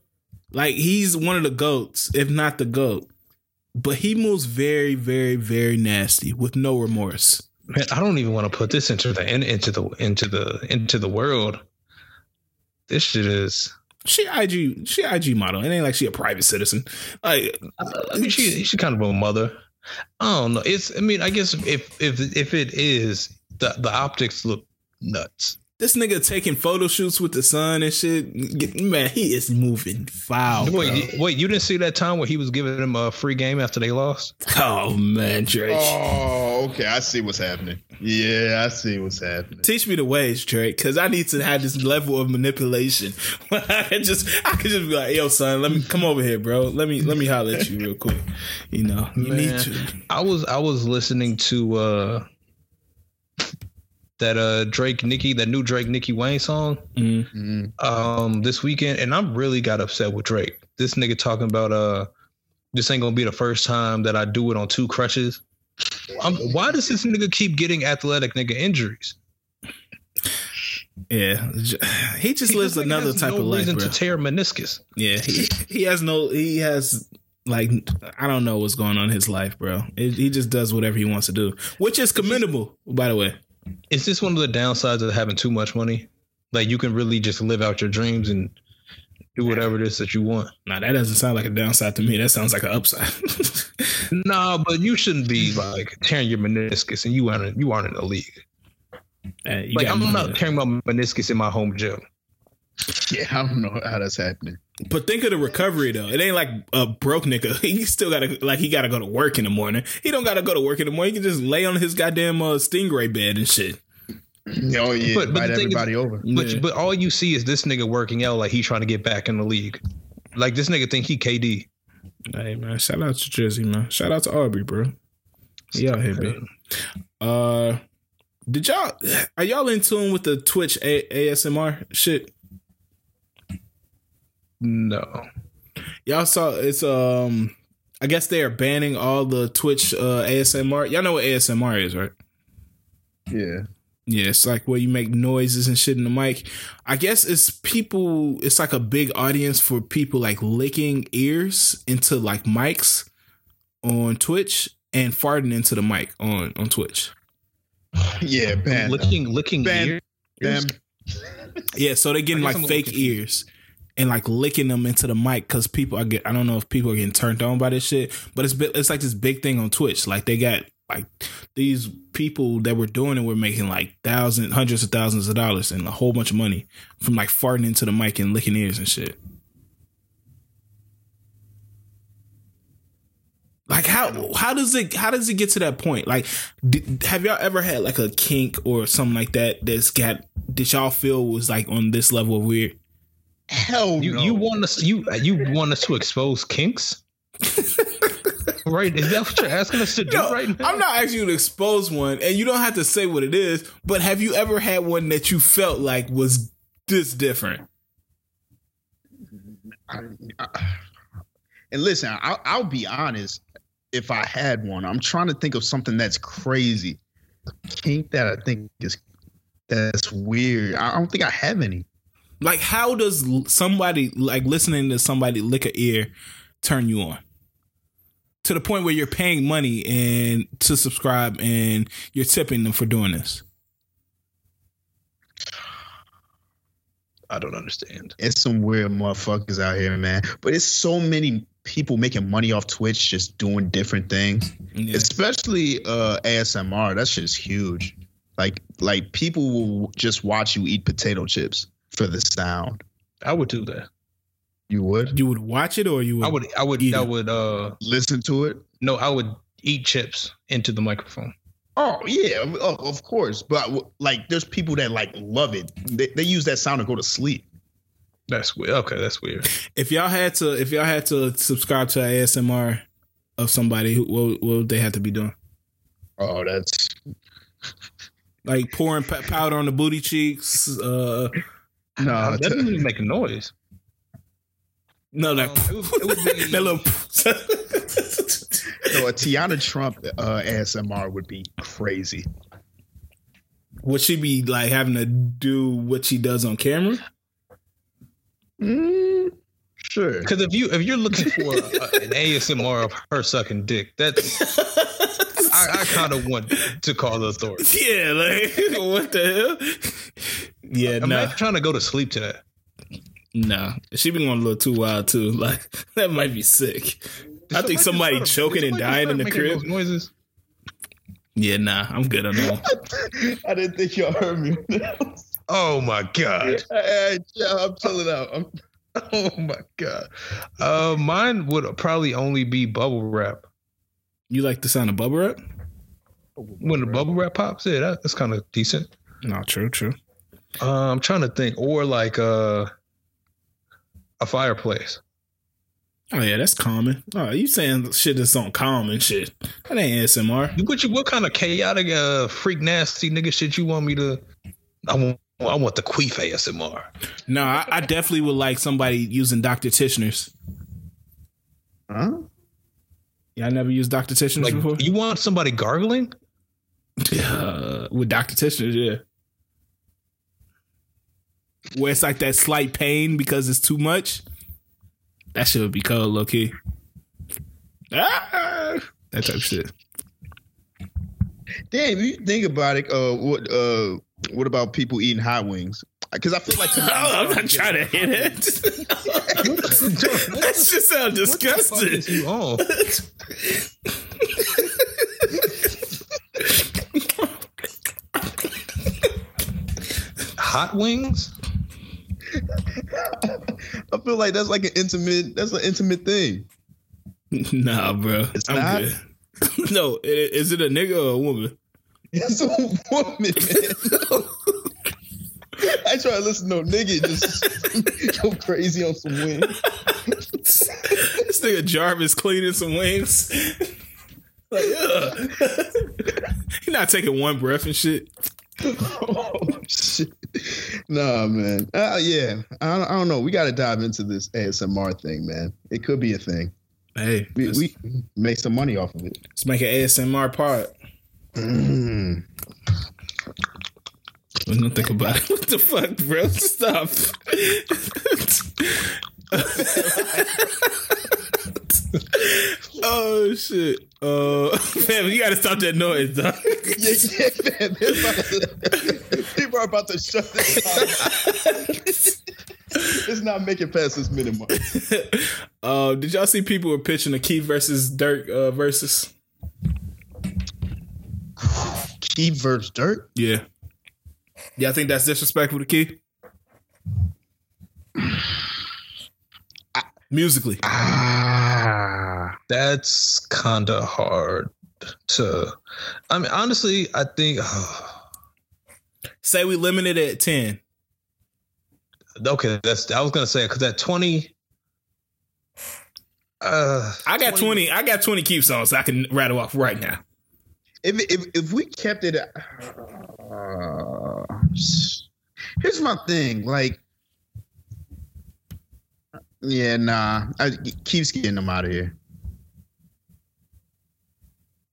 Like he's one of the goats, if not the goat. But he moves very, very, very nasty with no remorse. Man, I don't even want to put this into the into the into the into the world. This shit is. She IG, she IG model. It ain't like she a private citizen. Like I mean, she she's kind of a mother. I don't know. It's. I mean, I guess if if if it is the the optics look nuts. This nigga taking photo shoots with the son and shit. Man, he is moving foul. bro. Wait, you- wait, you didn't see that time where he was giving them a free game after they lost? Oh man, Drake. Oh, okay. I see what's happening. Yeah, I see what's happening. Teach me the ways, Drake, because I need to have this level of manipulation. <laughs> I can just, I could just be like, "Yo, son, let me come over here, bro. Let me, let me holler at you real quick." You know, you need to. I was I was listening to uh that uh Drake Nicki that new Drake Nicki Wayne song Mm. Mm. um this weekend and I really got upset with Drake. This nigga talking about uh this ain't gonna be the first time that I do it on two crutches. Um, why does this nigga keep getting athletic nigga injuries? Yeah, he just He lives just, another has type no of life, reason bro. to tear meniscus. Yeah, he, he has no, he has like, I don't know what's going on in his life, bro. It, he just does whatever he wants to do, which is commendable, by the way. Is this one of the downsides of having too much money? Like you can really just live out your dreams and do whatever it is that you want. Now that doesn't sound like a downside to me. That sounds like an upside. <laughs> Nah, but you shouldn't be like tearing your meniscus and you aren't you aren't in the league. Hey, Like I'm not tearing my meniscus in my home gym. <laughs> Yeah, I don't know how that's happening. But think of the recovery though. It ain't like a broke nigga. <laughs> He still gotta like he gotta go to work in the morning. He don't gotta go to work in the morning. He can just lay on his goddamn uh, stingray bed and shit. Oh yeah, But- but invite the is- everybody over. But Yeah. but all you see is this nigga working out like he trying to get back in the league. Like this nigga think he KD. Hey man, shout out to Jersey man. Shout out to Aubrey, bro. Yeah, out here, man. Uh, did y'all are y'all in tune with the Twitch A- ASMR shit? No. Y'all saw it's um. I guess they are banning all the Twitch uh, ASMR. Y'all know what ASMR is, right? Yeah. Yeah, it's like where you make noises and shit in the mic. I guess it's people. It's like a big audience for people like licking ears into like mics on Twitch and farting into the mic on on Twitch. <laughs> Yeah, ban. licking licking Ban- ears. Ban. Yeah, so they're getting like fake little ears and like licking them into the mic because people. I get. I don't know if people are getting turned on by this shit, but it's it's like this big thing on Twitch. Like they got like these people that were doing it were making like thousands, hundreds of thousands of dollars and a whole bunch of money from like farting into the mic and licking ears and shit. Like how how does it how does it get to that point? Like, did, have y'all ever had like a kink or something like that that's got that y'all feel was like on this level of weird? Hell You no. you want us you you want us to expose kinks? <laughs> right? Is that what you're asking us to do No, right now? I'm not asking you to expose one, and you don't have to say what it is. But have you ever had one that you felt like was this different? I, I, and listen, I'll, I'll be honest. If I had one, I'm trying to think of something that's crazy. Kink that I think is that's weird. I don't think I have any. Like, how does somebody like listening to somebody lick a ear turn you on? To the point where you're paying money and to subscribe and you're tipping them for doing this. I don't understand. It's some weird motherfuckers out here, man. But it's so many people making money off Twitch just doing different things. Yeah. Especially uh ASMR. That shit is huge. Like like people will just watch you eat potato chips for the sound. I would do that. You would You would watch it or you would? I would I would I it. would uh listen to it. no I would eat chips into the microphone. Oh yeah, of, of course. But like, there's people that like love it. They, they use that sound to go to sleep. That's weird. Okay, that's weird. <laughs> If y'all had to, if y'all had to subscribe to ASMR of somebody, who- what, what would they have to be doing? Oh, that's Like pouring powder on the booty cheeks. Uh, <laughs> no. that doesn't even make a noise. No, that Um, it would- it would <laughs> be- that little. So a <laughs> Teanna Trump uh, ASMR would be crazy. Would she be like having to do what she does on camera? Mm, sure. Because if you if you're looking for a, an ASMR of her sucking dick, that's I, I kind of want to call the authorities. Yeah, like what the hell? Yeah, I'm no, not trying to go to sleep to that. no. She been going a little too wild too. <laughs> Like that might be sick. I think somebody just choking and somebody dying in the crib. Noises. Yeah, nah, I'm good on that. <laughs> I didn't think y'all heard me. <laughs> Oh my god. hey, yeah, I'm chilling out. I'm, Oh my god. Uh, mine would probably only be bubble wrap. You like the sound of bubble wrap? When the bubble wrap pops, yeah, that, that's kind of decent. No, true, true. Uh, I'm trying to think, or like uh, a fireplace. Oh yeah, that's common. Oh, you saying shit that's on common shit? That ain't ASMR. What you, what kind of chaotic, uh, freak, nasty nigga shit you want me to? I want, I want the queef ASMR. No, I, I definitely would like somebody using Dr. Tichenor's. huh? Yeah, I never used Dr. Tichenor's Like, before. you want somebody gargling? <laughs> Uh, with Dr. Tichenor's, yeah. Where it's like that slight pain because it's too much. That shit would be cold, low key. Ah, that type of shit. Damn, you think about it. Uh, what uh, what about people eating hot wings? Because I feel like <laughs> Oh, I'm not trying to hit it. <laughs> that shit sounds What the fuck disgusting. is you on? <laughs> Hot wings? Feel like that's like an intimate. That's an intimate thing. <laughs> Nah, bro. It's I'm not? good. <laughs> no, is it a nigga or a woman? It's a woman, man. <laughs> I try to listen to a nigga just go crazy on some wings. this nigga Jarvis cleaning some wings. like. He not taking one breath and shit. oh, shit. Nah, man. Uh, yeah, I don't, I don't know. We got to dive into this ASMR thing, man. It could be a thing. Hey, We, we make some money off of it. let's make an ASMR part. <clears throat> Mm. Gonna think about it. <laughs> What the fuck, bro? Stop. <laughs> <laughs> oh shit. Uh <laughs> man, you gotta stop that noise, dog. Yeah, yeah, man. To- People are about to shut this down. it's not making past this minute mark. <laughs> uh did y'all see people were pitching a Keef versus Durk uh versus? Keef versus Durk? Yeah. Yeah, I think that's disrespectful to Keef. Musically. Ah. That's kind of hard to. I mean, honestly, I think. <sighs> Say we limit it at 10. okay, that's. I was gonna say because at twenty. Uh, I got 20. I got 20 Keef songs I can rattle off right now. If, if if we kept it, uh, here's my thing. Like, yeah, nah. I keeps getting them out of here.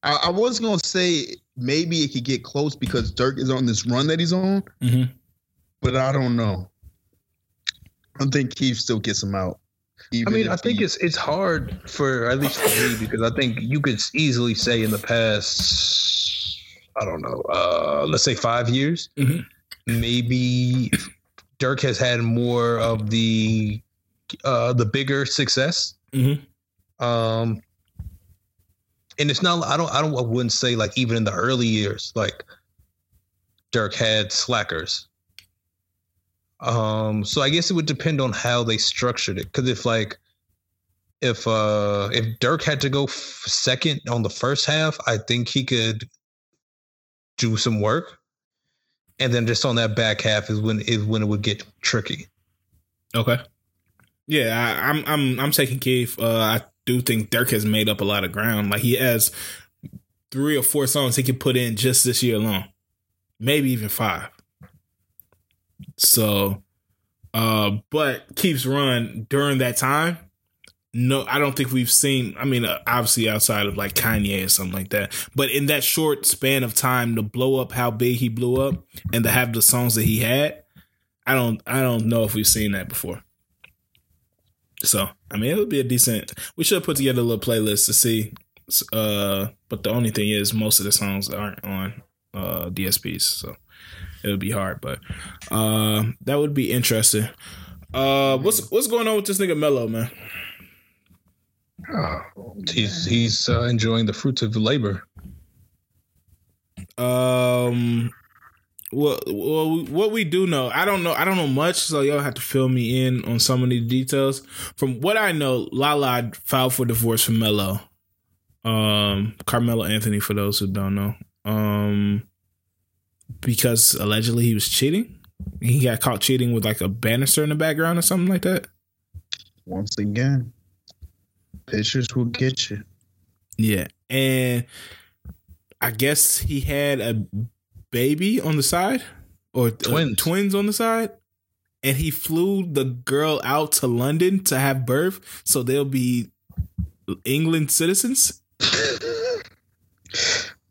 I, I was gonna say maybe it could get close because Durk is on this run that he's on, Mm-hmm. but I don't know. I think Keef still gets him out. I mean, I think he- it's it's hard for at least for me because I think you could easily say in the past, I don't know, uh, let's say five years, Mhm. maybe Durk has had more of the uh, the bigger success. Mm-hmm. Um, and it's not. I don't. I don't. I wouldn't say like even in the early years, like Durk had slackers. Um, so I guess it would depend on how they structured it. Because if like, if uh, if Durk had to go f- second on the first half, I think he could do some work. And then just on that back half is when is when it would get tricky. Okay. Yeah, I, I'm I'm I'm taking Keef. Uh, I do think Durk has made up a lot of ground. Like he has three or four songs he could put in just this year alone, maybe even five. So, uh, but Keef's run during that time no, I don't think we've seen. I mean, uh, obviously outside of like Kanye or something like that, but in that short span of time to blow up how big he blew up and to have the songs that he had, I don't, I don't know if we've seen that before. So, I mean, it would be a decent. We should put together a little playlist to see. Uh, but the only thing is, most of the songs aren't on uh DSPs, so it would be hard. But uh, that would be interesting. Uh, what's what's going on with this nigga Melo, man? Oh, he's he's uh, enjoying the fruits of labor. Um, well, well, what we do know, I don't know, I don't know much, so y'all have to fill me in on some of the details. From what I know, Lala filed for divorce from Melo. Um, Carmelo Anthony, for those who don't know, um, because allegedly he was cheating. He got caught cheating with like a banister in the background or something like that. Once again, pictures will get you. Yeah, and I guess he had a baby on the side or twins, uh, twins on the side, and he flew the girl out to London to have birth, so they'll be England citizens. <laughs>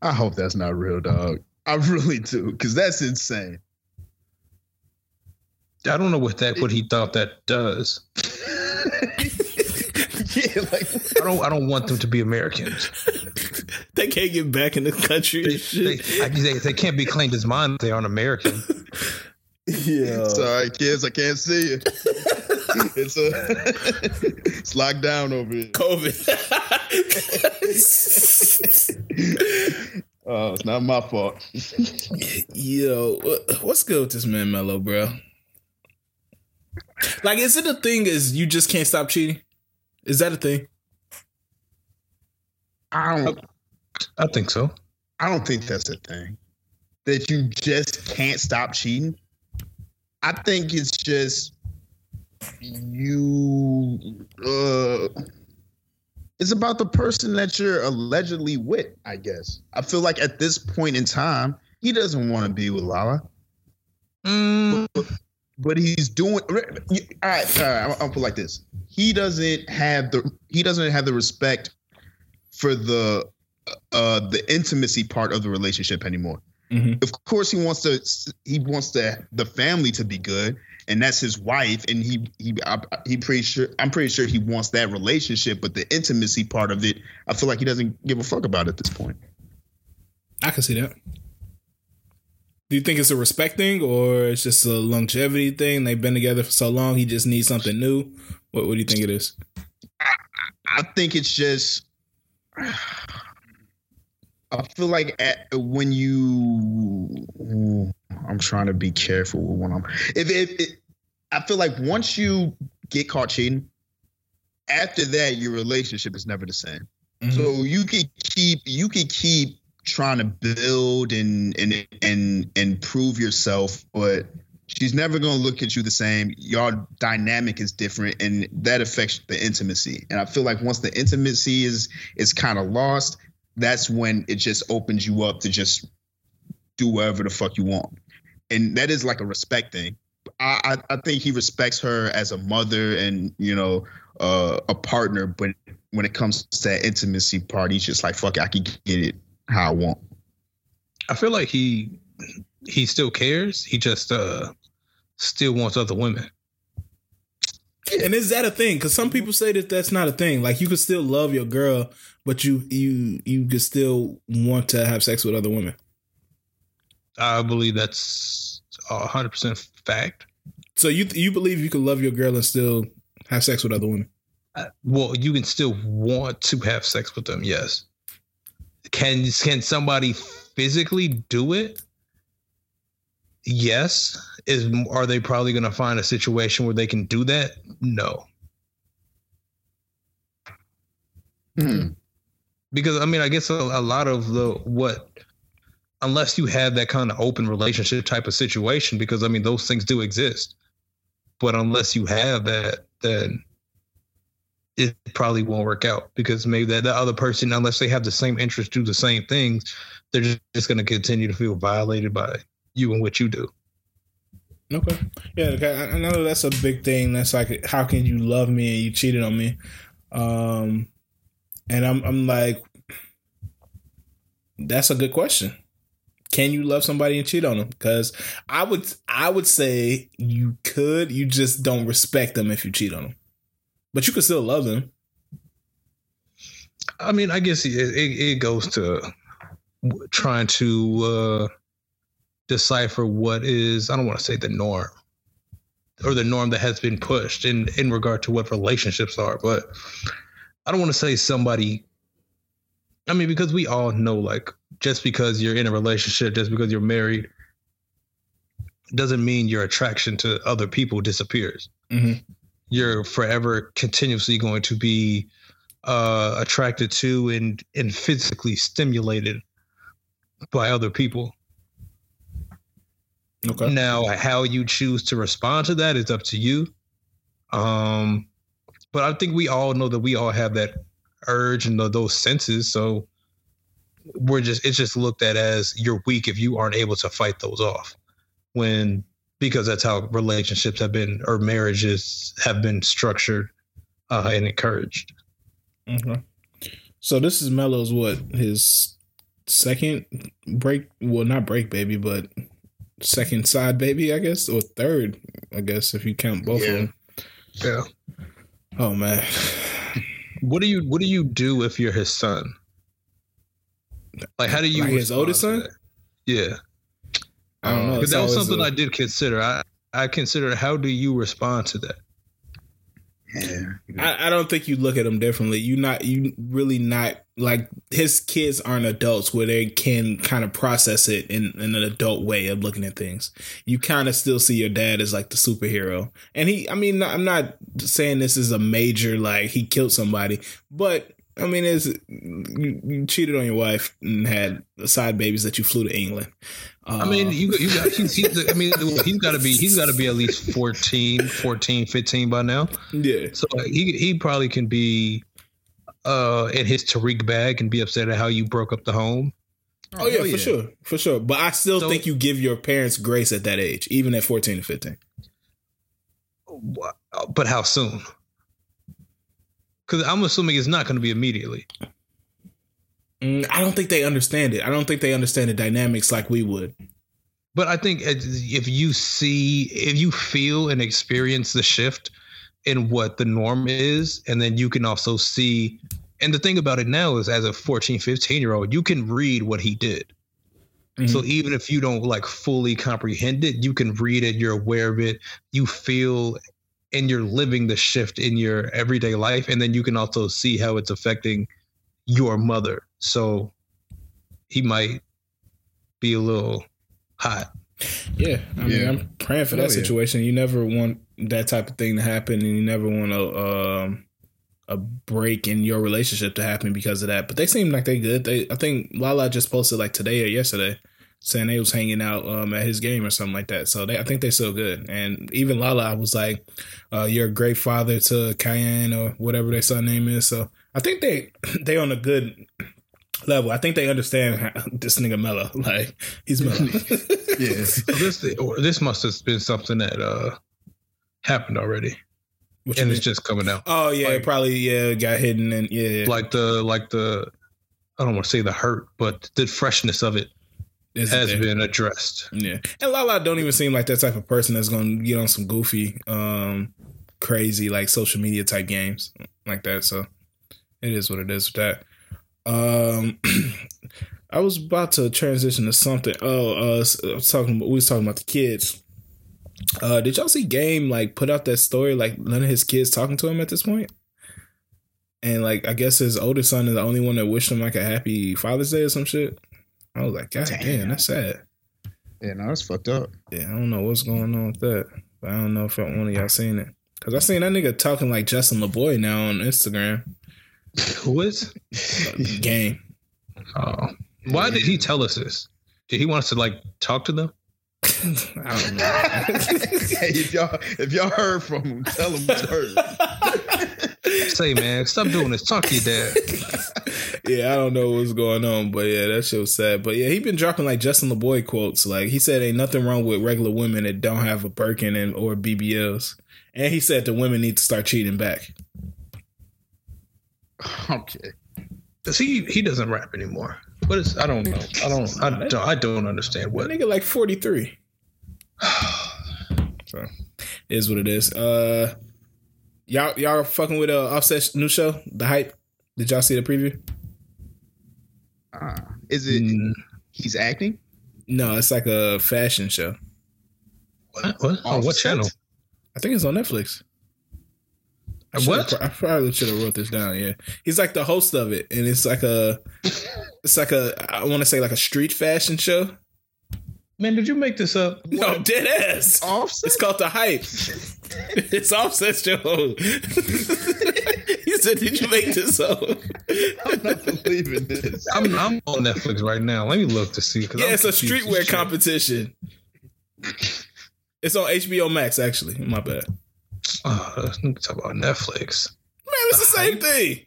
I hope that's not real, dog. I really do, because that's insane. I don't know what that what he thought that does. <laughs> yeah, like I don't I don't want them to be Americans. <laughs> <laughs> they can't get back in the country. They, they, they, they, can't be claimed as mine. They aren't American. Yeah. Sorry, kids, I can't see you. <laughs> it's uh, a <laughs> it's locked down over here. COVID. oh, it's not my fault. Yo, what's good with this man, Melo, bro? Like, is it a thing? Is you just can't stop cheating? Is that a thing? I don't. I think so. I don't think that's a thing. That you just can't stop cheating. I think it's just you. Uh, it's about the person that you're allegedly with. I guess. I feel like at this point in time, he doesn't want to be with Lala. Mm. But, but he's doing. All right, all right. I'll, put like this. He doesn't have the. He doesn't have the respect for the uh the intimacy part of the relationship anymore. Mm-hmm. Of course, he wants to. He wants the the family to be good, and that's his wife. And he he I, he pretty sure. I'm pretty sure he wants that relationship, but the intimacy part of it, I feel like he doesn't give a fuck about at this point. I can see that. Do you think it's a respect thing or it's just a longevity thing? They've been together for so long, he just needs something new. What What do you think it is? I, I think it's just. I feel like at, when you, I'm trying to be careful with when I'm. If, if, if I feel like once you get caught cheating, after that your relationship is never the same. Mm-hmm. So you can keep you can keep trying to build and and and and prove yourself, but she's never going to look at you the same. Your dynamic is different, and that affects the intimacy. And I feel like once the intimacy is is kind of lost, that's when it just opens you up to just do whatever the fuck you want. And that is like a respect thing. I, I, I think he respects her as a mother and you know uh, a partner, but when it comes to that intimacy part, he's just like fuck, it, I can get it how I want. I feel like he he still cares. He just uh still wants other women. And is that a thing? Because some people say that that's not a thing. Like you could still love your girl, but you you you could still want to have sex with other women. I believe that's a hundred percent fact. So you you believe you can love your girl and still have sex with other women? Uh, well, you can still want to have sex with them. Yes. Can can somebody physically do it? Yes. Is are they probably going to find a situation where they can do that? No. Hmm. Because I mean, I guess a, a lot of the what unless you have that kind of open relationship type of situation, because I mean those things do exist. But unless you have that, then it probably won't work out because maybe that the other person, unless they have the same interest, do the same things, they're just, just going to continue to feel violated by you and what you do. Okay. Yeah, I know that's a big thing. That's like, how can you love me and you cheated on me? Um, and I'm I'm like, that's a good question. Can you love somebody and cheat on them? Because I would I would say you could. You just don't respect them if you cheat on them, but you could still love them. I mean, I guess it, it, it goes to trying to uh, decipher what is I don't want to say the norm or the norm that has been pushed in in regard to what relationships are, but I don't want to say somebody. I mean, because we all know, like, just because you're in a relationship, just because you're married, doesn't mean your attraction to other people disappears. Mm-hmm. You're forever continuously going to be uh, attracted to and and physically stimulated by other people. Okay. Now, how you choose to respond to that is up to you. Um, but I think we all know that we all have that urge and those senses. So we're just it's just looked at as you're weak if you aren't able to fight those off. When because that's how relationships have been or marriages have been structured uh, and encouraged. Okay. So this is Melo's what his second break? Well, not break baby, but second side baby, I guess, or third, I guess, if you count both Yeah. of them. Yeah. Oh man, What do you What do you do if you're his son? Like, how do you Like his oldest son? Yeah, I don't know. that was something a- I did consider. I I considered how do you respond to that? I, I don't think you look at them differently. You not you really not like his kids aren't adults where they can kind of process it in, in an adult way of looking at things. You kind of still see your dad as like the superhero, and he. I mean, I'm not saying this is a major like he killed somebody, but I mean, is you, you cheated on your wife and had side babies that you flew to England. Uh, I mean, you, you got, he's, he's, I mean, he's got to be he's got to be at least 14, 14, 15 by now. yeah, So he he probably can be uh in his Tariq bag and be upset at how you broke up the home. oh yeah, hell for sure, for sure. But I still So- think you give your parents grace at that age, even at 14 and 15. But how soon? Because I'm assuming it's not going to be immediately. Mm, I don't think they understand it. I don't think they understand the dynamics like we would. But I think if you see, if you feel and experience the shift in what the norm is, and then you can also see, and the thing about it now is as a 14, 15 year old, you can read what he did. So even if you don't like fully comprehend it, you can read it, you're aware of it, you feel and you're living the shift in your everyday life. And then you can also see how it's affecting your mother. So he might be a little hot. Yeah, I mean, Yeah. I'm praying for that Hell yeah. situation. You never want that type of thing to happen, and you never want a um, a break in your relationship to happen because of that. But they seem like they good. They, I think Lala just posted like today or yesterday saying they was hanging out um, at his game or something like that. So they, I think they're so good. And even Lala was like, uh, "You're a great father to Kiyan or whatever their son name is." So I think they <clears throat> they on a good level. I think they understand how, this nigga Melo. <laughs> Like he's Melo. <laughs> Yeah. So <laughs> this this must have been something that uh happened already. What you and mean? it's just coming out. Oh yeah, Like- it probably yeah got hidden and yeah. Like the like the I don't want to say the hurt, but the freshness of it Is has there. been addressed. Yeah, and Lala don't even seem like that type of person that's gonna get on some goofy, um, crazy like social media type games like that. So it is what it is with that. Um, <clears throat> I was about to transition to something. Oh, uh, I was talking. We was talking about the kids. Uh, did y'all see Game like put out that story like none of his kids talking to him at this point? And like I guess his oldest son is the only one that wished him like a happy Father's Day or some shit. I was like, God damn, Damn. that's sad. Yeah, no, that's fucked up. Yeah, I don't know what's going on with that. But I don't know if one of y'all seen it. Cause I seen that nigga talking like Justin Laboy now on Instagram. <laughs> Who is? Game. Oh. Why did he tell us this? Did he want us to like talk to them? <laughs> I don't know. hey, if y'all if y'all heard from him, tell him you heard. <laughs> Say, man, stop doing this. Talk to your dad. yeah, I don't know what's going on, but yeah, that shit was sad. But yeah, he been dropping like Justin Laboy quotes. Like he said, ain't nothing wrong with regular women that don't have a Birkin and or BBLs. And he said the women need to start cheating back. Okay. Does he he doesn't rap anymore? What is I don't know. I don't I <laughs> don't I don't understand That what nigga like 43. <sighs> so is what it is. Uh y'all y'all fucking with uh Offset's new show, The Hype. Did y'all see the preview? Ah, is it? Mm, He's acting. No, it's like a fashion show. what what, oh, what channel? I think it's on Netflix. I What? I probably should have wrote this down. Yeah, he's like the host of it, and it's like a, it's like a, I want to say like a street fashion show. Man, did you make this up? <laughs> No, dead ass. Offset. It's called the hype. <laughs> it's Offset show. <laughs> he said, "Did you make this up?" I'm not believing this. I'm I'm on Netflix right now. Let me look to see. yeah, I'm it's a streetwear competition. It's on HBO Max, actually. My bad. Man, Oh, let's talk about Netflix. Man, it's the same thing.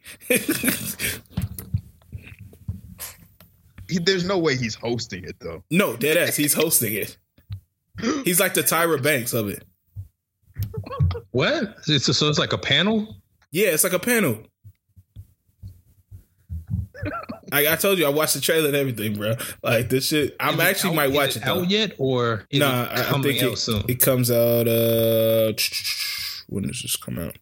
He, there's no way he's hosting it though. no, dead ass. He's hosting it. He's like the Tyra Banks of it. What? It's so it's like a panel. Yeah, it's like a panel. I, I told you I watched the trailer and everything, bro. Like this shit. I'm Is actually out- might is watch it. though. out yet or is Nah, it I, I coming think out it, soon? it comes out. Uh, when does this come out?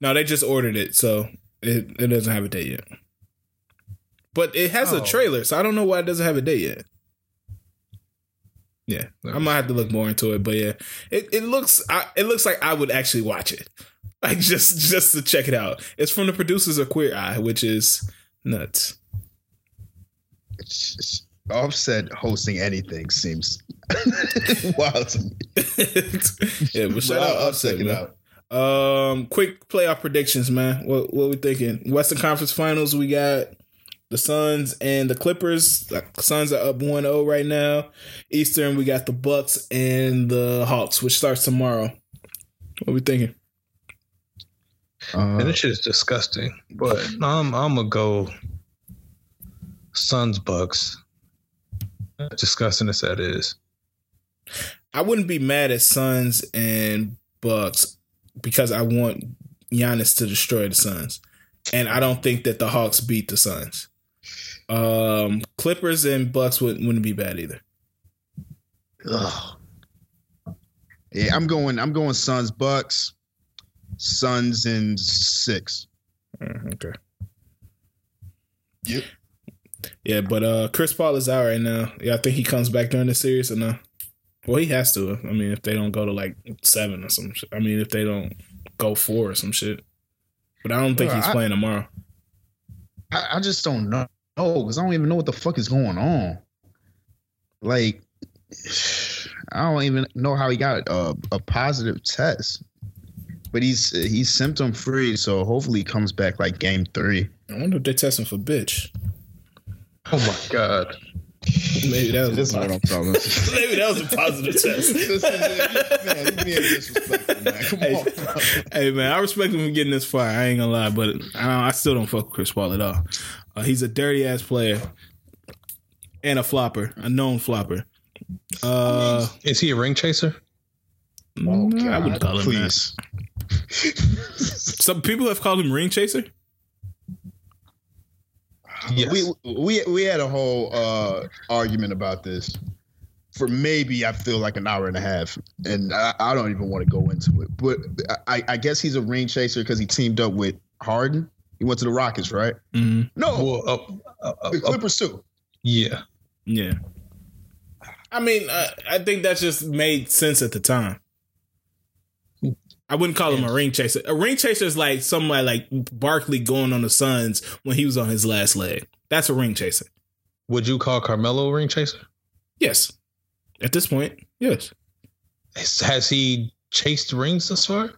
No, they just ordered it, so it, it doesn't have a date yet. But it has a Oh. trailer, so I don't know why it doesn't have a date yet. Yeah, I might have to look more into it, but yeah, it, it looks I, it looks like I would actually watch it, <laughs> like just just to check it out. It's from the producers of Queer Eye, which is nuts. It's just- Offset hosting anything seems <laughs> wild to me. <laughs> yeah, but shout But out I'll, I'll Offset, check it man. out. Um, quick playoff predictions, man. What what we thinking? Western Conference Finals, we got the Suns and the Clippers. The Suns are up 1-0 right now. Eastern, we got the Bucks and the Hawks, which starts tomorrow. What we thinking? And Uh, this shit is disgusting. But I'm I'm gonna go Suns Bucks. Disgusting as that is. I wouldn't be mad at Suns and Bucks because I want Giannis to destroy the Suns. And I don't think that the Hawks beat the Suns. Um, Clippers and Bucks wouldn't, wouldn't be bad either. ugh. Yeah, I'm going. I'm going. Suns, Bucks, Suns and six. Mm, okay. Yep. Yeah, but uh Chris Paul is out right now. Yeah, I think he comes back during the series or no? Well, he has to. I mean, if they don't go to like seven or some shit. I mean, if they don't go four or some shit. But I don't think Bro, he's I- playing tomorrow. I, I just don't know Oh, because I don't even know what the fuck is going on. Like, <sighs> I don't even know how he got a, a positive test. But he's he's symptom free, so hopefully he comes back like game three. I wonder if they're testing for bitch. Oh my god. Maybe that was This a what positive. I'm talking. <laughs> Maybe that was a positive test. Listen, man, you man. Hey, on. hey man, I respect him for getting this far. I ain't gonna lie, but I, I still don't fuck with Chris Paul at all. Uh, he's a dirty ass player and a flopper, a known flopper. Uh, Is he a ring chaser? mm, I wouldn't call him that. Please. Some people have called him ring chaser. Yes. We we we had a whole uh argument about this for maybe I feel like an hour and a half, and I, I don't even want to go into it. But I, I guess he's a ring chaser because he teamed up with Harden. He went to the Rockets, right? hmm No, Well, uh, uh, uh, the uh, Clippers too. yeah. Yeah. I mean, I, I think that just made sense at the time. I wouldn't call him a ring chaser. A ring chaser is like somebody like Barkley going on the Suns when he was on his last leg. That's a ring chaser. Would you call Carmelo a ring chaser? Yes. At this point, yes. Has, has he chased rings thus far?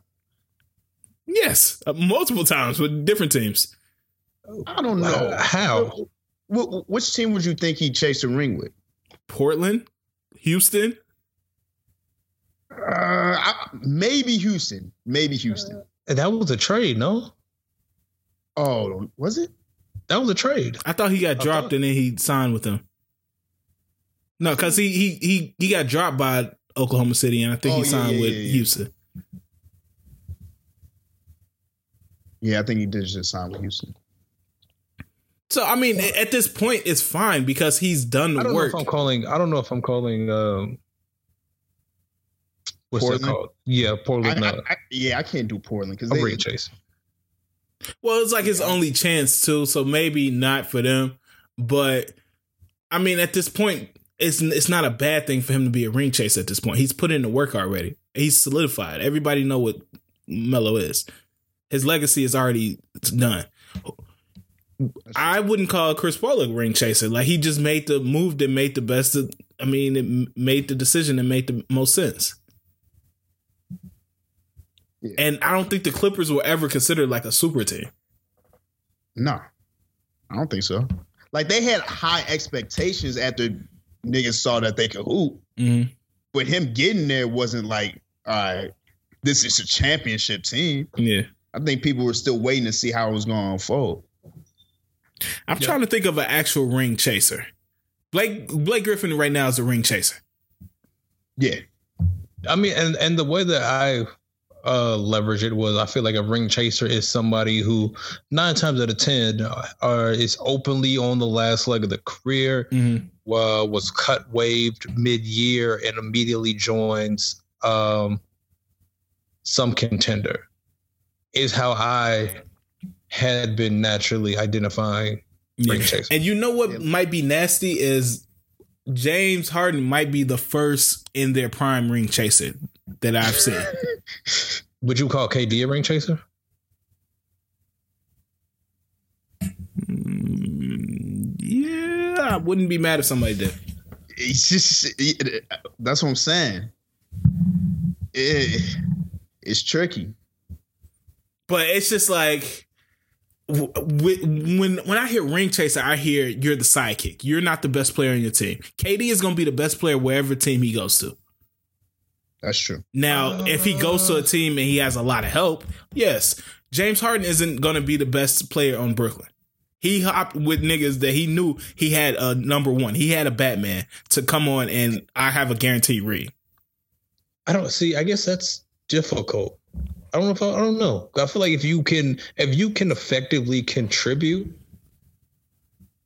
Yes. Uh, multiple times with different teams. I don't know Uh, how? Wh- wh- which team would you think he chased a ring with? Portland, Houston. Uh, I, maybe Houston. Maybe Houston. And That was a trade, no? Oh, was it? That was a trade. I thought he got dropped thought- and then he signed with them. No, because he, he he he got dropped by Oklahoma City and I think Oh, he yeah, signed yeah, with yeah, yeah. Houston. Yeah, I think he did just sign with Houston. So I mean, at this point, it's fine because he's done I the don't work. know if I'm calling. I don't know if I'm calling. Um, what's Portland? that called? Yeah, Portland. I, uh, I, yeah, I can't do Portland because they ring chase. Well, it's like his only chance too, so maybe not for them. But I mean, at this point, it's it's not a bad thing for him to be a ring chase. At this point, he's put in the work already. He's solidified. Everybody know what Melo is. His legacy is already done. I wouldn't call Chris Paul a ring chaser. Like he just made the move that made the best. Of, I mean, it made the decision that made the most sense. Yeah. And I don't think the Clippers were ever considered like a super team. no, I don't think so. Like they had high expectations after niggas saw that they could hoop, Mm-hmm. but him getting there wasn't like, all right, this is a championship team. Yeah. I think people were still waiting to see how it was going to unfold. I'm Yeah. trying to think of an actual ring chaser. Blake Blake Griffin right now is a ring chaser. Yeah, I mean, and and the way that I uh leverage it was, I feel like a ring chaser is somebody who nine times out of ten are is openly on the last leg of the career, Mm-hmm. uh, was cut waived mid year, and immediately joins um some contender. Is how I had been naturally identifying ring chaser. And you know what Yeah. might be nasty is James Harden might be the first in their prime ring chaser that I've seen. Would you call KD a ring chaser? Mm, yeah, I wouldn't be mad if somebody did. it's just it- that's what I'm saying. It, it's tricky. But it's just like w- w- when when I hear ring chaser, I hear you're the sidekick. You're not the best player on your team. KD is going to be the best player wherever team he goes to. That's true. Now, if he goes to a team and he has a lot of help, yes, James Harden isn't going to be the best player on Brooklyn. He hopped with niggas that he knew he had a number one. He had a Batman to come on and I have a guaranteed read. I don't see. I guess that's difficult. I don't know if I, I don't know. I feel like if you can if you can effectively contribute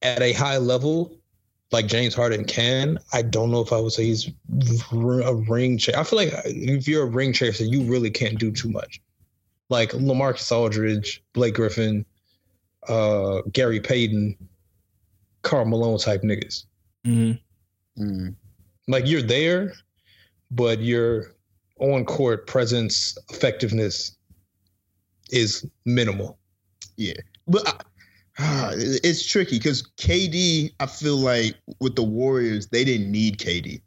at a high level, like James Harden can, I don't know if I would say he's r- a ring chaser. I feel like if you're a ring chaser, you really can't do too much. Like LaMarcus Aldridge, Blake Griffin, uh, Gary Payton, Karl Malone type niggas. Mm-hmm. Mm. Like you're there, but your on court presence, effectiveness is minimal. Yeah, but I, it- it's tricky because KD, I feel like with the Warriors, they didn't need KD.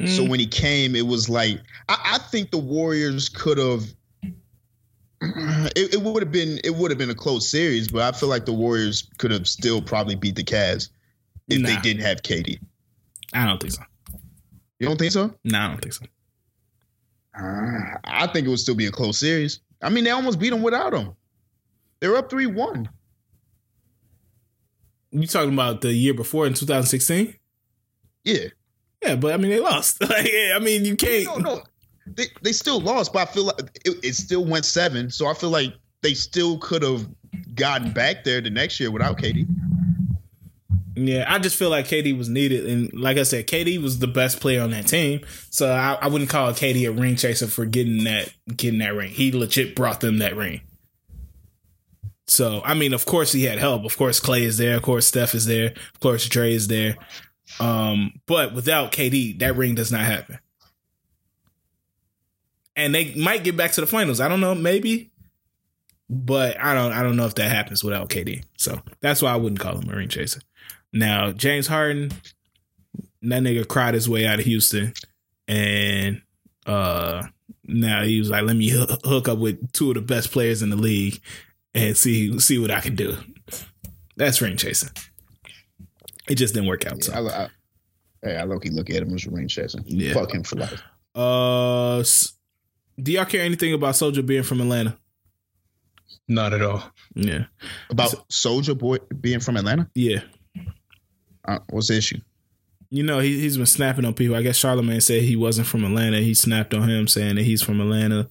Mm. So when he came, it was like I, I think the Warriors could have. <clears throat> It, it would have been it would have been a close series, but I feel like the Warriors could have still probably beat the Cavs if they didn't have KD. I don't think so. You don't think so? No, I don't think so. Ah, I think it would still be a close series. I mean, they almost beat them without him. They're up three one. You talking about the year before in 2016? Yeah. Yeah, but I mean they lost. <laughs> like, yeah, I mean you can't. No, no. They they still lost, but I feel like it, it still went seven. So I feel like they still could have gotten back there the next year without KD. Yeah, I just feel like KD was needed, and like I said, KD was the best player on that team. So I, I wouldn't call KD a ring chaser for getting that getting that ring. He legit brought them that ring. So I mean, of course he had help. Of course Clay is there. Of course Steph is there. Of course Dre is there. Um, but without KD, that ring does not happen. And they might get back to the finals. I don't know, maybe. But I don't I don't know if that happens without KD. So that's why I wouldn't call him a ring chaser. Now, James Harden, that nigga cried his way out of Houston, and uh now he was like, "Let me hook up with two of the best players in the league and see see what I can do." That's ring chasing. It just didn't work out. So. I, I, hey, I low key look at him as a ring chaser. Yeah. Fuck him for life. Uh, do y'all care anything about Soulja being from Atlanta? Not at all. Yeah, About Soulja Boy being from Atlanta? yeah. Uh, what's the issue? You know, he, he's been snapping on people. I guess Charlemagne said he wasn't from Atlanta. He snapped on him saying that he's from Atlanta.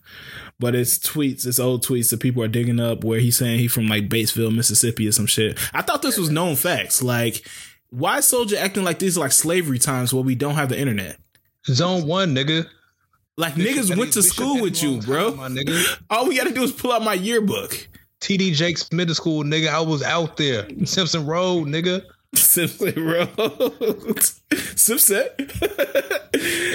But it's tweets, it's old tweets that people are digging up where he's saying he's from like Batesville, Mississippi or some shit. I thought this was known facts. Like, why is Soulja acting like these are like slavery times where we don't have the internet? Zone one, nigga. Like niggas went to school with you, bro. My nigga. All we gotta do is pull out my yearbook. TD Jakes Middle School, nigga. I was out there. Simpson Road, nigga. <laughs> Simpson Road. <laughs> Simpson. <laughs>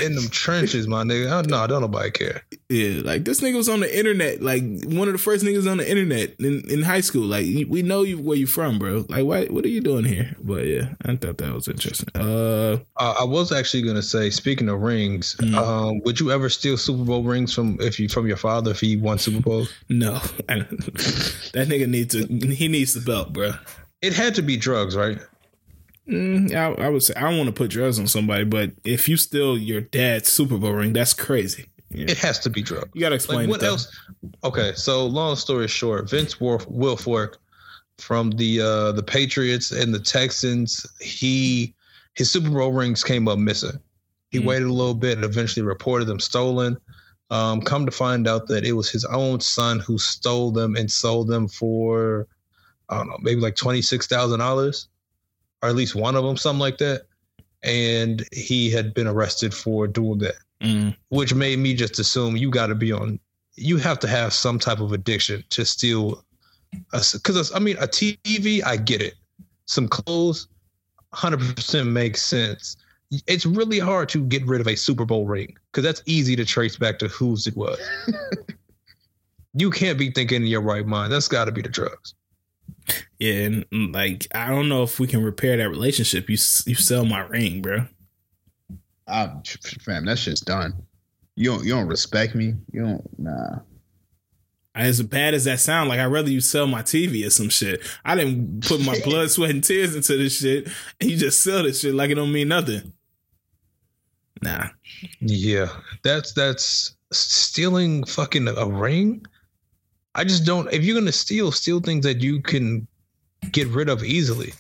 In them trenches, my nigga. Oh, no, don't nobody care. Yeah, like this nigga was on the internet, like one of the first niggas on the internet in, in high school. Like we know you where you from, bro. Like why what are you doing here? But yeah, I thought that was interesting. Uh, Uh, I was actually gonna say, speaking of rings, Mm. um, would you ever steal Super Bowl rings from if you from your father if he won Super Bowl? no, that nigga needs to he needs the belt, bro. It had to be drugs, right? Mm, I, I would say I don't want to put drugs on somebody, but if you steal your dad's Super Bowl ring, that's crazy. Yeah. It has to be drugs. You gotta explain Like what though. else? Okay, so long story short, Vince Wilf- Wilfork from the uh the Patriots and the Texans, he his Super Bowl rings came up missing. He Mm. waited a little bit and eventually reported them stolen. Um, come to find out that it was his own son who stole them and sold them for I don't know, maybe like twenty six thousand dollars, or at least one of them, something like that. And he had been arrested for doing that Mm, which made me just assume you got to be on you have to have some type of addiction to steal because i mean a tv i get it. Some clothes 100% makes sense. It's really hard to get rid of a super bowl ring because that's easy to trace back to whose it was. <laughs> You can't be thinking in your right mind. That's got to be the drugs and mm, like I don't know if we can repair that relationship. You you sell my ring, bro. I, fam, that shit's done. You don't you don't respect me. You don't nah. As bad as that sound, like I'd rather you sell my TV or some shit. I didn't put my <laughs> blood, sweat, and tears into this shit, and you just sell this shit like it don't mean nothing. Nah, Yeah, that's that's stealing fucking a ring. I just don't. If you're gonna steal, steal things that you can get rid of easily.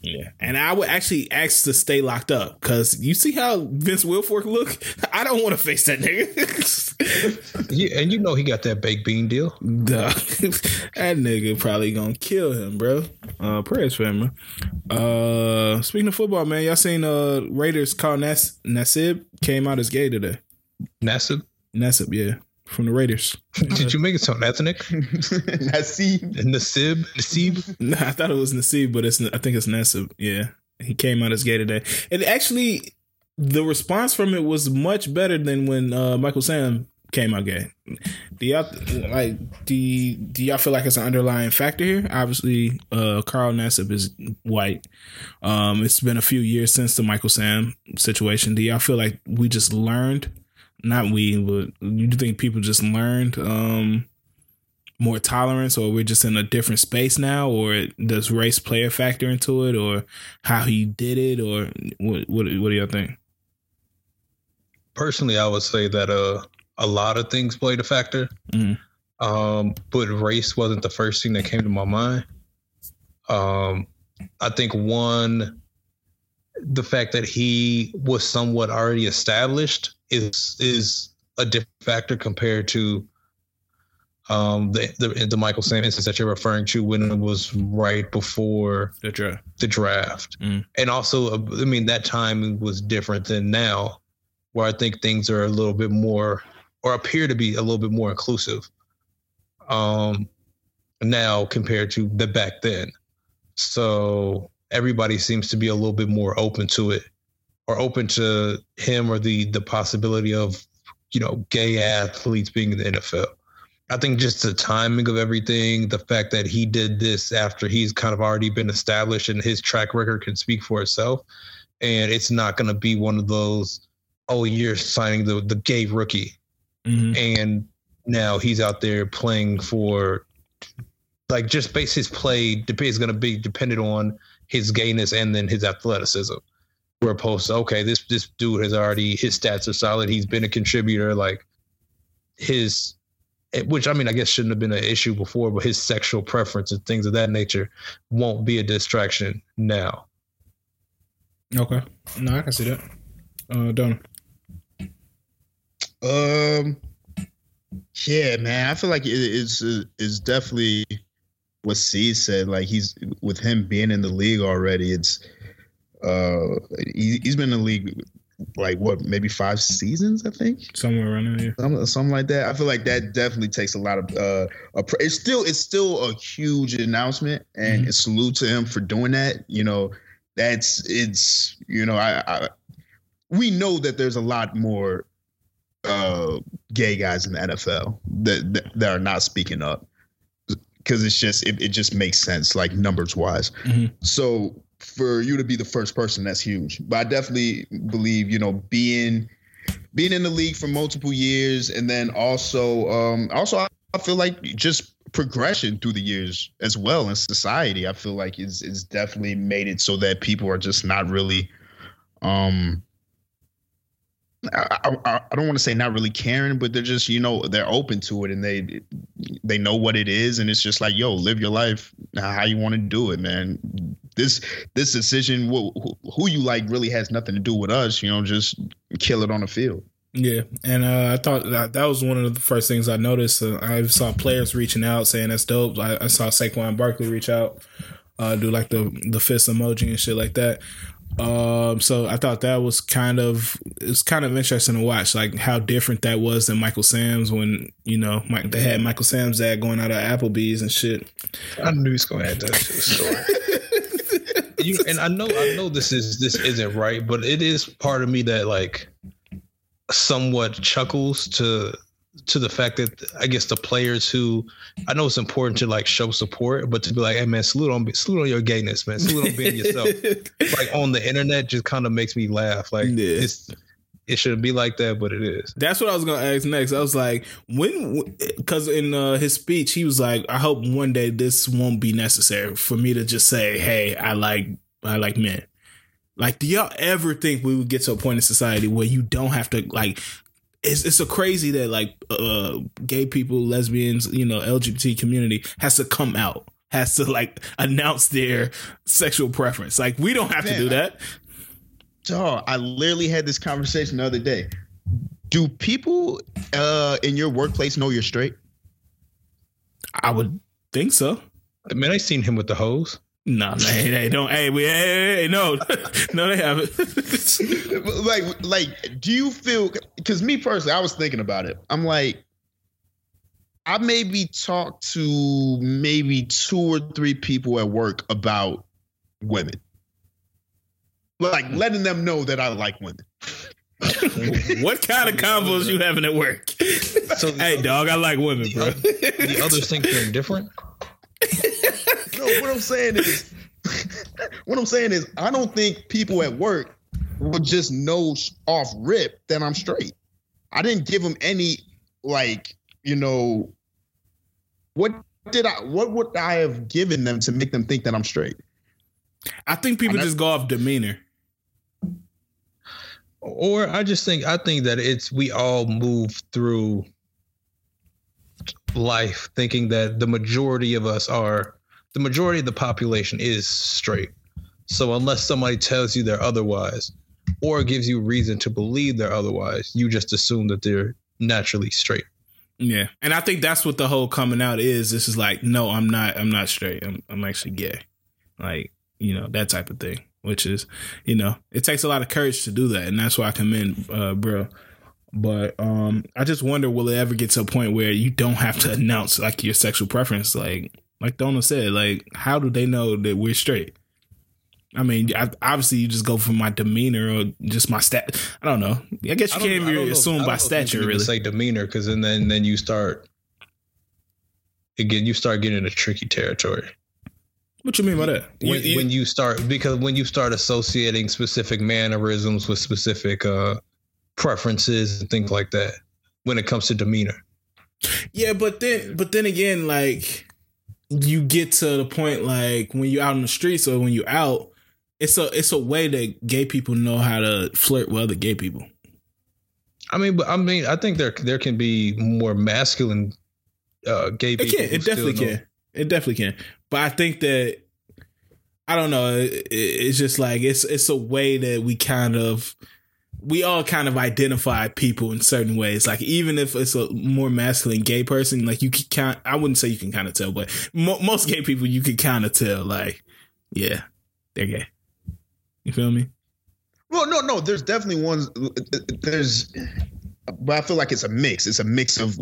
yeah. And I would actually ask to stay locked up because you see how Vince Wilfork look. <laughs> I don't want to face that nigga. <laughs> Yeah, and you know he got that baked bean deal. Duh. <laughs> that nigga probably gonna kill him, bro. Uh, prayers for him. man. Uh, speaking of football, man, y'all seen uh Raiders Carl Nas- Nasib came out as gay today. Nassib, Nasib, yeah, from the Raiders. did you make it sound ethnic? <laughs> I see. Nassib, Nassib. No, I thought it was Nasib, but it's I think it's Nasib. Yeah, he came out as gay today, and actually, the response from it was much better than when uh, Michael Sam came out gay. Do y'all like? Do y- do y'all feel like it's an underlying factor here? Obviously, uh, Carl Nassib is white. Um, it's been a few years since the Michael Sam situation. Do y'all feel like we just learned? Not we, but you think people just learned? Um, more tolerance or we're just in a different space now or does race play a factor into it or how he did it or what what, what do y'all think Personally, I would say that uh, a lot of things played a factor. Mhm. Um, but race wasn't the first thing that came to my mind. Um, I think one, the fact that he was somewhat already established is is a different factor compared to um, the, the the Michael Sam instance that you're referring to when it was right before the draft the draft. Mm. And also, I mean, that time was different than now, where I think things are a little bit more, or appear to be a little bit more inclusive um, now compared to the back then. So everybody seems to be a little bit more open to it, or open to him or the the possibility of, you know, gay athletes being in the NFL. I think just the timing of everything, the fact that he did this after he's kind of already been established and his track record can speak for itself. And it's not going to be one of those, oh, you're signing the, the gay rookie. mm-hmm. And now he's out there playing for, like, just base his play is going to be dependent on his gayness and then his athleticism. We're opposed to, okay, this, this dude has already, his stats are solid. He's been a contributor. Like, his which I mean, I guess shouldn't have been an issue before, but his sexual preference and things of that nature won't be a distraction now. Okay. No, I can see that. Uh, Don. Um, yeah, man, I feel like it's it's definitely what C said. Like he's with him being in the league already. It's uh, he, has been in the league like what maybe five seasons, I think, somewhere around there, something, something like that. I feel like that definitely takes a lot of uh, a, it's still it's still a huge announcement, and mm-hmm. salute to him for doing that. You know, that's it's you know I, I we know that there's a lot more uh, gay guys in the NFL that, that, that are not speaking up because it's just it, it just makes sense like numbers wise. Mm-hmm. So for you to be the first person, that's huge. But I definitely believe you know being being in the league for multiple years and then also um also I feel like just progression through the years as well in society i feel like is is definitely made it so that people are just not really um I, I, don't want to say not really caring, but they're just you know they're open to it and they they know what it is and it's just like yo live your life how you want to do it man this this decision who, who you like really has nothing to do with us you know just kill it on the field yeah, and uh, I thought that that was one of the first things I noticed. Uh, I saw players reaching out saying that's dope. I, I saw Saquon Barkley reach out, uh, do like the the fist emoji and shit like that. Um, so I thought that was kind of it's kind of interesting to watch, like how different that was than Michael Sam's when you know Mike, they had Michael Sam's dad going out of Applebee's and shit. I knew he's gonna add that to the story. you, and I know I know this is this isn't right, but it is part of me that like somewhat chuckles to to the fact that I guess the players who I know it's important to like show support, but to be like, hey man, salute on salute on your gayness, man, salute on being yourself. <laughs> like on the internet, just kind of makes me laugh. Like yeah. it's it shouldn't be like that, but it is. That's what I was gonna ask next. I was like, when, because in uh, his speech, he was like, I hope one day this won't be necessary for me to just say, hey, I like I like men. Like, do y'all ever think we would get to a point in society where you don't have to like it's it's so crazy that like uh gay people, lesbians, you know, LGBT community has to come out, has to like announce their sexual preference. Like we don't have Man, to do that. Dog, I literally had this conversation the other day. Do people uh in your workplace know you're straight? I would think so. I mean, I seen him with the hose. No, they, they don't. Hey, we, hey, hey, no, <laughs> no, they haven't. <laughs> like, like, do you feel? Because me personally, I was thinking about it. I'm like, I maybe talked to maybe two or three people at work about women, like hmm. letting them know that I like women. <laughs> what kind of combos you having at work? So, hey, dog, I like women, bro. The others think they're different no, what I'm saying is, what I'm saying is, I don't think people at work would just know off rip that I'm straight. I didn't give them any like, you know, what did I? What would I have given them to make them think that I'm straight? I think people just go off demeanor. Or I just think I think that it's we all move through life thinking that the majority of us are the majority of the population is straight. So unless somebody tells you they're otherwise or gives you reason to believe they're otherwise, you just assume that they're naturally straight. Yeah. And I think that's what the whole coming out is. This is like, no, I'm not I'm not straight. I'm I'm actually gay. Like, you know, that type of thing. Which is, you know, it takes a lot of courage to do that. And that's why I commend uh bro but um, I just wonder will it ever get to a point where you don't have to announce like your sexual preference? Like like Donna said, like how do they know that we're straight? I mean, I, obviously you just go from my demeanor or just my stat. I don't know. I guess you can't even assume by stature really. Say demeanor because then then then you start again. You start getting into tricky territory. What you mean by that? When you, when you start because when you start associating specific mannerisms with specific uh preferences and things like that when it comes to demeanor. Yeah, but then but then again, like you get to the point like when you're out in the streets or when you're out, it's a it's a way that gay people know how to flirt with other gay people. I mean, but I mean, I think there there can be more masculine uh, gay people. It can. It definitely can. It definitely can. But I think that I don't know. It, it, it's just like it's it's a way that we kind of we all kind of identify people in certain ways. Like even if it's a more masculine gay person, like you can count. I wouldn't say you can kind of tell, but mo- most gay people you can kind of tell. Like, yeah, they're gay. You feel me? Well, no, no. There's definitely ones. There's, but I feel like it's a mix. It's a mix of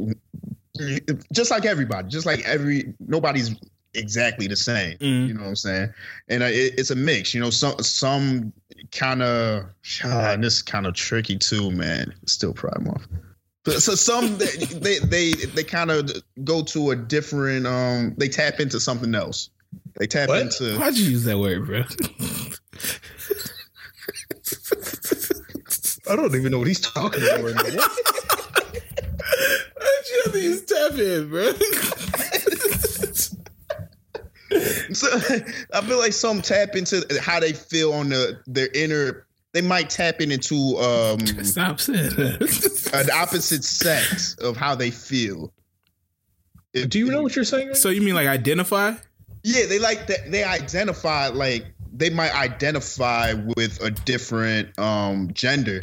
just like everybody, just like every nobody's exactly the same. Mhm. You know what I'm saying? And uh, it, it's a mix. You know, some some kind of ah, and this is kind of tricky too, man. Still Pride Month. So- So some they <laughs> they they, they kind of go to a different um they tap into something else. They tap What? into Why'd you use that word, bro? I don't even know what he's talking about right <laughs> now. Why'd you have to use tap in, bro? <laughs> So I feel like some tap into how they feel on the their inner. They might tap into um <laughs> Stop saying that. an opposite sex of how they feel. If- Do you know what you're saying? Right so you mean like identify? Yeah, they like that. They identify like they might identify with a different um gender,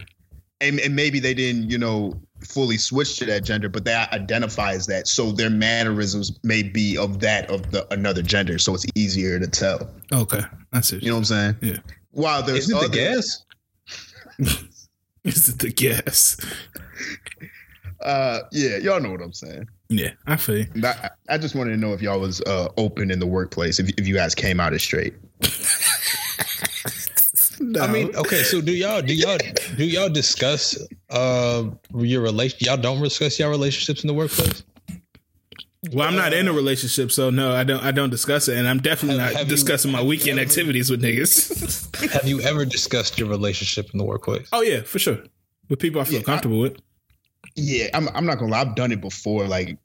and, and maybe they didn't, you know, fully switch to that gender, but they identify as that. So their mannerisms may be of that of the another gender, so it's easier to tell. Okay, that's it. You know what I'm saying? Yeah. While there's Is it the gas? <laughs> Is it the guess? <laughs> Uh, yeah, y'all know what I'm saying. Yeah, I feel you. I, I just wanted to know if y'all was uh, open in the workplace, if, if you guys came out as straight. <laughs> No. I mean, okay. So do y'all do y'all do y'all discuss uh your relation? Y'all don't discuss y'all relationships in the workplace. well, I'm not in a relationship, so no, I don't. I don't discuss it, and I'm definitely Have- not have you- discussing my weekend ever- activities with niggas. <laughs> Have you ever discussed your relationship in the workplace? oh yeah, for sure. With people I feel Yeah, I- comfortable with. Yeah, I'm, I'm not gonna lie. I've done it before. Like,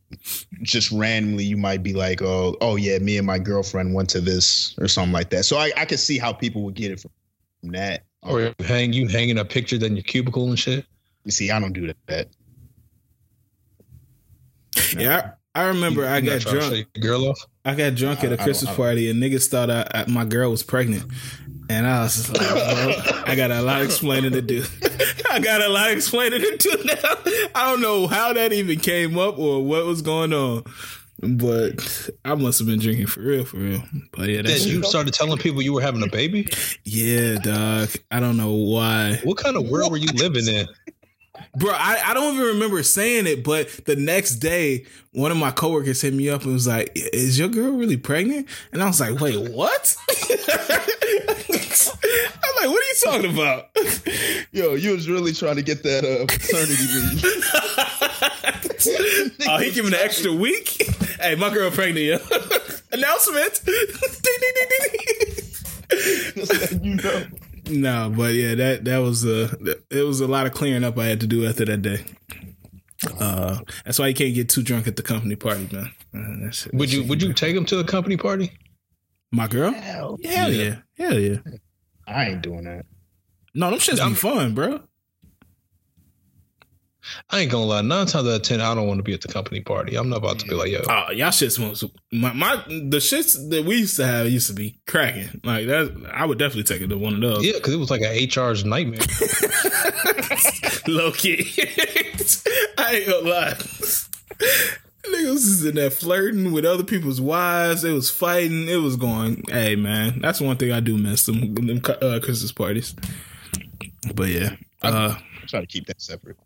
just randomly, you might be like, "Oh, oh yeah, me and my girlfriend went to this or something like that." So I, I can see how people would get it from that. Or you hang you hanging a picture in your cubicle and shit? You see, I don't do that. Yeah, I, I remember I You not got drunk. girl off. I got drunk at I- I a don't- Christmas I party, and niggas thought I, I, my girl was pregnant, and I was just like, bro, I got a lot of explaining to do. <laughs> I got a lot of explaining to do now. <laughs> I don't know how that even came up or what was going on, but I must have been drinking for real, for real. But yeah, Then that's you started telling people you were having a baby. yeah, dog. I don't know why. What kind of world were you living in? Bro, I, I don't even remember saying it, but the next day, one of my coworkers hit me up and was like, Is your girl really pregnant? And I was like, Wait, what? <laughs> I'm like, What are you talking about? <laughs> Yo, you was really trying to get that uh, paternity leave. <laughs> oh, he giving an extra week? hey, my girl pregnant, yo. <laughs> Announcement. ding, ding, ding, ding, ding. Just you know. No, but yeah, that that was a it was a lot of clearing up I had to do after that day. Uh, that's why you can't get too drunk at the company party, man. Uh, that's- Would you that's- would you take him to a company party? My girl? Hell, Hell yeah. Hell yeah. I ain't doing that. No, them shits I'm- fun, bro. I ain't gonna lie. Nine times out of ten, I don't want to be at the company party. I'm not about to be like, yo, Oh, y'all shits was my, my the shits that we used to have used to be cracking. Like that I would definitely take it to one of those. yeah, because it was like an HR's nightmare. <laughs> Low key. <laughs> I ain't gonna lie. Niggas was in there flirting with other people's wives. It was fighting. It was going. Hey man, that's one thing I do miss them, them uh, Christmas parties. But yeah, uh, I try to keep that separate.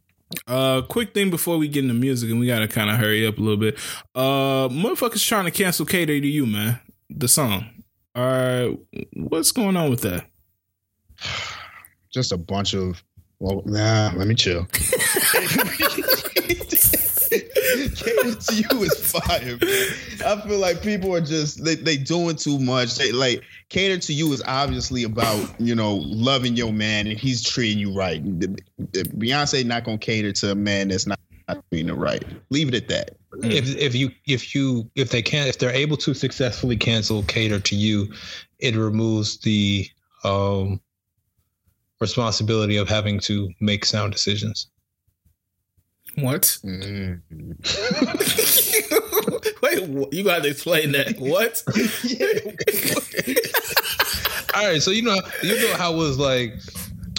Uh, quick thing before we get into music, and we gotta kind of hurry up a little bit. Uh, motherfuckers trying to cancel "Cater to You," man. The song. All right, what's going on with that? <sighs> Just a bunch of. Well, nah. Let me chill. <laughs> <laughs> <laughs> Cater to you is fire. Man. I feel like people are just they they doing too much. They like cater to you is obviously about you know loving your man and he's treating you right. Beyonce not gonna cater to a man that's not treating her right. Leave it at that. if if you if you if they can't if they're able to successfully cancel cater to you, it removes the um responsibility of having to make sound decisions. What? Mm. <laughs> Wait, you gotta explain that. What? <laughs> All right, so you know, you know how it was like.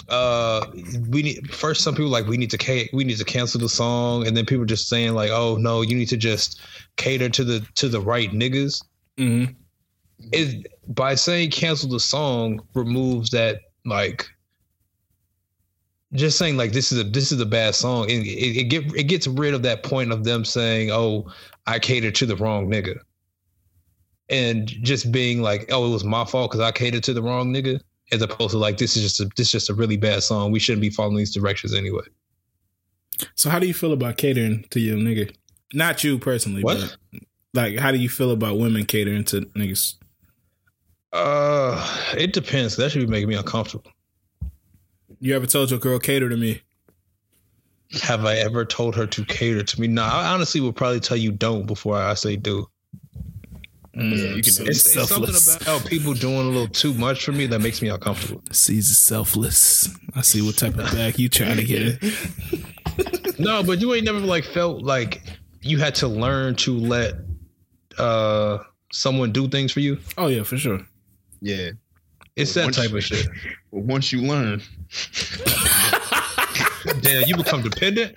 Uh, we need first. Some people like we need to ca- we need to cancel the song, and then people just saying like, oh no, you need to just cater to the to the right niggas. Mm-hmm. Is by saying cancel the song removes that like just saying like this is a this is a bad song. It, it, it get it gets rid of that point of them saying, oh, I catered to the wrong nigga and just being like, "Oh, it was my fault because I catered to the wrong nigga," as opposed to like, "This is just a this is just a really bad song. We shouldn't be following these directions anyway." So how do you feel about catering to your nigga? Not you personally, What? but like how do you feel about women catering to niggas? Uh, it depends. That should be making me uncomfortable. You ever told your girl cater to me? Have I ever told her to cater to me? Nah, I honestly would probably tell you don't before I say do. Yeah, you can so do It's, it's something selfless. about how people doing a little too much for me that makes me uncomfortable. Caesar selfless. I see what type of bag you trying to get in. <laughs> No, but you ain't never like felt like you had to learn to let uh someone do things for you. Oh yeah, for sure. Yeah. It's that Once- type of shit. But once you learn, <laughs> Damn, you become dependent.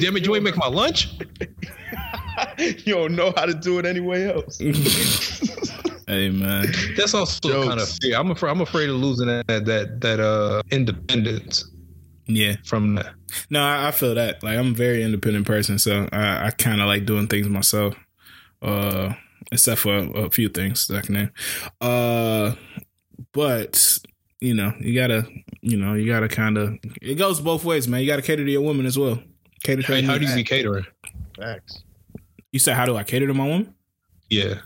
Damn it, you ain't make my lunch. <laughs> you don't know how to do it anyway else. <laughs> Hey man. That's also Jokes. kind of fear. I'm afraid. I'm afraid of losing that that that uh independence Yeah. from that. No, I, I feel that. Like I'm a very independent person, so I, I kind of like doing things myself. Uh, except for a, few things that I can name. Uh, but you know, you gotta, you know, you gotta kind of. It goes both ways, man. You gotta cater to your woman as well. Cater to. Hey, how do you be catering? Facts. You said, how do I cater to my woman? Yeah,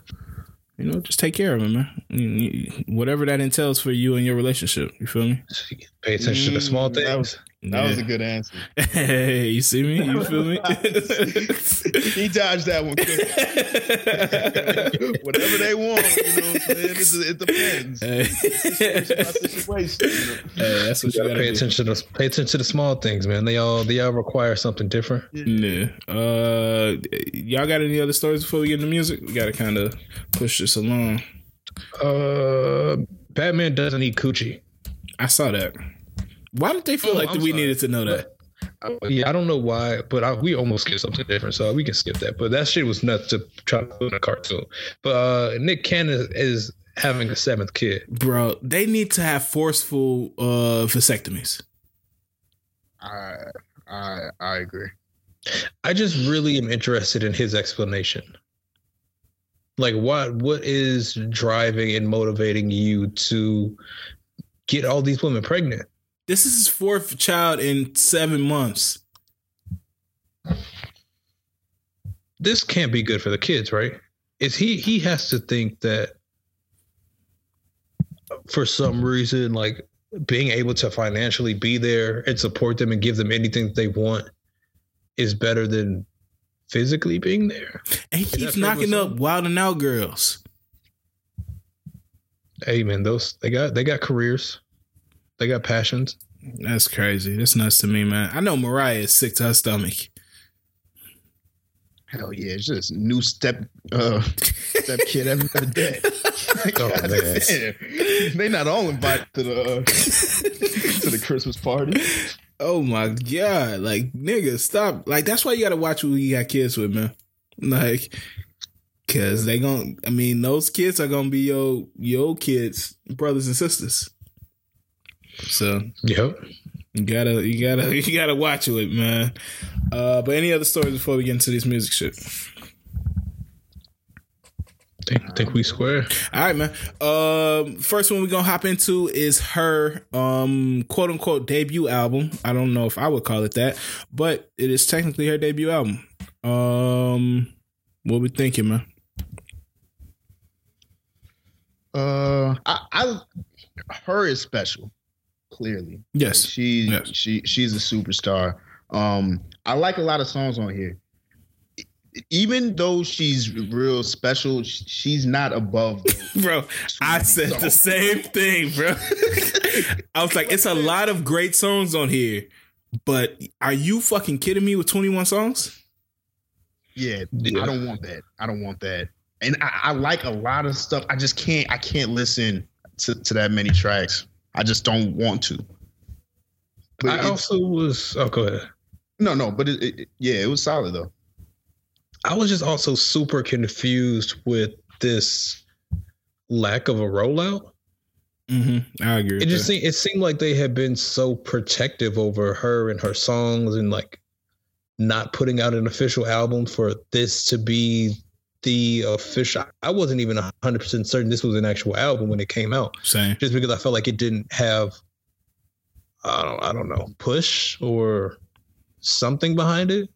You know, just take care of her, man. You- you- Whatever that entails for you and your relationship. You feel me? pay attention to the small Mm, things. that was- That was a good answer. <laughs> Hey, you see me? <laughs> You feel me? he dodged that one. quick. <laughs> Whatever they want, you know what I'm saying? It's, it depends. Hey. Situation. Hey, that's what you You gotta gotta pay do. attention to the, pay attention to the small things, man. They all they all require something different. Yeah. Uh, y'all got any other stories before we get into music? We gotta kind of push this along. Uh, Batman doesn't eat coochie. I saw that. Why did they feel Oh, like I'm we sorry. needed to know that? Yeah, I don't know why, but I, we almost skipped something different, so we can skip that. But that shit was nuts to try to put in a cartoon. But uh, Nick Cannon is having a seventh kid. Bro, they need to have forceful uh vasectomies. I, I, I agree. I just really am interested in his explanation. Like, what what is driving and motivating you to get all these women pregnant? This is his fourth child in seven months. This can't be good for the kids, right? Is he he has to think that for some reason, like being able to financially be there and support them and give them anything that they want is better than physically being there. And he keeps knocking up wild and out girls. Hey man, those they got they got careers, they got passions. That's crazy. That's nuts to me, man. I know Mariah is sick to her stomach. Hell yeah, it's just new step uh step kid every other day. Oh, God man. damn. They not all invited to the uh, to the Christmas party. Oh my god! Like nigga, stop! Like that's why you gotta watch who you got kids with, man. Like, cause they gon' I mean, those kids are gonna be your your kids, brothers and sisters. So Yep. you gotta you gotta <laughs> you gotta watch it, man. Uh, but any other stories before we get into this music shit? Think, think we square. All right, man. Um, first one we're gonna hop into is her um quote unquote debut album. I don't know if I would call it that, but it is technically her debut album. Um, what we thinking, man? Uh, I, I her is special. Clearly, Yes. Like, she Yes. she she's a superstar. Um, I like a lot of songs on here. Even though she's real special, she's not above. <laughs> Bro, I many said the same thing, bro. <laughs> I was like, it's a lot of great songs on here, but are you fucking kidding me with 21 songs? Yeah, Yeah. I don't want that. I don't want that. and I, I like a lot of stuff. I just can't. I can't listen to, to that many tracks. I just don't want to. But I also was. Oh, go ahead. no, no, but it, it, yeah, it was solid though. I was just also super confused with this lack of a rollout. Mm-hmm. I agree. It just that. seemed it seemed like they had been so protective over her and her songs and like not putting out an official album for this to be the official. I wasn't even hundred percent certain this was an actual album when it came out, same. just because I felt like it didn't have. I don't. I don't know. Push or something behind it.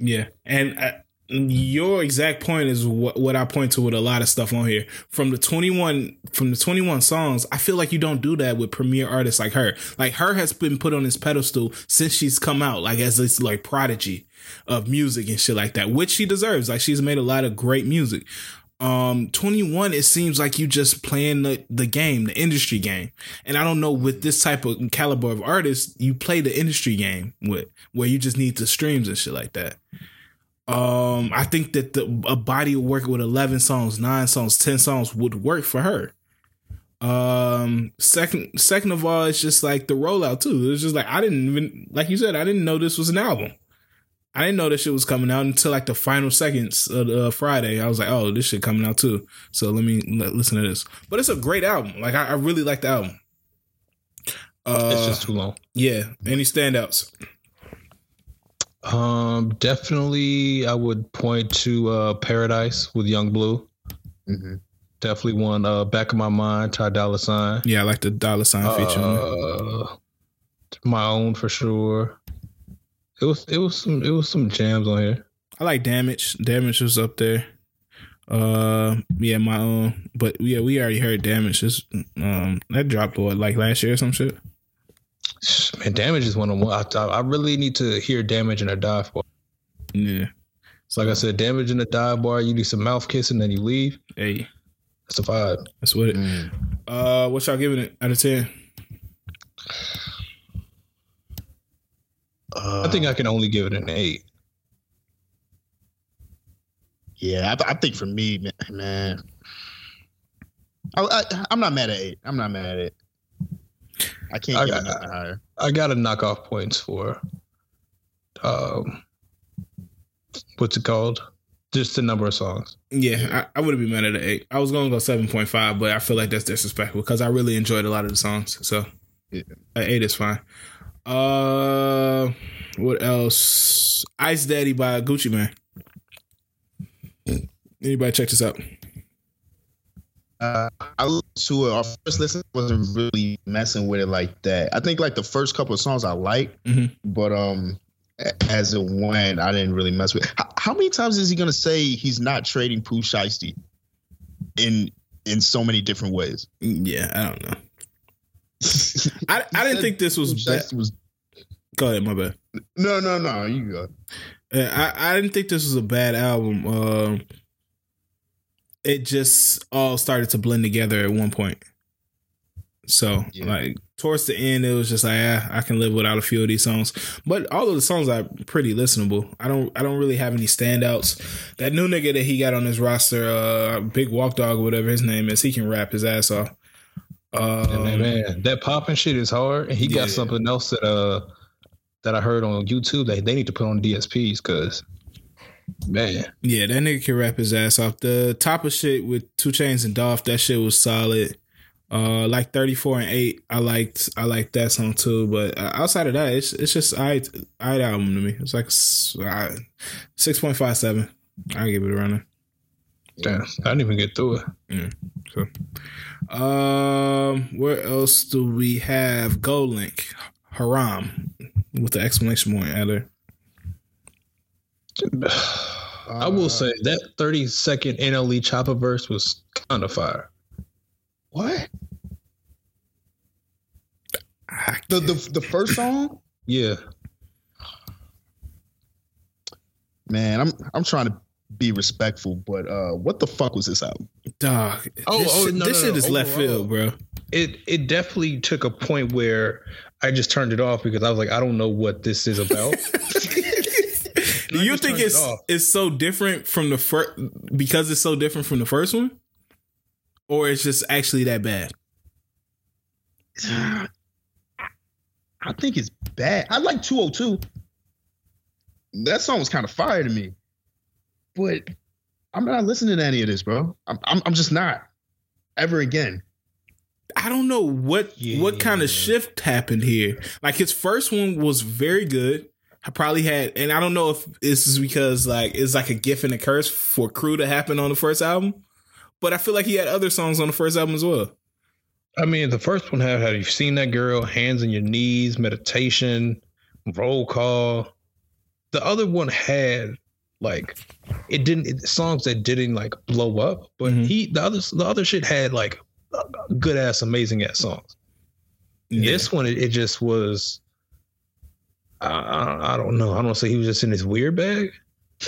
Yeah, and uh, your exact point is what what I point to with a lot of stuff on here. From the twenty one from the twenty one songs, I feel like you don't do that with premier artists like her. Like her has been put on this pedestal since she's come out, like as this like prodigy of music and shit like that, which she deserves. Like she's made a lot of great music. Um, 21, it seems like you just playing the, the game, the industry game. And I don't know with this type of caliber of artist, you play the industry game with where you just need the streams and shit like that. Um, I think that the a body of work with 11 songs, nine songs, 10 songs would work for her. Um, second, second of all, it's just like the rollout too. It's just like, I didn't even, like you said, I didn't know this was an album. I didn't know this shit was coming out until like the final seconds of uh, Friday. I was like, oh, this shit coming out too. So let me l- listen to this. But it's a great album. Like I, I really like the album. Uh, It's just too long. yeah. Any standouts? Um, definitely, I would point to uh, Paradise with Young Blue. Mm-hmm. Definitely one. Uh, Back of My Mind, Ty Dolla Sign. Yeah, I like the dollar sign feature. on it. Uh, my own for sure. It was it was some it was some jams on here. I like damage. Damage was up there. Uh, yeah, my own. But yeah, we already heard damage. It's, um, that dropped what like last year or some shit. Man, Damage is one of one. I, I I really need to hear Damage in a dive bar. Yeah. So like I said, Damage in a dive bar. You do some mouth kissing, then you leave. Hey, That's a vibe. that's what it. Mm. Uh, what y'all giving it out of ten? Uh, I think I can only give it an eight. Yeah, I, I think for me, man, man I, I, I'm not mad at eight. I'm not mad at it. I can't I get got- nothing higher. I got to knock off points for um what's it called? Just the number of songs. Yeah, I, I wouldn't be mad at an eight. I was gonna go seven point five, but I feel like that's disrespectful because I really enjoyed a lot of the songs. So Yeah. an eight is fine. Uh, what else? Ice Daddy by Gucci Mane. Anybody check this out? Uh, I listened to it. Our first listen wasn't really messing with it like that. I think like the first couple of songs I liked, Mhm. but um, as it went, I didn't really mess with. It. How, how many times is he gonna say he's not trading Pooh Shiesty in in so many different ways? Yeah, I don't know. <laughs> I, I didn't think this was bad. Was Go ahead, my bad. no, no, no. You go. Uh, I, I didn't think this was a bad album. Um, it just all started to blend together at one point. So, Yeah. like towards the end, it was just like ah, I can live without a few of these songs. But all of the songs are pretty listenable. I don't I don't really have any standouts. That new nigga that he got on his roster, uh, Big Walk Dog, whatever his name is, he can rap his ass off. Um, man, man, that popping shit is hard. And he Yeah. got something else that uh that I heard on YouTube that they need to put on DSPs because man, Yeah, that nigga can rap his ass off. The top of shit with 2 Chainz and Dolph, that shit was solid. Uh, like thirty four and eight, I liked I liked that song too. But uh, outside of that, it's it's just I I album to me. It's like six point five seven. I give it a runner. damn, I didn't even get through it. Yeah. So um, where else do we have GoldLink Haram with the exclamation point at her? <sighs> I will say that 30 second NLE Choppa verse was kind of fire. what the the the first <clears throat> song. Yeah. Man, I'm I'm trying to be respectful, but uh, what the fuck was this album? Dog, Oh, this oh, shit, no, this no, shit no, is left field, bro. It it definitely took a point where I just turned it off because I was like, I don't know what this is about. <laughs> Do you think turned it it's it's so different from the first because it's so different from the first one, or it's just actually that bad? <sighs> I think it's bad. I like 202. That song was kind of fire to me. But I'm not listening to any of this, bro. I'm I'm, I'm just not. Ever again. I don't know what what kind of shift happened here. Like his first one was very good. I probably had, and I don't know if this is because like it's like a gift and a curse for Crew to happen on the first album, but I feel like he had other songs on the first album as well. I mean, the first one had "Have you seen that girl?" Hands on your knees, meditation, roll call. The other one had like it didn't it, songs that didn't like blow up, but Mhm. he the other the other shit had like good ass, amazing ass songs. This one, it, it just was. I, I, I don't know. I don't say he was just in his weird bag. <laughs>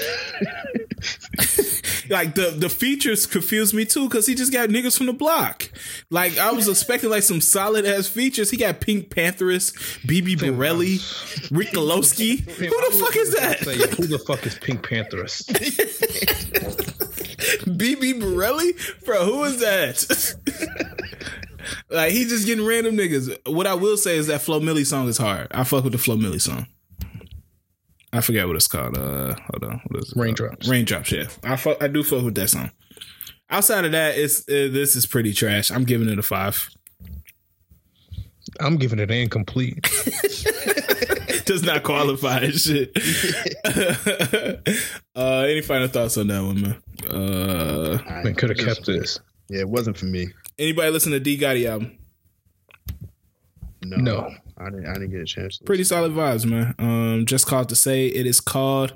like the the features confused me too because he just got niggas from the block. Like I was expecting like some solid ass features. He got Pink Pantheress, Bibi Bourelly, Rick Galowski. Who the fuck is that? who the fuck is PinkPantheress? <laughs> Bibi Bourelly, bro. Who is that? <laughs> like he just getting random niggas. What I will say is that Flo Milli song is hard. I fuck with the Flo Milli song. I forgot what it's called. Uh, hold on. What is it? Raindrops. Raindrops. Yeah, I fuck, I do fuck with that song. Outside of that, it's uh, this is pretty trash. I'm giving it a five. I'm giving it incomplete. <laughs> Does not qualify as shit. <laughs> uh, any final thoughts on that one, man? Uh, Man, could have kept this. Yeah, it wasn't for me. anybody listen to D Gotti album? No. No. I didn't I didn't get a chance. To pretty solid vibes, man. Um, just called to say it is called.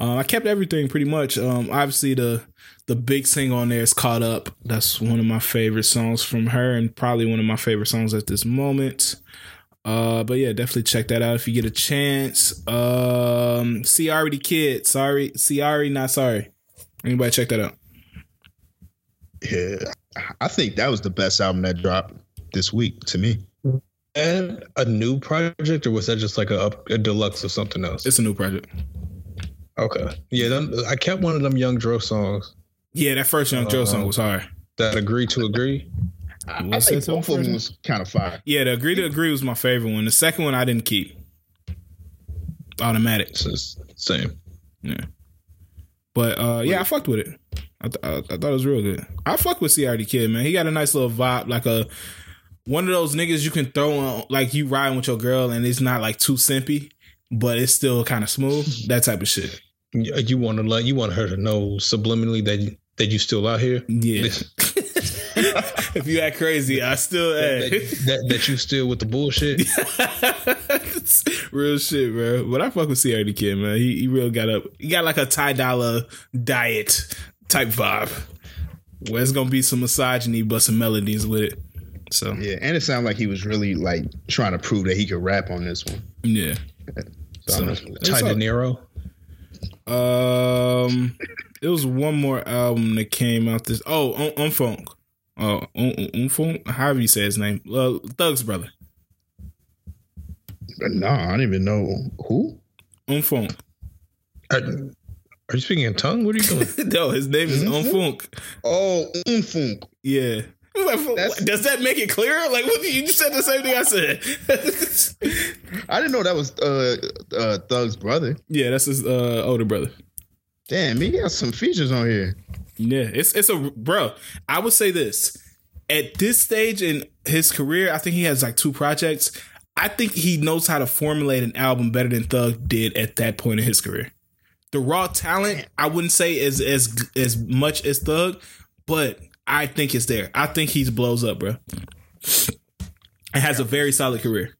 Uh, I kept everything pretty much. Um, obviously the the big single on there is caught up. That's one of my favorite songs from her, and probably one of my favorite songs at this moment. Uh, but yeah, definitely check that out if you get a chance. Um, Ciari the Kid, sorry, Ciari, not sorry. Anybody check that out? Yeah. I think that was the best album that dropped this week to me. And a new project, or was that just like a, a deluxe or something else? It's a new project. Okay. Yeah, them, I kept one of them Young Dro songs Yeah, that first Young Joe song um, was hard. that agree to agree. I, I think both of them was kind of fire. Yeah, the agree to agree was my favorite one. The second one I didn't keep. Automatic. Same. Yeah. But uh, yeah, I fucked with it. I, th- I, thought it was real good. I fuck with CRD Kid, man. He got a nice little vibe, like a one of those niggas you can throw on, like you riding with your girl, and it's not like too simpy, but it's still kind of smooth. That type of shit. You, want to let you want her to know subliminally that that you still out here. Yeah. <laughs> <laughs> if you act crazy, I still That, hey. that, that you still with the bullshit. <laughs> real shit, bro. But I fuck with CRD Kid, man. He, he real got up. He got like a Ty Dollar diet type vibe, where it's gonna be some misogyny, but some melodies with it. So Yeah, and it sounded like he was really like trying to prove that he could rap on this one. yeah. So, So- I'm messing with that. Ty De Niro. Um, it was one more album that came out this. Oh, on, on Funk. Oh, on, on Funk. However you say his name. Uh, Thug's brother. Uh, but no, I don't even know who. On Funk. Are, are you speaking in tongue? What are you doing? <laughs> no, his name is um mm-hmm. On Funk. Oh, um Unfoonk. Yeah. Like, Does that make it clear? Like, what, you just said the same thing I said. <laughs> I didn't know that was uh, uh, Thug's brother. yeah, that's his uh, older brother. Damn, he got some features on here. Yeah, it's it's a bro. I would say this at this stage in his career, I think he has like two projects. I think he knows how to formulate an album better than Thug did at that point in his career. The raw talent, I wouldn't say is as as much as Thug, but I think it's there. I think he blows up, bro. And has a very solid career.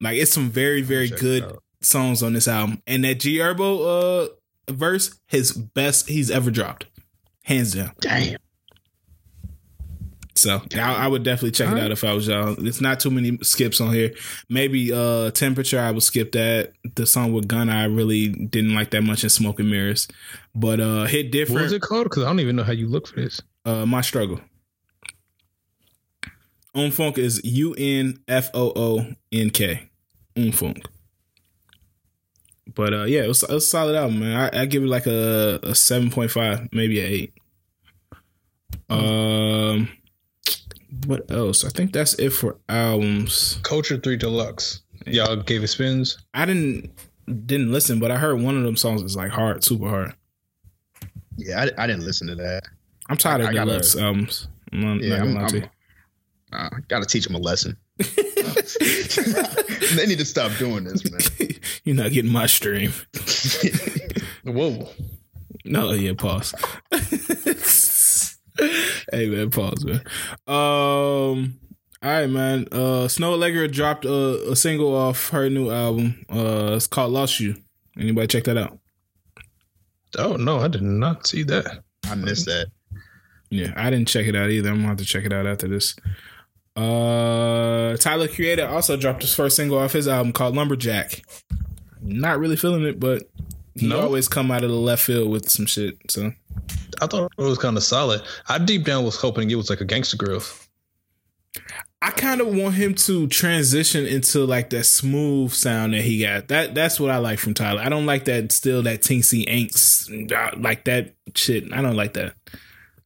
Like it's some very very Check good songs on this album, and that G Herbo uh verse, his best he's ever dropped, hands down. Damn. So I, I would definitely check it out if I was y'all. It's not too many skips on here. Maybe uh temperature I would skip that. The song with Gunna I really didn't like that much in Smoke and Mirrors, but uh hit what different. was it called? Because I don't even know how you look for this. Uh, my struggle. Unfoonk is U N F O O N K. Unfoonk. But uh, yeah, it was, it was a solid album, man. I, I give it like a, a seven point five, maybe a eight. Um, what else? I think that's it for albums. Culture Three Deluxe. Y'all gave it spins. I didn't didn't listen, but I heard one of them songs is like hard, super hard. Yeah, I, I didn't listen to that. I'm tired of I gotta- deluxe albums. I'm not, Yeah, not I'm, gonna lie I'm, you. uh, gotta teach them a lesson. <laughs> they need to stop doing this, man. <laughs> You're not getting my stream. <laughs> Whoa. No, yeah, pause. hey man, pause, man. Um, all right, man. Uh, Snoh Aalegra dropped a, a single off her new album. Uh, it's called "Lost You." Anybody check that out? Oh no, I did not see that. I missed that. Yeah, I didn't check it out either. I'm gonna have to check it out after this. Uh, Tyler Creator also dropped his first single off his album called "Lumberjack." Not really feeling it, but he No? always come out of the left field with some shit. So I thought it was kind of solid. I deep down was hoping it was like a Gangster Grove. I kind of want him to transition into like that smooth sound that he got. That that's what I like from Tyler. I don't like that still that tinksy angst uh, like that shit. I don't like that.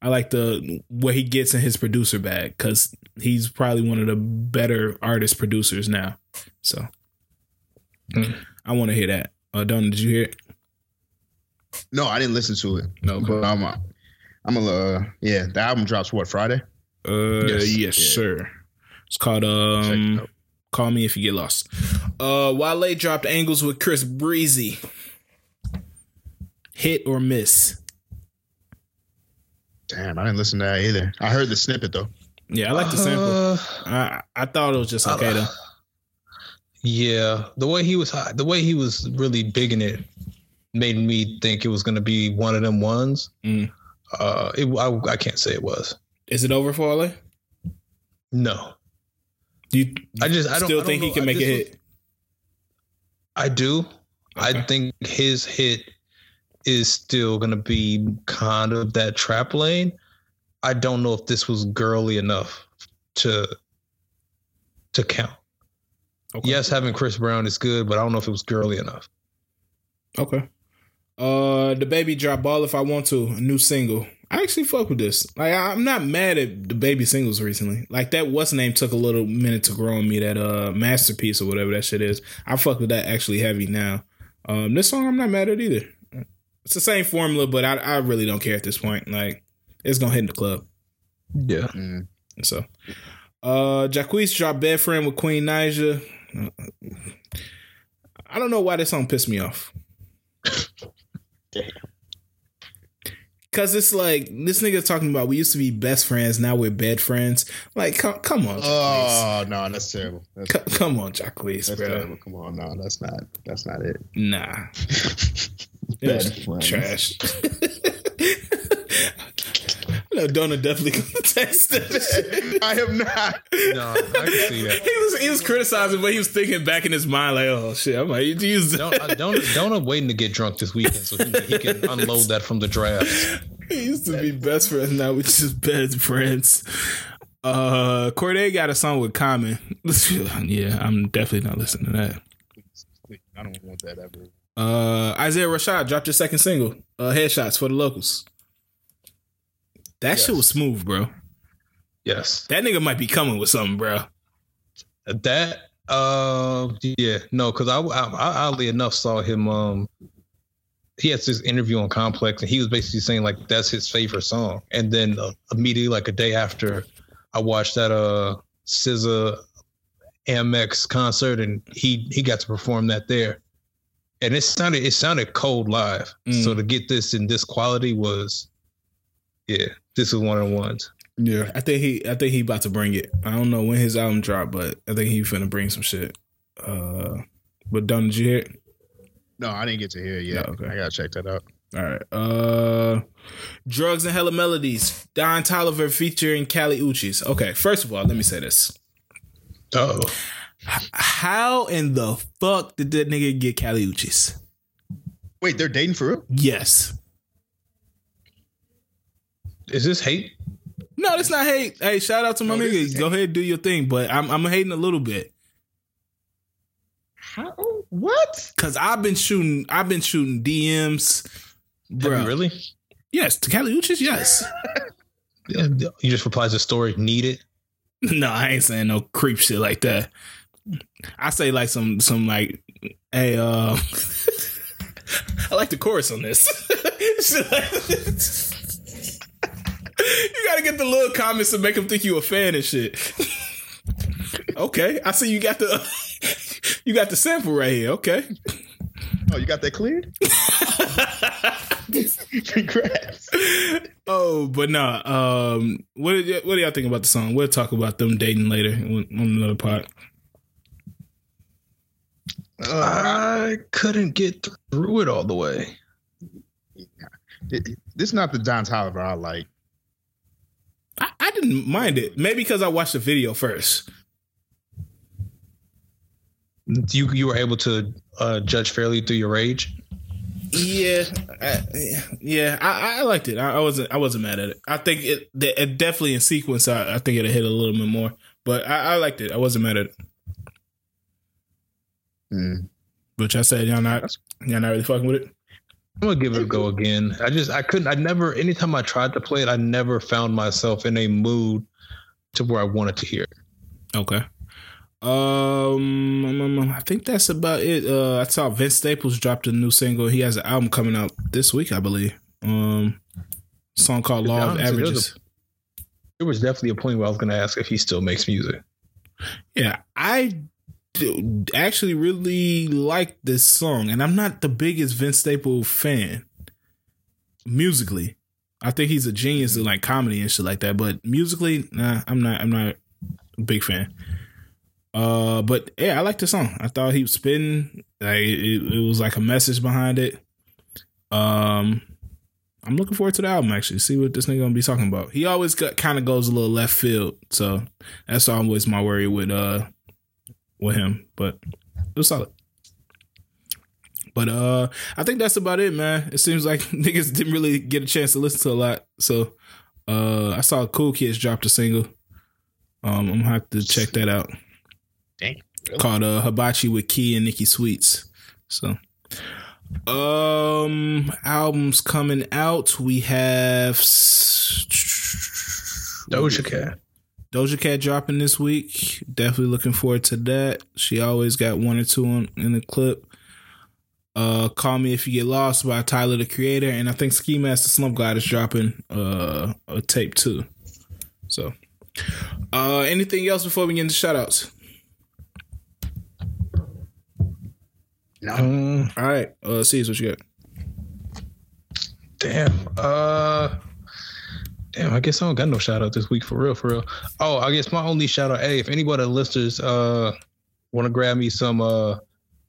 I like the where he gets in his producer bag because he's probably one of the better artist producers now. So Mm. I want to hear that. Uh, Don, did you hear it? No, I didn't listen to it. No, okay. But I'm, uh, I'm a, uh, yeah. The album drops what Friday? Uh, yes, Yes. Yeah. sir. It's called Check um. it. Call me if you get lost. Uh, Wale dropped angles with Chris Breezy. Hit or miss? Damn, I didn't listen to that either. I heard the snippet though. Yeah, I like the sample. Uh, I I thought it was just okay though. Yeah, the way he was, the way he was really bigging it, made me think it was going to be one of them ones. Mm. Uh, it, I, I can't say it was. Is it over for Wale? No, You I just I don't still I don't think he can make a hit? was- I do. Okay. I think his hit is still going to be kind of that trap lane. I don't know if this was girly enough to to count. Okay. Yes, having Chris Brown is good, but I don't know if it was girly enough. Okay. Uh, DaBaby drop ball if I want to. A new single. I actually fuck with this. Like I'm not mad at DaBaby singles recently. Like that what's name took a little minute to grow on me. That uh masterpiece or whatever that shit is. I fuck with that actually heavy now. Um, this song I'm not mad at either. It's the same formula, but I I really don't care at this point. Like it's gonna hit in the club. Yeah. Mm. So, uh, Jacquees dropped Bed Friend with Queen Naija. I don't know why this song pissed me off. Damn. Cause it's like this nigga talking about we used to be best friends, now we're bed friends. Like, come, come on, Jacquees. Oh no, that's terrible. That's, C- come on, Jacquees, that's bro. terrible. Come on, no, that's not. That's not it. Nah, <laughs> Bad It's friends. trash. <laughs> I know Donna definitely gonna <laughs> text. <laughs> I am not. No, I can see that. he was he was criticizing, but he was thinking back in his mind like, oh shit, I'm like, you use Don't I don't don't waiting to get drunk this weekend so he, he can unload that from the draft. He used to be best friends. Now we just best friends. Uh, Cordae got a song with Common. <laughs> yeah, I'm definitely not listening to that. I don't want that ever. Uh, Isaiah Rashad dropped his second single, uh, "Headshots" for the locals. That shit was smooth, bro. Yes, That nigga might be coming with something, bro. that. Uh, yeah, no, because I, I, I oddly enough saw him. Um, he has this interview on Complex, and he was basically saying like that's his favorite song. And then uh, immediately, like a day after, I watched that uh SZA MX concert, and he he got to perform that there. And it sounded it sounded cold live. Mm. So to get this in this quality was, yeah, this is one of the ones. Yeah, I think he, I think he about to bring it. I don't know when his album dropped, but I think he finna bring some shit. Uh, but Don, did you hear it? No, I didn't get to hear it yet. No, okay. I gotta check that out. All right. Uh Drugs and Hella Melodies. Don Toliver featuring Kali Uchis. Okay, first of all, let me say this. Oh, How in the fuck did that nigga get Kali Uchis? Wait, they're dating for real? Yes. Is this hate? No, it's not hate. Hey, shout out to my No, nigga. Go ahead, do your thing. But I'm I'm hating a little bit. How? What? Cause I've been shooting, I've been shooting DMs, bro. really? Yes, to Kali Uchis, yes. <laughs> Yeah, you just replies to story. Need it. <laughs> no, I ain't saying no creep shit like that. I say like some, some like, hey, uh, <laughs> I like the chorus on this. You gotta get the little comments to make them think you a fan and shit. okay, I see you got the, <laughs> you got the sample right here. Okay. Oh, you got that cleared? <laughs> Congrats. Oh, but nah. Um, what did y- what do y'all think about the song? We'll talk about them dating later on another part. I couldn't get through it all the way. This is not the Don Toliver I like. I, I didn't mind it. Maybe because I watched the video first. You you were able to uh, judge fairly through your rage. Yeah, I, yeah, I, I liked it. I, I wasn't I wasn't mad at it. I think it, it definitely in sequence. I, I think it hit a little bit more, but I, I liked it. I wasn't mad at it. Mm. Which I said y'all not y'all not really fucking with it. I'm gonna give it a go <laughs> again. I just I couldn't. I never. Anytime I tried to play it, I never found myself in a mood to where I wanted to hear it. Okay. Um, um, um, I think that's about it. Uh, I saw Vince Staples dropped a new single. He has an album coming out this week, I believe. Um, song called "Law of Honestly, there's a- Averages." There was definitely a point where I was gonna ask if he still makes music. Yeah, I do actually really like this song, and I'm not the biggest Vince Staples fan. Musically, I think he's a genius in like comedy and shit like that. But musically, nah, I'm not. I'm not a big fan. Uh, but yeah, I like the song. I thought he was spitting. Like it, it was like a message behind it. Um, I'm looking forward to the album actually. See what this nigga gonna be talking about. He always kind of goes a little left field, so that's always my worry with uh with him. But it was solid. But uh, I think that's about it, man. It seems like <laughs> niggas didn't really get a chance to listen to a lot. So uh, I saw Cool Kids dropped a single. Um, I'm gonna have to check that out. Dang, really? Called uh, Hibachi with Key and Nikki Sweets. So um albums coming out. We have Doja Cat. Doja Cat dropping this week. Definitely looking forward to that. She always got one or two on, in the clip. Uh, Call Me If You Get Lost by Tyler the Creator, and I think Ski Mask the Slump God is dropping uh, a tape too. So, uh, anything else before we get into shoutouts? No. Um, All right, uh, see what you got. damn. Uh, damn. I guess I don't got no shout out this week for real. For real. Oh, I guess my only shout out. Hey, if anybody of the listeners uh want to grab me some uh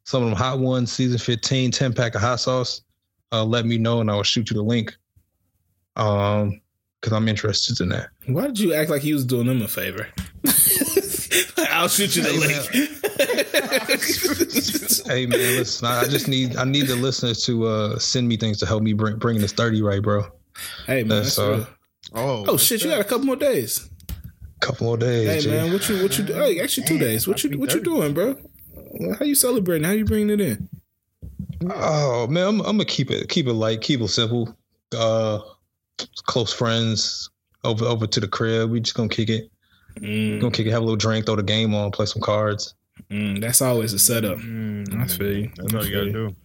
some of them hot ones, season 15, 10 pack of hot sauce, uh, let me know and I will shoot you the link. Um, because I'm interested in that. Why did you act like he was doing them a favor? <laughs> I'll shoot you the link. <laughs> hey man, listen, I I just need I need the listeners to uh send me things to help me bring bring this 30 right, bro. hey man, That's, that's uh. Oh, Oh shit, you got a couple more days. Couple more days. Hey man, what you what you do? Hey, actually two Damn, days. What you happy what you doing, bro? How you celebrating? How you bringing it in? Oh man, I'm, I'm gonna keep it keep it light, keep it simple. Uh, close friends over over to the crib. We just gonna kick it. Mm, Gonna kick it, have a little drink, throw the game on, play some cards. mm, that's always a setup. Mm, I feel you. That's all you gotta do.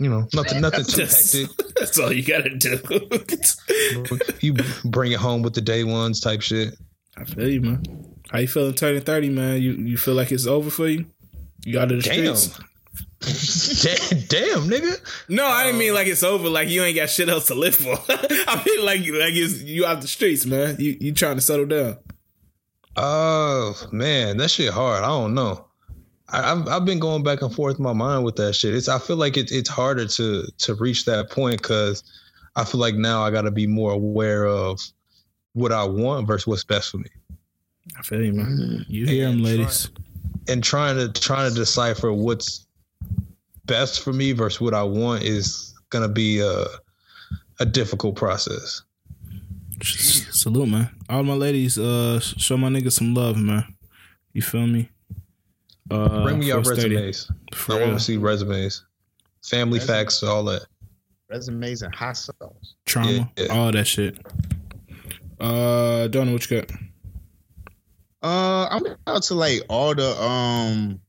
You know, nothing nothing too That's, hectic. <laughs> that's all you gotta do. <laughs> You bring it home with the day ones type shit. I feel you, man. How you feeling turning thirty, man? You you feel like it's over for you? You out of the Damn. streets? <laughs> damn, damn, nigga. No, I didn't mean like it's over. Like you ain't got shit else to live for. I mean like like it's you out the streets, man. You you trying to settle down? Oh man, that shit hard. I don't know. I, I've I've been going back and forth in my mind with that shit. It's I feel like it's it's harder to to reach that point because I feel like now I got to be more aware of what I want versus what's best for me, I feel you, man. Mm. You hear them, ladies. and trying to trying to decipher what's best for me versus what I want is gonna be a a difficult process. Salute, man. All my ladies, uh, show my niggas some love, man. You feel me? Uh, Bring me your resumes. I want to see resumes, family Resume. facts, all that. Resumes and hot sauce. trauma, Yeah, yeah. all that shit. Uh, Donna, what you got? Uh, I'm out to like all the um,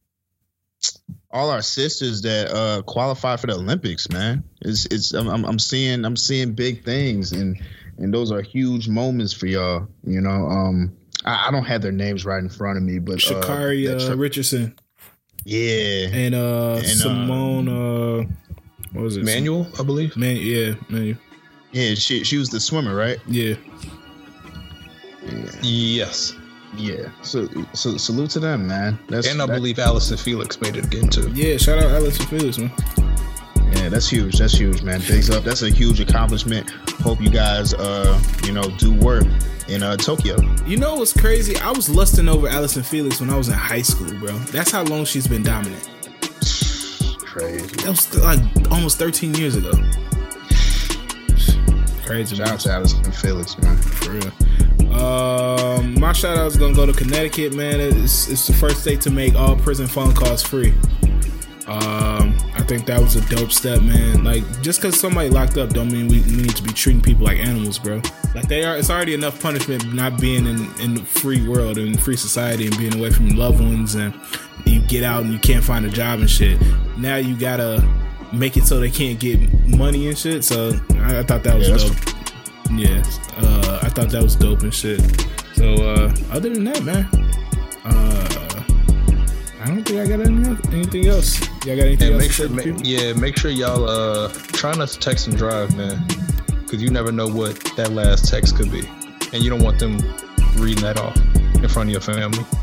all our sisters that uh qualify for the Olympics. Man, it's it's I'm I'm, I'm seeing I'm seeing big things and and those are huge moments for y'all. You know, um, I, I don't have their names right in front of me, but uh, Sha'Carri uh, tra- Richardson yeah, and uh And, uh, Simone. Uh, what was it? Manuel, I believe. Man, yeah, man, yeah, she she was the swimmer, right? yeah. Yeah, Yes, yeah. So so salute to them, man. That's and I that- believe Allyson Felix made it again too. Yeah, shout out Alex and Felix, man. Yeah, that's huge. That's huge, man. Bigs up. That's a huge accomplishment. Hope you guys, uh, you know, do work in uh, Tokyo. You know what's crazy? I was lusting over Allyson Felix when I was in high school, bro. That's how long she's been dominant. Crazy. That was like almost 13 years ago. Crazy, Shout out to Allyson Felix, man. For real. Um, my shout out is gonna go to Connecticut, man. It's, it's the first state to make all prison phone calls free. Um, I think that was a dope step, man. Like, just because somebody locked up, don't mean we, need to be treating people like animals, bro. Like, they are. It's already enough punishment not being in in the free world and free society and being away from your loved ones, and you get out and you can't find a job and shit. Now you gotta make it so they can't get money and shit. So I, I thought that was Yeah, dope. Yeah, uh, I thought that was dope and shit. So uh, other than that, man, uh, I don't think I got any, anything else. Y'all got anything And else? make sure, ma- yeah, make sure y'all uh try not to text and drive, man, because you never know what that last text could be, and you don't want them reading that off in front of your family. <laughs>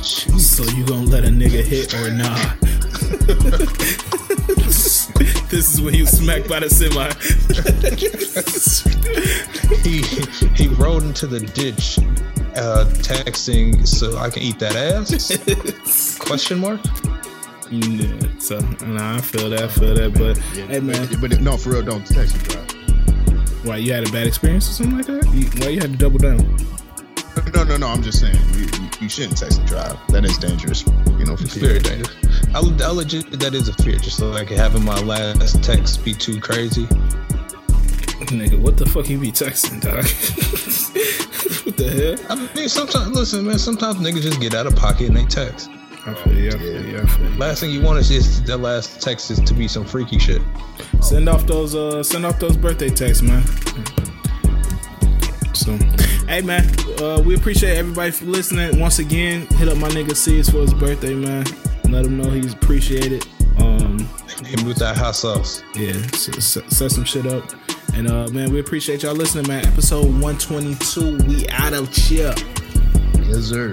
So you gonna let a nigga hit or nah? <laughs> this is when you smacked by the semi. He he rode into the ditch, uh, texting so I can eat that ass? <laughs> Question mark. yeah, so nah, I feel that, I feel that. But hey, man, But, but no, for real, don't text and drive. why you had a bad experience or something like that? You, why you had to double down? No, no, no. I'm just saying you, you, you shouldn't text and drive. That is dangerous. You know, for It's people. very dangerous. I, I legit that is a fear, just so like having my last text be too crazy. Nigga, what the fuck you be texting, dog? <laughs> what the hell? I mean, sometimes listen, man. Sometimes niggas just get out of pocket and they text. I feel you, I feel you, I feel you. Last thing you want is just the last text is to be some freaky shit. Send off those uh send off those birthday texts, man. So hey man, uh we appreciate everybody for listening. Once again, hit up my nigga Seeds for his birthday, man. Let him know he's appreciated. Um Hit me with that hot sauce. yeah, s- s- set some shit up. And uh man, we appreciate y'all listening, man. Episode 122, we out of here. Yes, sir.